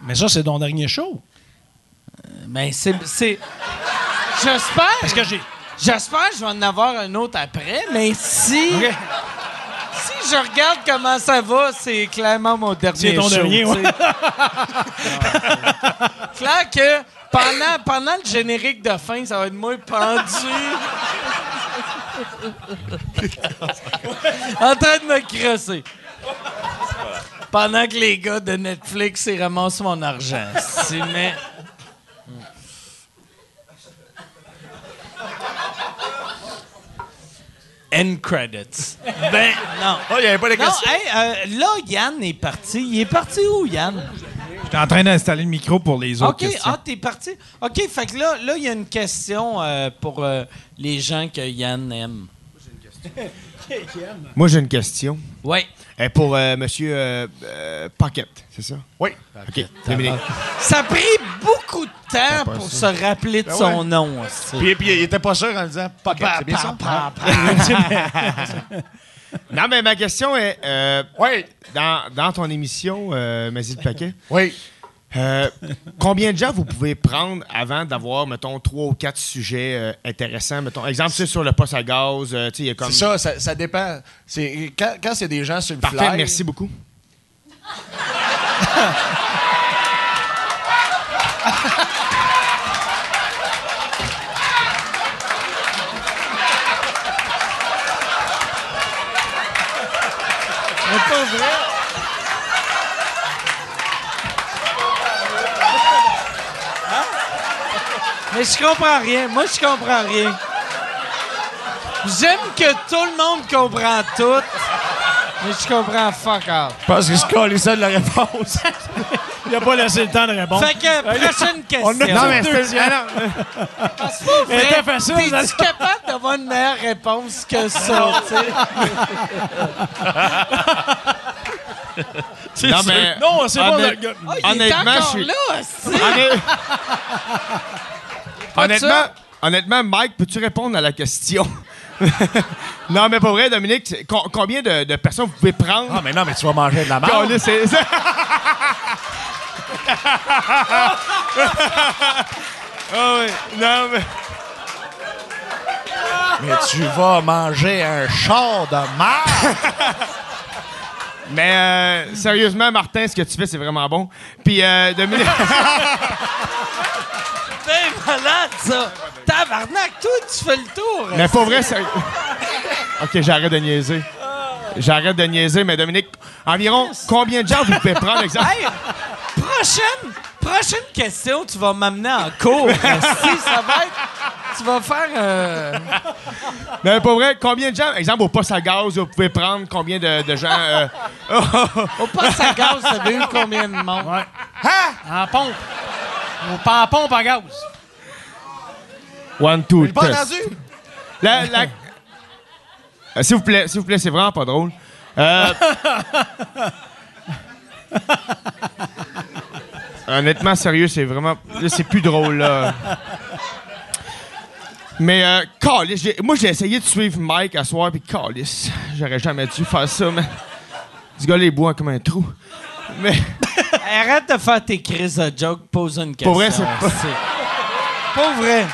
Mais ça, c'est ton dernier show. Mais c'est, c'est, j'espère, Parce que j'ai. j'espère que je vais en avoir un autre après, mais si, si je regarde comment ça va, c'est clairement mon dernier C'est ton show, dernier, tu sais. Clair que pendant, pendant le générique de fin, ça va être moi pendu. en train de me crosser. Pendant que les gars de Netflix, ils ramassent mon argent. Si, mais... End credits. Ben, non. Oh, il n'y avait pas de Non, questions. hey, euh, là, Yann est parti. Il est parti où, Yann? J'étais en train d'installer le micro pour les autres OK, questions. ah, t'es parti. OK, fait que là, là, il y a une question euh, pour euh, les gens que Yann aime. Moi, j'ai une question. Oui. Euh, pour euh, Monsieur euh, euh, Pocket, c'est ça? Oui. OK. Dominique. Ça a pris beaucoup de temps pour se rappeler de Ben son ouais. nom. Puis, puis il était pas sûr en disant Pocket, c'est bien ça? Pa, pa, pa. Non, mais ma question est euh, Oui. dans, dans ton émission, euh, Mazie le Paquet, Oui. Euh, combien de gens vous pouvez prendre avant d'avoir, mettons, trois ou quatre sujets euh, intéressants? Mettons, exemple, tu sais, sur le poste à gaz, euh, tu sais, il y a comme. C'est ça, ça, ça dépend. C'est, quand, quand c'est des gens sur le Parfait, fly... merci beaucoup. Mais pas vrai. Mais je comprends rien. Moi, je comprends rien. J'aime que tout le monde comprend tout, mais je comprends fuck all. Je pense que je colle ça de la réponse. Il a pas laissé le temps de répondre. Fait que, prochaine question. Non, mais c'était. ah, non. C'est pas vrai. Elle était facile, T'es-tu capable d'avoir une meilleure réponse que ça, tu sais? Non, mais. non, c'est pas Honnête- le gars. Ah, il est Honnêtement, encore je suis- là, De honnêtement, ça. honnêtement, Mike, peux-tu répondre à la question? non, mais pas vrai, Dominique, combien de, de personnes vous pouvez prendre? Ah, mais non, mais tu vas manger de la merde. Oui, non, mais. Mais tu vas manger un char de merde. Mais euh, sérieusement, Martin, ce que tu fais, c'est vraiment bon. Puis, euh, Dominique. C'est malade, ça! Tabarnak, toi, tu fais le tour! mais pas vrai, sérieux. ok, j'arrête de niaiser. J'arrête de niaiser, mais Dominique, environ combien de gens vous pouvez prendre, exemple? Hey, prochaine, prochaine question, tu vas m'amener en cours. si ça va être. Tu vas faire. euh, Mais pas vrai, combien de gens, exemple, au poste à gaz, vous pouvez prendre combien de, de gens? euh, Au poste à gaz, ça eu combien de monde? Ouais. En pompe. Au pas en pompe à gaz. One, two, pas test. entendu. La- la- Euh, s'il vous plaît, s'il vous plaît, c'est vraiment pas drôle. Euh, Honnêtement, sérieux, c'est vraiment. Là, c'est plus drôle, là. Mais, euh, calice, moi, j'ai essayé de suivre Mike à soir, puis calice, j'aurais jamais dû faire ça, mais. Ce gars-là, il boit comme un trou. Mais. Arrête de faire tes crises de joke, pose une question. Pour vrai, c'est pas- Pour vrai.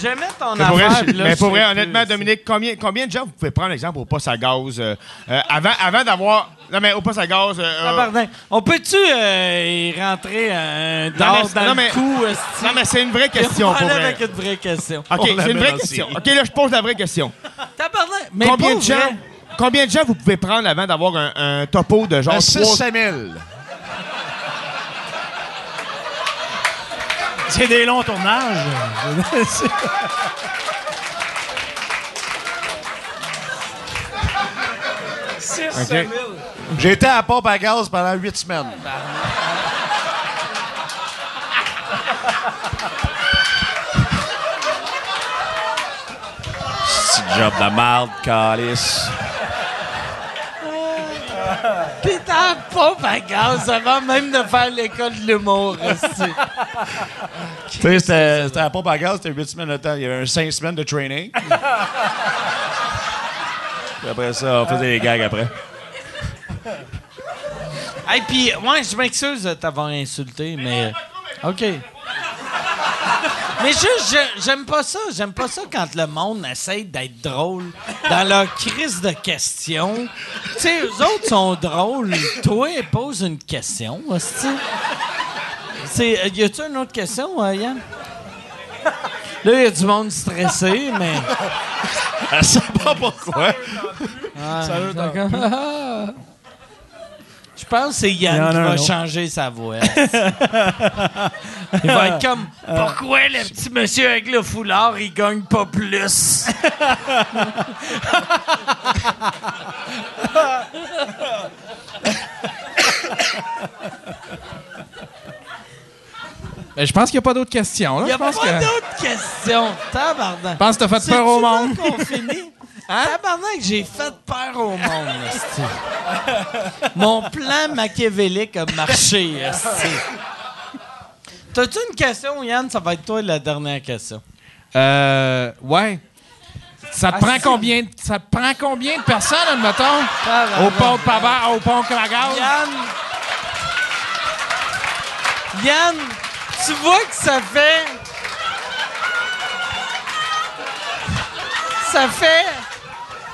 J'aimais ton Mais pour vrai, affaire. je- puis là, mais pour vrai, honnêtement. Dominique, combien, combien de gens vous pouvez prendre exemple au poste à gaz euh, euh, avant, avant d'avoir. Non, mais au poste à gaz. euh, Ah, euh, pardon. On peut-tu euh, y rentrer un dard dans non, mais- le cou? esti? non, mais c'est une vraie question On pour va aller vrai. avec une vraie question. OK, c'est une vraie aussi. question. OK, là, je pose la vraie question. Tabarnak. Mais Combien de, gens, vrai? Combien de gens vous pouvez prendre avant d'avoir un, un topo de genre Un 3 6 000. C'est des longs tournages. OK. J'ai été à la pompe à gaz pendant 8 semaines. Petit job de merde, calice. Pis t'as pompe à gaz avant même de faire l'école de l'humour. Tu sais, c'était la pompe à gaz, c'était 8 semaines de temps. Il y avait un 5 semaines de training. Puis après ça, on faisait des gags après. Hey, puis, ouais, je m'excuse de t'avoir insulté, mais. OK. Mais juste, je- j'aime pas ça. J'aime pas ça quand le monde essaie d'être drôle dans leur crise de questions. Tu sais, eux autres sont drôles. Toi, pose une question. C'est, euh, y a-tu une autre question, euh, Yann? Là, il y a du monde stressé, mais. Elle sait pas pourquoi. Ah, d'accord. Je pense que c'est Yann qui un va changer sa voix. il va être comme Pourquoi le petit monsieur avec le foulard, il gagne pas plus? Ben, je pense qu'il n'y a pas d'autres questions. Il n'y a Je pas pense que- d'autres questions. Tabarnak. Je pense que t'as fait peur au monde. qu'on finit? Tabarnak, j'ai fait peur au monde. Mon plan machiavélique a marché. T'as-tu une question, Yann? Ça va être toi la dernière question. Euh, ouais. Ça te Ah, prend combien ça te prend combien de personnes admettons? Tabarnak. au pont de Pavard, au pont de la gare? Yann! Yann, tu vois que ça fait. Ça fait.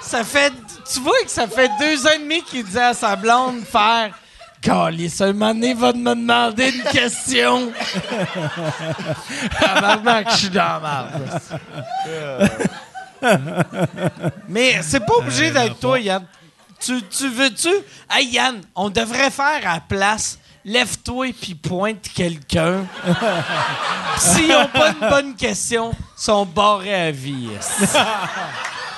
Ça fait. Tu vois que ça fait deux ans et demi qu'il disait à sa blonde faire. Moment donné, il va me demander une question. Tabarnak, je suis dans la merde. Mais c'est pas obligé d'être toi, Yann. Tu, tu veux-tu? Hey, Yann, on devrait faire à la place. Lève-toi puis pointe quelqu'un. S'ils n'ont pas une bonne question, ils sont barrés à vie.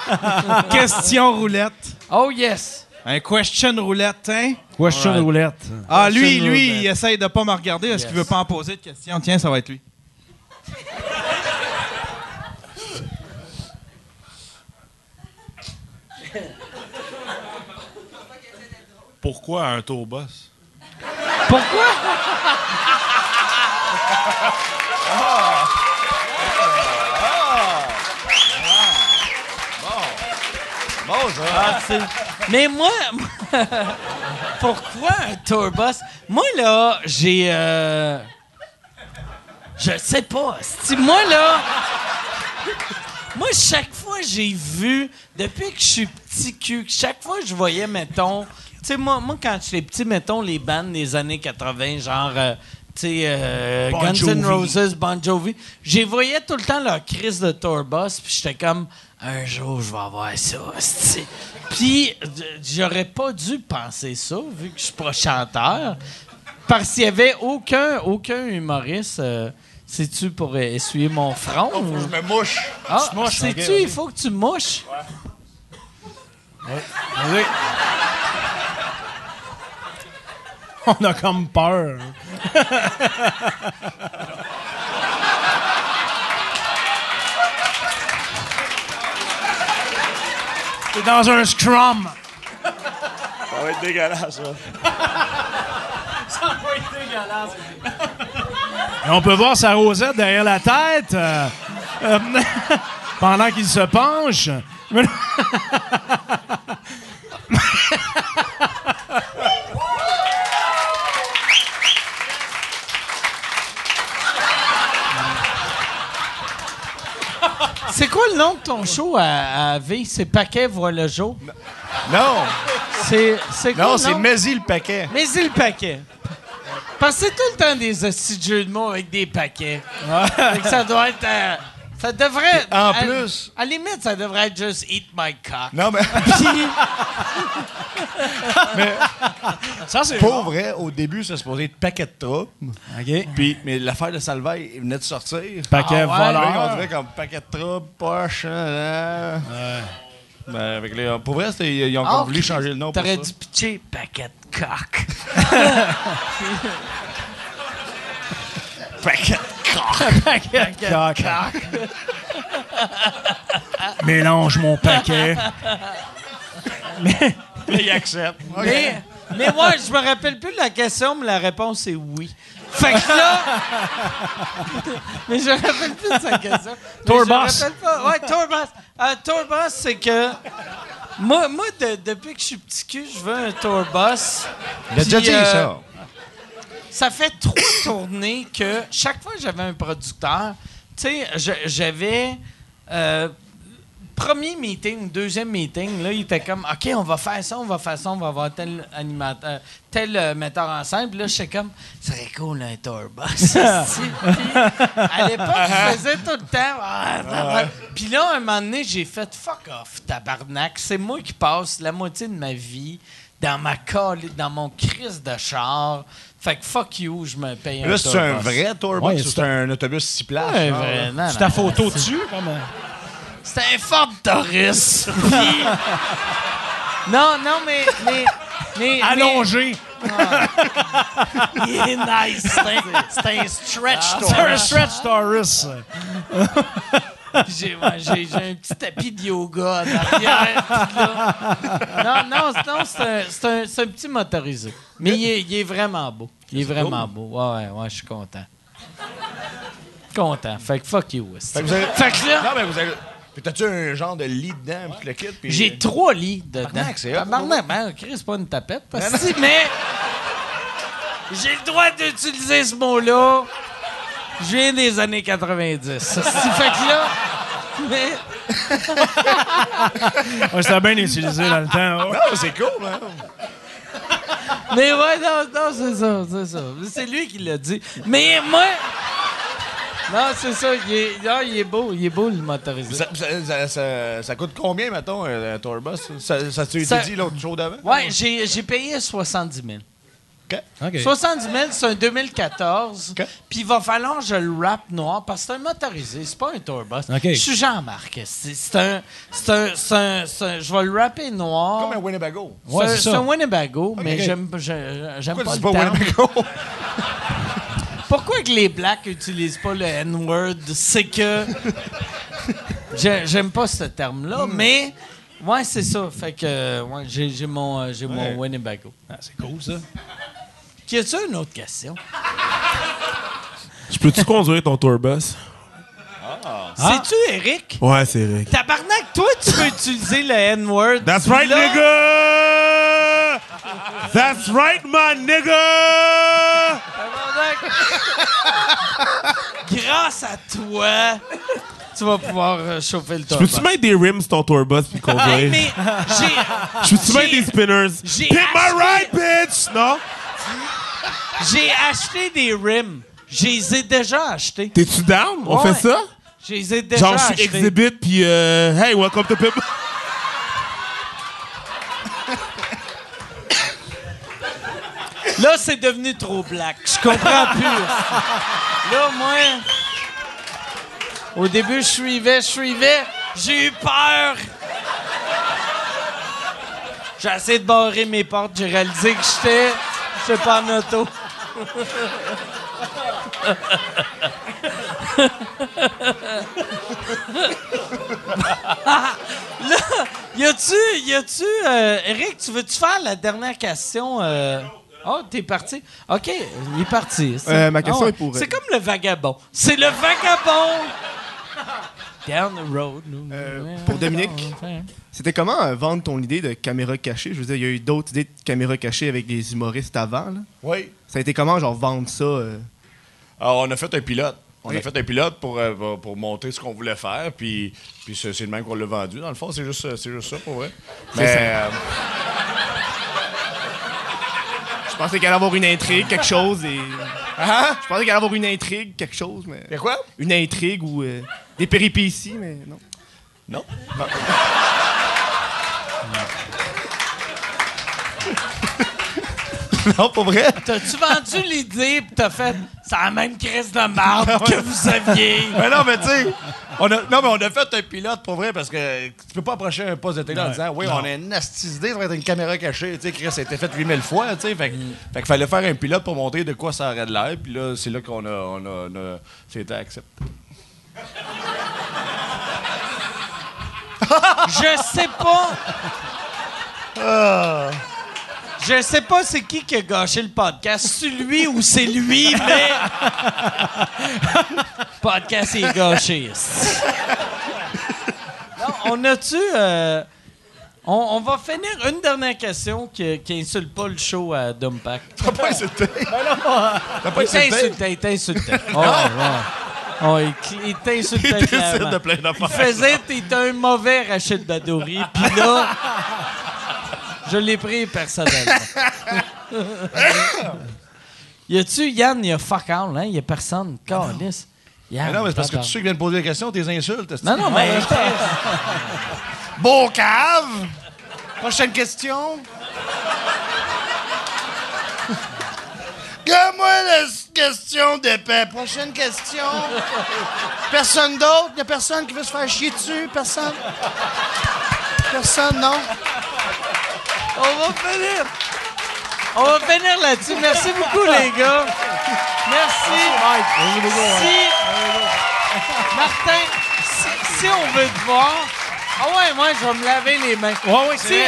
Esti. Question roulette. Oh yes! Un question roulette, hein? Question roulette. Ah, lui, Question lui, roulette. il essaye de pas me regarder. Est-ce qu'il veut pas en poser de questions? Tiens, ça va être lui. Pourquoi un tour boss? Pourquoi? Bon, ça. Ah, Mais moi, pourquoi un tour bus? Moi, là, j'ai. euh, Je sais pas. esti. Moi, là. Moi, chaque fois, j'ai vu, depuis que je suis petit cul, chaque fois que je voyais, mettons. Tu sais, moi, moi, quand j'étais petit, mettons, les bandes des années 80, genre. euh, tu sais, euh, Bon Guns N' Jovi. Roses, Bon Jovi. J'ai voyais tout le temps leur crise de tour bus, puis j'étais comme, un jour, je vais avoir ça. Puis, j'aurais pas dû penser ça, vu que je suis pas chanteur. Parce qu'il y avait aucun, aucun humoriste. euh, C'est-tu pour euh, essuyer mon front? ou- Je me mouche. Ah, Tu mouches, sais-tu, il faut que tu mouches? Vas-y. On a comme peur. T'es dans un scrum. Ça va être dégueulasse, ça. Et on peut voir sa rosette derrière la tête euh, euh, pendant qu'il se penche. C'est quoi le nom de ton show à, à V? C'est Paquet voit le jour? Non! C'est c'est quoi Non, le c'est nom? Maisy le paquet. Mais c'est le paquet. Parce que c'est tout le temps des hosties de jeux de mots avec des paquets. Fait que ça doit être. euh, ça devrait. En à- plus- À la limite, ça devrait être juste Eat My Cock. Non, mais Puis, Ça, c'est pour bon. vrai, au début, ça se posait être paquet de troubles. OK. Puis, mais l'affaire de Salvaille il venait de sortir. Paquet Ah ouais? On dirait comme paquet de troubles, poche. hein, hein. Ben, avec les, pour vrai, ils ont voulu changer le nom. pour T'aurais dû pitcher Paquet de Cock. Paquet Coq. Mélange mon paquet. Là, il accepte. Mais, mais ouais, je me rappelle plus de la question, mais la réponse est oui. Fait que là. mais je me rappelle plus de sa question. Mais Tour je me boss. rappelle pas. Ouais, tour boss. Euh, tour boss, c'est que. Moi, moi de- depuis que je suis petit cul, je veux un tour boss. Il a déjà dit euh, ça. Ça fait trois tournées que chaque fois que j'avais un producteur, tu sais, j'avais. euh, premier meeting, deuxième meeting, là, il était comme, OK, on va faire ça, on va faire ça, on va avoir tel animateur, tel euh, metteur en scène. Puis là, j'étais comme, ce serait cool un tour. Puis, à l'époque, je faisais tout le temps. Ah, ah, ah. Puis là, un moment donné, j'ai fait fuck off, tabarnak. C'est moi qui passe la moitié de ma vie dans ma colle, dans mon crise de char. Fait que fuck you, je me paye un Là, c'est un vrai tourbus Ouais, ou c'est c'est un autobus six places? Ouais, genre, vrai, non, C'est non. ta photo dessus? Comme, euh, C'est un Ford Taurus. Puis- non, non, mais. mais, mais allongé. mais- il est nice. C'est un, c'est un stretch C'est un Taurus. stretch Taurus. J'ai ouais, j'ai- j'ai un petit tapis de yoga là- Non, non, c'est- non, c'est un, c'est un- c'est un petit motorisé. Mais il est, il est vraiment beau. Il est vraiment beau. Ouais, ouais, ouais, je suis content. Content. Fait que fuck you. esti. Fait que vous avez- Fait que là. Non, mais vous avez. Puis t'as-tu un genre de lit dedans, puis le kit? puis- J'ai trois lits dedans. C'est ben, Chris, c'est pas une tapette. Parce que, mais j'ai le droit d'utiliser ce mot-là. Je viens des années 90. Ça, c'est- fait que là, mais Ouais, C'était bien utilisé dans le temps. ouais. Non, c'est cool, hein? Mais ouais, non, non, c'est ça, c'est ça. C'est lui qui l'a dit. Mais moi. Non, c'est ça. Il est, non, il est beau, il est beau le motorisé. Ça, ça, ça- ça- ça coûte combien, mettons, un, un tourbus? Ça, ça t'a été dit l'autre jour d'avant? Ouais, j'ai, j'ai payé 70 000. OK. OK. 70 000, c'est un 2014. OK. Puis il va falloir que je le rap noir parce que c'est un motorisé, c'est pas un tourbus. Je suis Jean-Marc. C'est, c'est un, c'est un, c'est un- Je vais le rapper noir. Comme un Winnebago. Ouais, c'est, un Winnebago, mais j'aime, pas tu le dis pas terme. Winnebago? Pourquoi que les blacks utilisent pas le N-word? C'est que. j'ai- J'aime pas ce terme-là, Hmm. mais. Ouais, c'est ça. Fait que. Ouais, j'ai, mon, euh, Ouais. mon Winnebago. Ah, c'est cool, ça. Y a-tu une autre question? Je peux-tu conduire ton tourbus? Ah. C'est-tu Eric? Ouais, c'est Rick. Tabarnak, toi, tu peux utiliser le N-word. That's right, là- nigga! That's right, my nigga! Tabarnak. Grâce à toi, tu vas pouvoir euh, chauffer le Je peux-tu mettre des rims sur ton tourbus puis conduire? Hey, mais j'ai. Je peux-tu mettre j'ai- des spinners? j'ai my acheté- ride, bitch! Non? J'ai acheté des rims. Je les ai déjà achetés. T'es-tu down? On Ouais. fait ça? Je les ai déjà Genre, je suis achetés. exhibit puis euh, hey, welcome to Pimp. Là, c'est devenu trop black. Je comprends plus. Là, moi, au début, je suivais, je suivais. J'ai eu peur. J'ai essayé de barrer mes portes. J'ai réalisé que j'étais, j'étais pas en auto. Là, y a-tu, y a-tu, euh, Eric, tu veux-tu faire la dernière question? euh? Oh, t'es parti? OK, il est parti. Euh, ma question Ah ouais. est pour- C'est comme le vagabond. C'est le vagabond! Down the road. Euh, pour Dominique, c'était comment euh, vendre ton idée de caméra cachée? Je veux dire, il y a eu d'autres idées de caméra cachée avec des humoristes avant. Là. Oui. Ça a été comment, genre, vendre ça? euh? Alors, on a fait un pilote. On a fait un pilote pour, euh, pour, montrer ce qu'on voulait faire, puis, puis c'est le même qu'on l'a vendu. Dans le fond, c'est juste, c'est juste ça pour vrai. Mais, ça. euh, pensais qu'elle allait avoir une intrigue, quelque chose. Et... Hein? Je pensais qu'elle allait avoir une intrigue, quelque chose. mais a quoi? Une intrigue ou euh, des péripéties, mais non. Non. non, pas vrai? T'as-tu vendu l'idée pis t'as fait c'est la même crise de marde que vous aviez? Mais non, mais tu sais, on a, non, mais on a fait un pilote pour vrai parce que tu peux pas approcher un poste de télé en disant Oui, Non. on a une astuce idée, ça va être une caméra cachée. Tu sais, Chris, ça a été fait 8000 fois. Tu sais, fait, qu'il fallait faire un pilote pour montrer de quoi ça aurait de l'air. Puis là, c'est là qu'on a, on a, on a- c'était accepté. Je sais pas. Ah. Je sais pas c'est qui qui a gâché le podcast. C'est lui ou c'est lui, mais. le podcast est gâché. Non, on a-tu. euh, on, on va finir une dernière question qui, qui insulte pas le show à Dumpack. T'as pas insulté? T'as pas Il t'a insulté? insulté, il t'a insulté. Oh, ouais. Oh, il, il t'insultait Il décide clairement. de plein d'affaires. Il faisait t'es un mauvais Rachid Badouri, puis là, je l'ai pris personnellement. y a-tu, Yann, il y a fuck all, hein? Il y a personne. Calice. Yann, Mais non, mais c'est parce que tous ceux qui viennent poser des questions, t'es insultes. Non, non, mais. Beau cave! Prochaine question. Donne-moi la question d'épais. Prochaine question. Personne d'autre? Y a personne qui veut se faire chier dessus? Personne? Personne, non? On va finir. On va finir là-dessus. Merci beaucoup, les gars. Merci. Si, Martin, si, si on veut te voir. Ah ouais, moi, je vais me laver les mains. Ouais, ouais, si,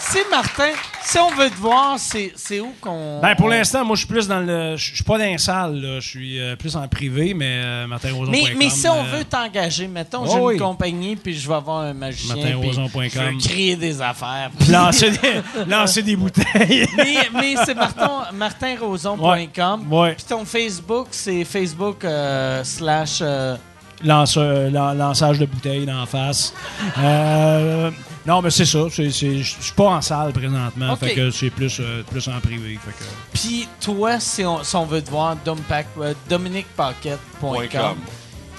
si, Martin, si on veut te voir, c'est où qu'on. Ben, pour l'instant, moi, je suis plus dans le. Je suis pas dans les salles, là. Je suis euh, plus en privé, mais euh, martinroson.com. Mais, mais si on euh, veut t'engager, mettons, Oh j'ai oui. une compagnie, puis je vais avoir un magicien, martinroson.com. créer des affaires. lancer, des, lancer des bouteilles. mais mais c'est Martin, martinroson.com. Ouais. Puis ton Facebook, c'est Facebook euh, slash... Lance- euh, lan- lançage de bouteilles d'en face. Euh, non, mais c'est ça. c'est- c'est- Je suis pas en salle présentement. Ok. Fait que c'est plus, euh, plus en privé. Fait que... Puis toi, si on, si on veut te voir, euh, dominiquepaquet.com. com.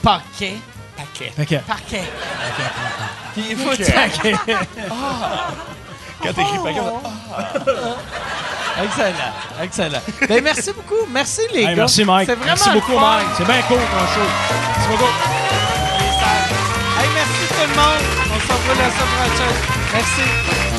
Paquet. Paquet. Paquet. Paquet. Puis il faut Paquet. Quand t'écris paquet, Excellent. Excellent. Ben, merci beaucoup. Merci, les Hey, gars. merci, Mike. C'est vraiment Merci beaucoup, fun. Mike. C'est bien cool ton show. Merci beaucoup. Hey, merci tout le monde. On se retrouve la semaine prochaine. Merci.